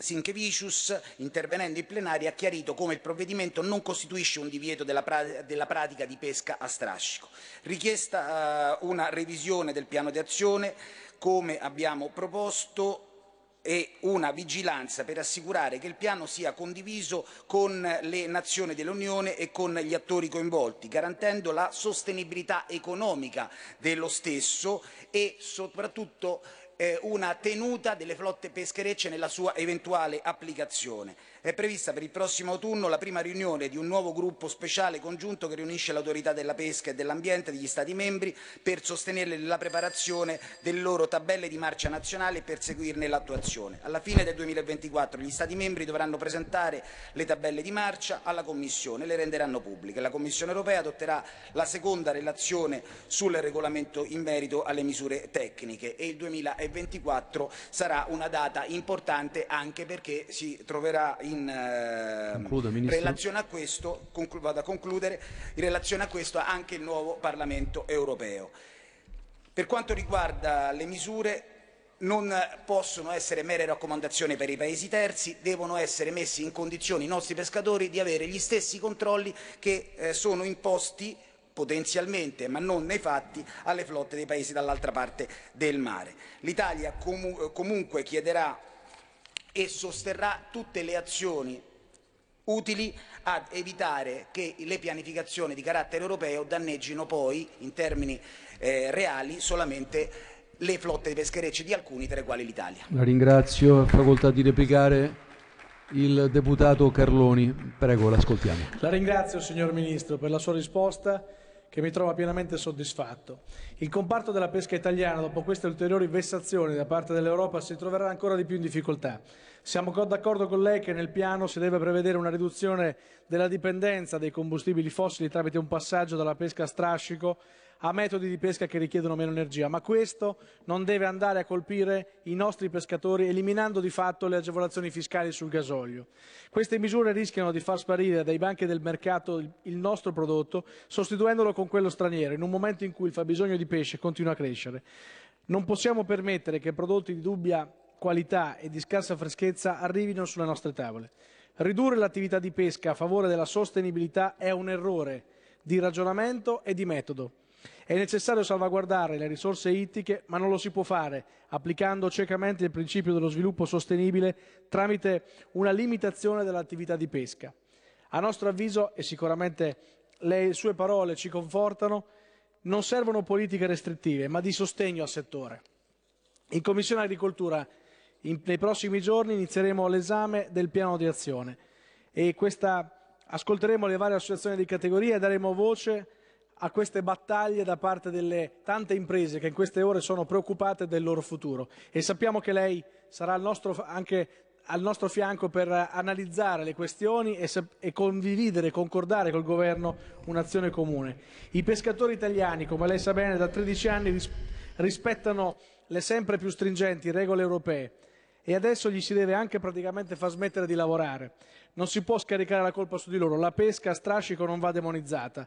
Sinkevicius, intervenendo in plenaria, ha chiarito come il provvedimento non costituisce un divieto della, pra- della pratica di pesca a strascico. Richiesta uh, una revisione del piano di azione, come abbiamo proposto, e una vigilanza per assicurare che il piano sia condiviso con le nazioni dell'Unione e con gli attori coinvolti, garantendo la sostenibilità economica dello stesso e soprattutto eh, una tenuta delle flotte pescherecce nella sua eventuale applicazione. È prevista per il prossimo autunno la prima riunione di un nuovo gruppo speciale congiunto che riunisce l'autorità della pesca e dell'ambiente degli Stati membri per sostenerle nella preparazione delle loro tabelle di marcia nazionale e per seguirne l'attuazione. Alla fine del 2024 gli Stati membri dovranno presentare le tabelle di marcia alla Commissione e le renderanno pubbliche. La Commissione europea adotterà la seconda relazione sul regolamento in merito alle misure tecniche e il 2024 sarà una data importante anche perché si troverà in eh, Concluda, Ministro. relazione a questo, conclu- vado a concludere, in relazione a questo anche il nuovo Parlamento europeo. Per quanto riguarda le misure non possono essere mere raccomandazioni per i paesi terzi, devono essere messi in condizioni i nostri pescatori di avere gli stessi controlli che eh, sono imposti potenzialmente, ma non nei fatti, alle flotte dei paesi dall'altra parte del mare. L'Italia comu- comunque chiederà e sosterrà tutte le azioni utili ad evitare che le pianificazioni di carattere europeo danneggino poi, in termini eh, reali, solamente le flotte pescherecce di alcuni, tra i quali l'Italia. La ringrazio. Facoltà di replicare il deputato Carloni. Prego, l'ascoltiamo. La ringrazio, signor Ministro, per la sua risposta che mi trova pienamente soddisfatto. Il comparto della pesca italiana, dopo queste ulteriori vessazioni da parte dell'Europa, si troverà ancora di più in difficoltà. Siamo co- d'accordo con lei che nel piano si deve prevedere una riduzione della dipendenza dai combustibili fossili tramite un passaggio dalla pesca a strascico a metodi di pesca che richiedono meno energia, ma questo non deve andare a colpire i nostri pescatori eliminando di fatto le agevolazioni fiscali sul gasolio. Queste misure rischiano di far sparire dai banchi del mercato il- nostro prodotto, sostituendolo con quello straniero, in un momento in cui il fabbisogno di pesce continua a crescere. Non possiamo permettere che prodotti di dubbia qualità e di scarsa freschezza arrivino sulle nostre tavole. Ridurre l'attività di pesca a favore della sostenibilità è un errore di ragionamento e di metodo. È necessario salvaguardare le risorse ittiche, ma non lo si può fare applicando ciecamente il principio dello sviluppo sostenibile tramite una limitazione dell'attività di pesca. A nostro avviso, e sicuramente le sue parole ci confortano, non servono politiche restrittive, ma di sostegno al settore. In Commissione Agricoltura in- nei prossimi giorni inizieremo l'esame del piano di azione e questa, ascolteremo le varie associazioni di categoria e daremo voce a queste battaglie da parte delle tante imprese che in queste ore sono preoccupate del loro futuro e sappiamo che lei sarà al nostro, anche al nostro fianco per analizzare le questioni e, e condividere, concordare col governo un'azione comune. I pescatori italiani, come lei sa bene, da 13 anni ris- rispettano le sempre più stringenti regole europee e adesso gli si deve anche praticamente far smettere di lavorare. Non si può scaricare la colpa su di loro, la pesca a strascico non va demonizzata.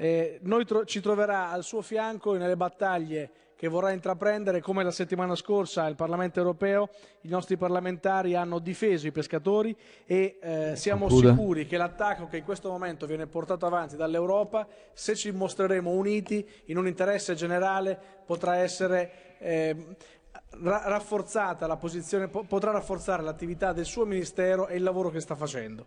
Eh, noi tro- ci troverà al suo fianco nelle battaglie che vorrà intraprendere, come la settimana scorsa al Parlamento europeo, i nostri parlamentari hanno difeso i pescatori e eh, siamo Concluda. sicuri che l'attacco che in questo momento viene portato avanti dall'Europa, se ci mostreremo uniti in un interesse generale, potrà essere ra- rafforzata la posizione, po- potrà rafforzare l'attività del suo ministero e il lavoro che sta facendo.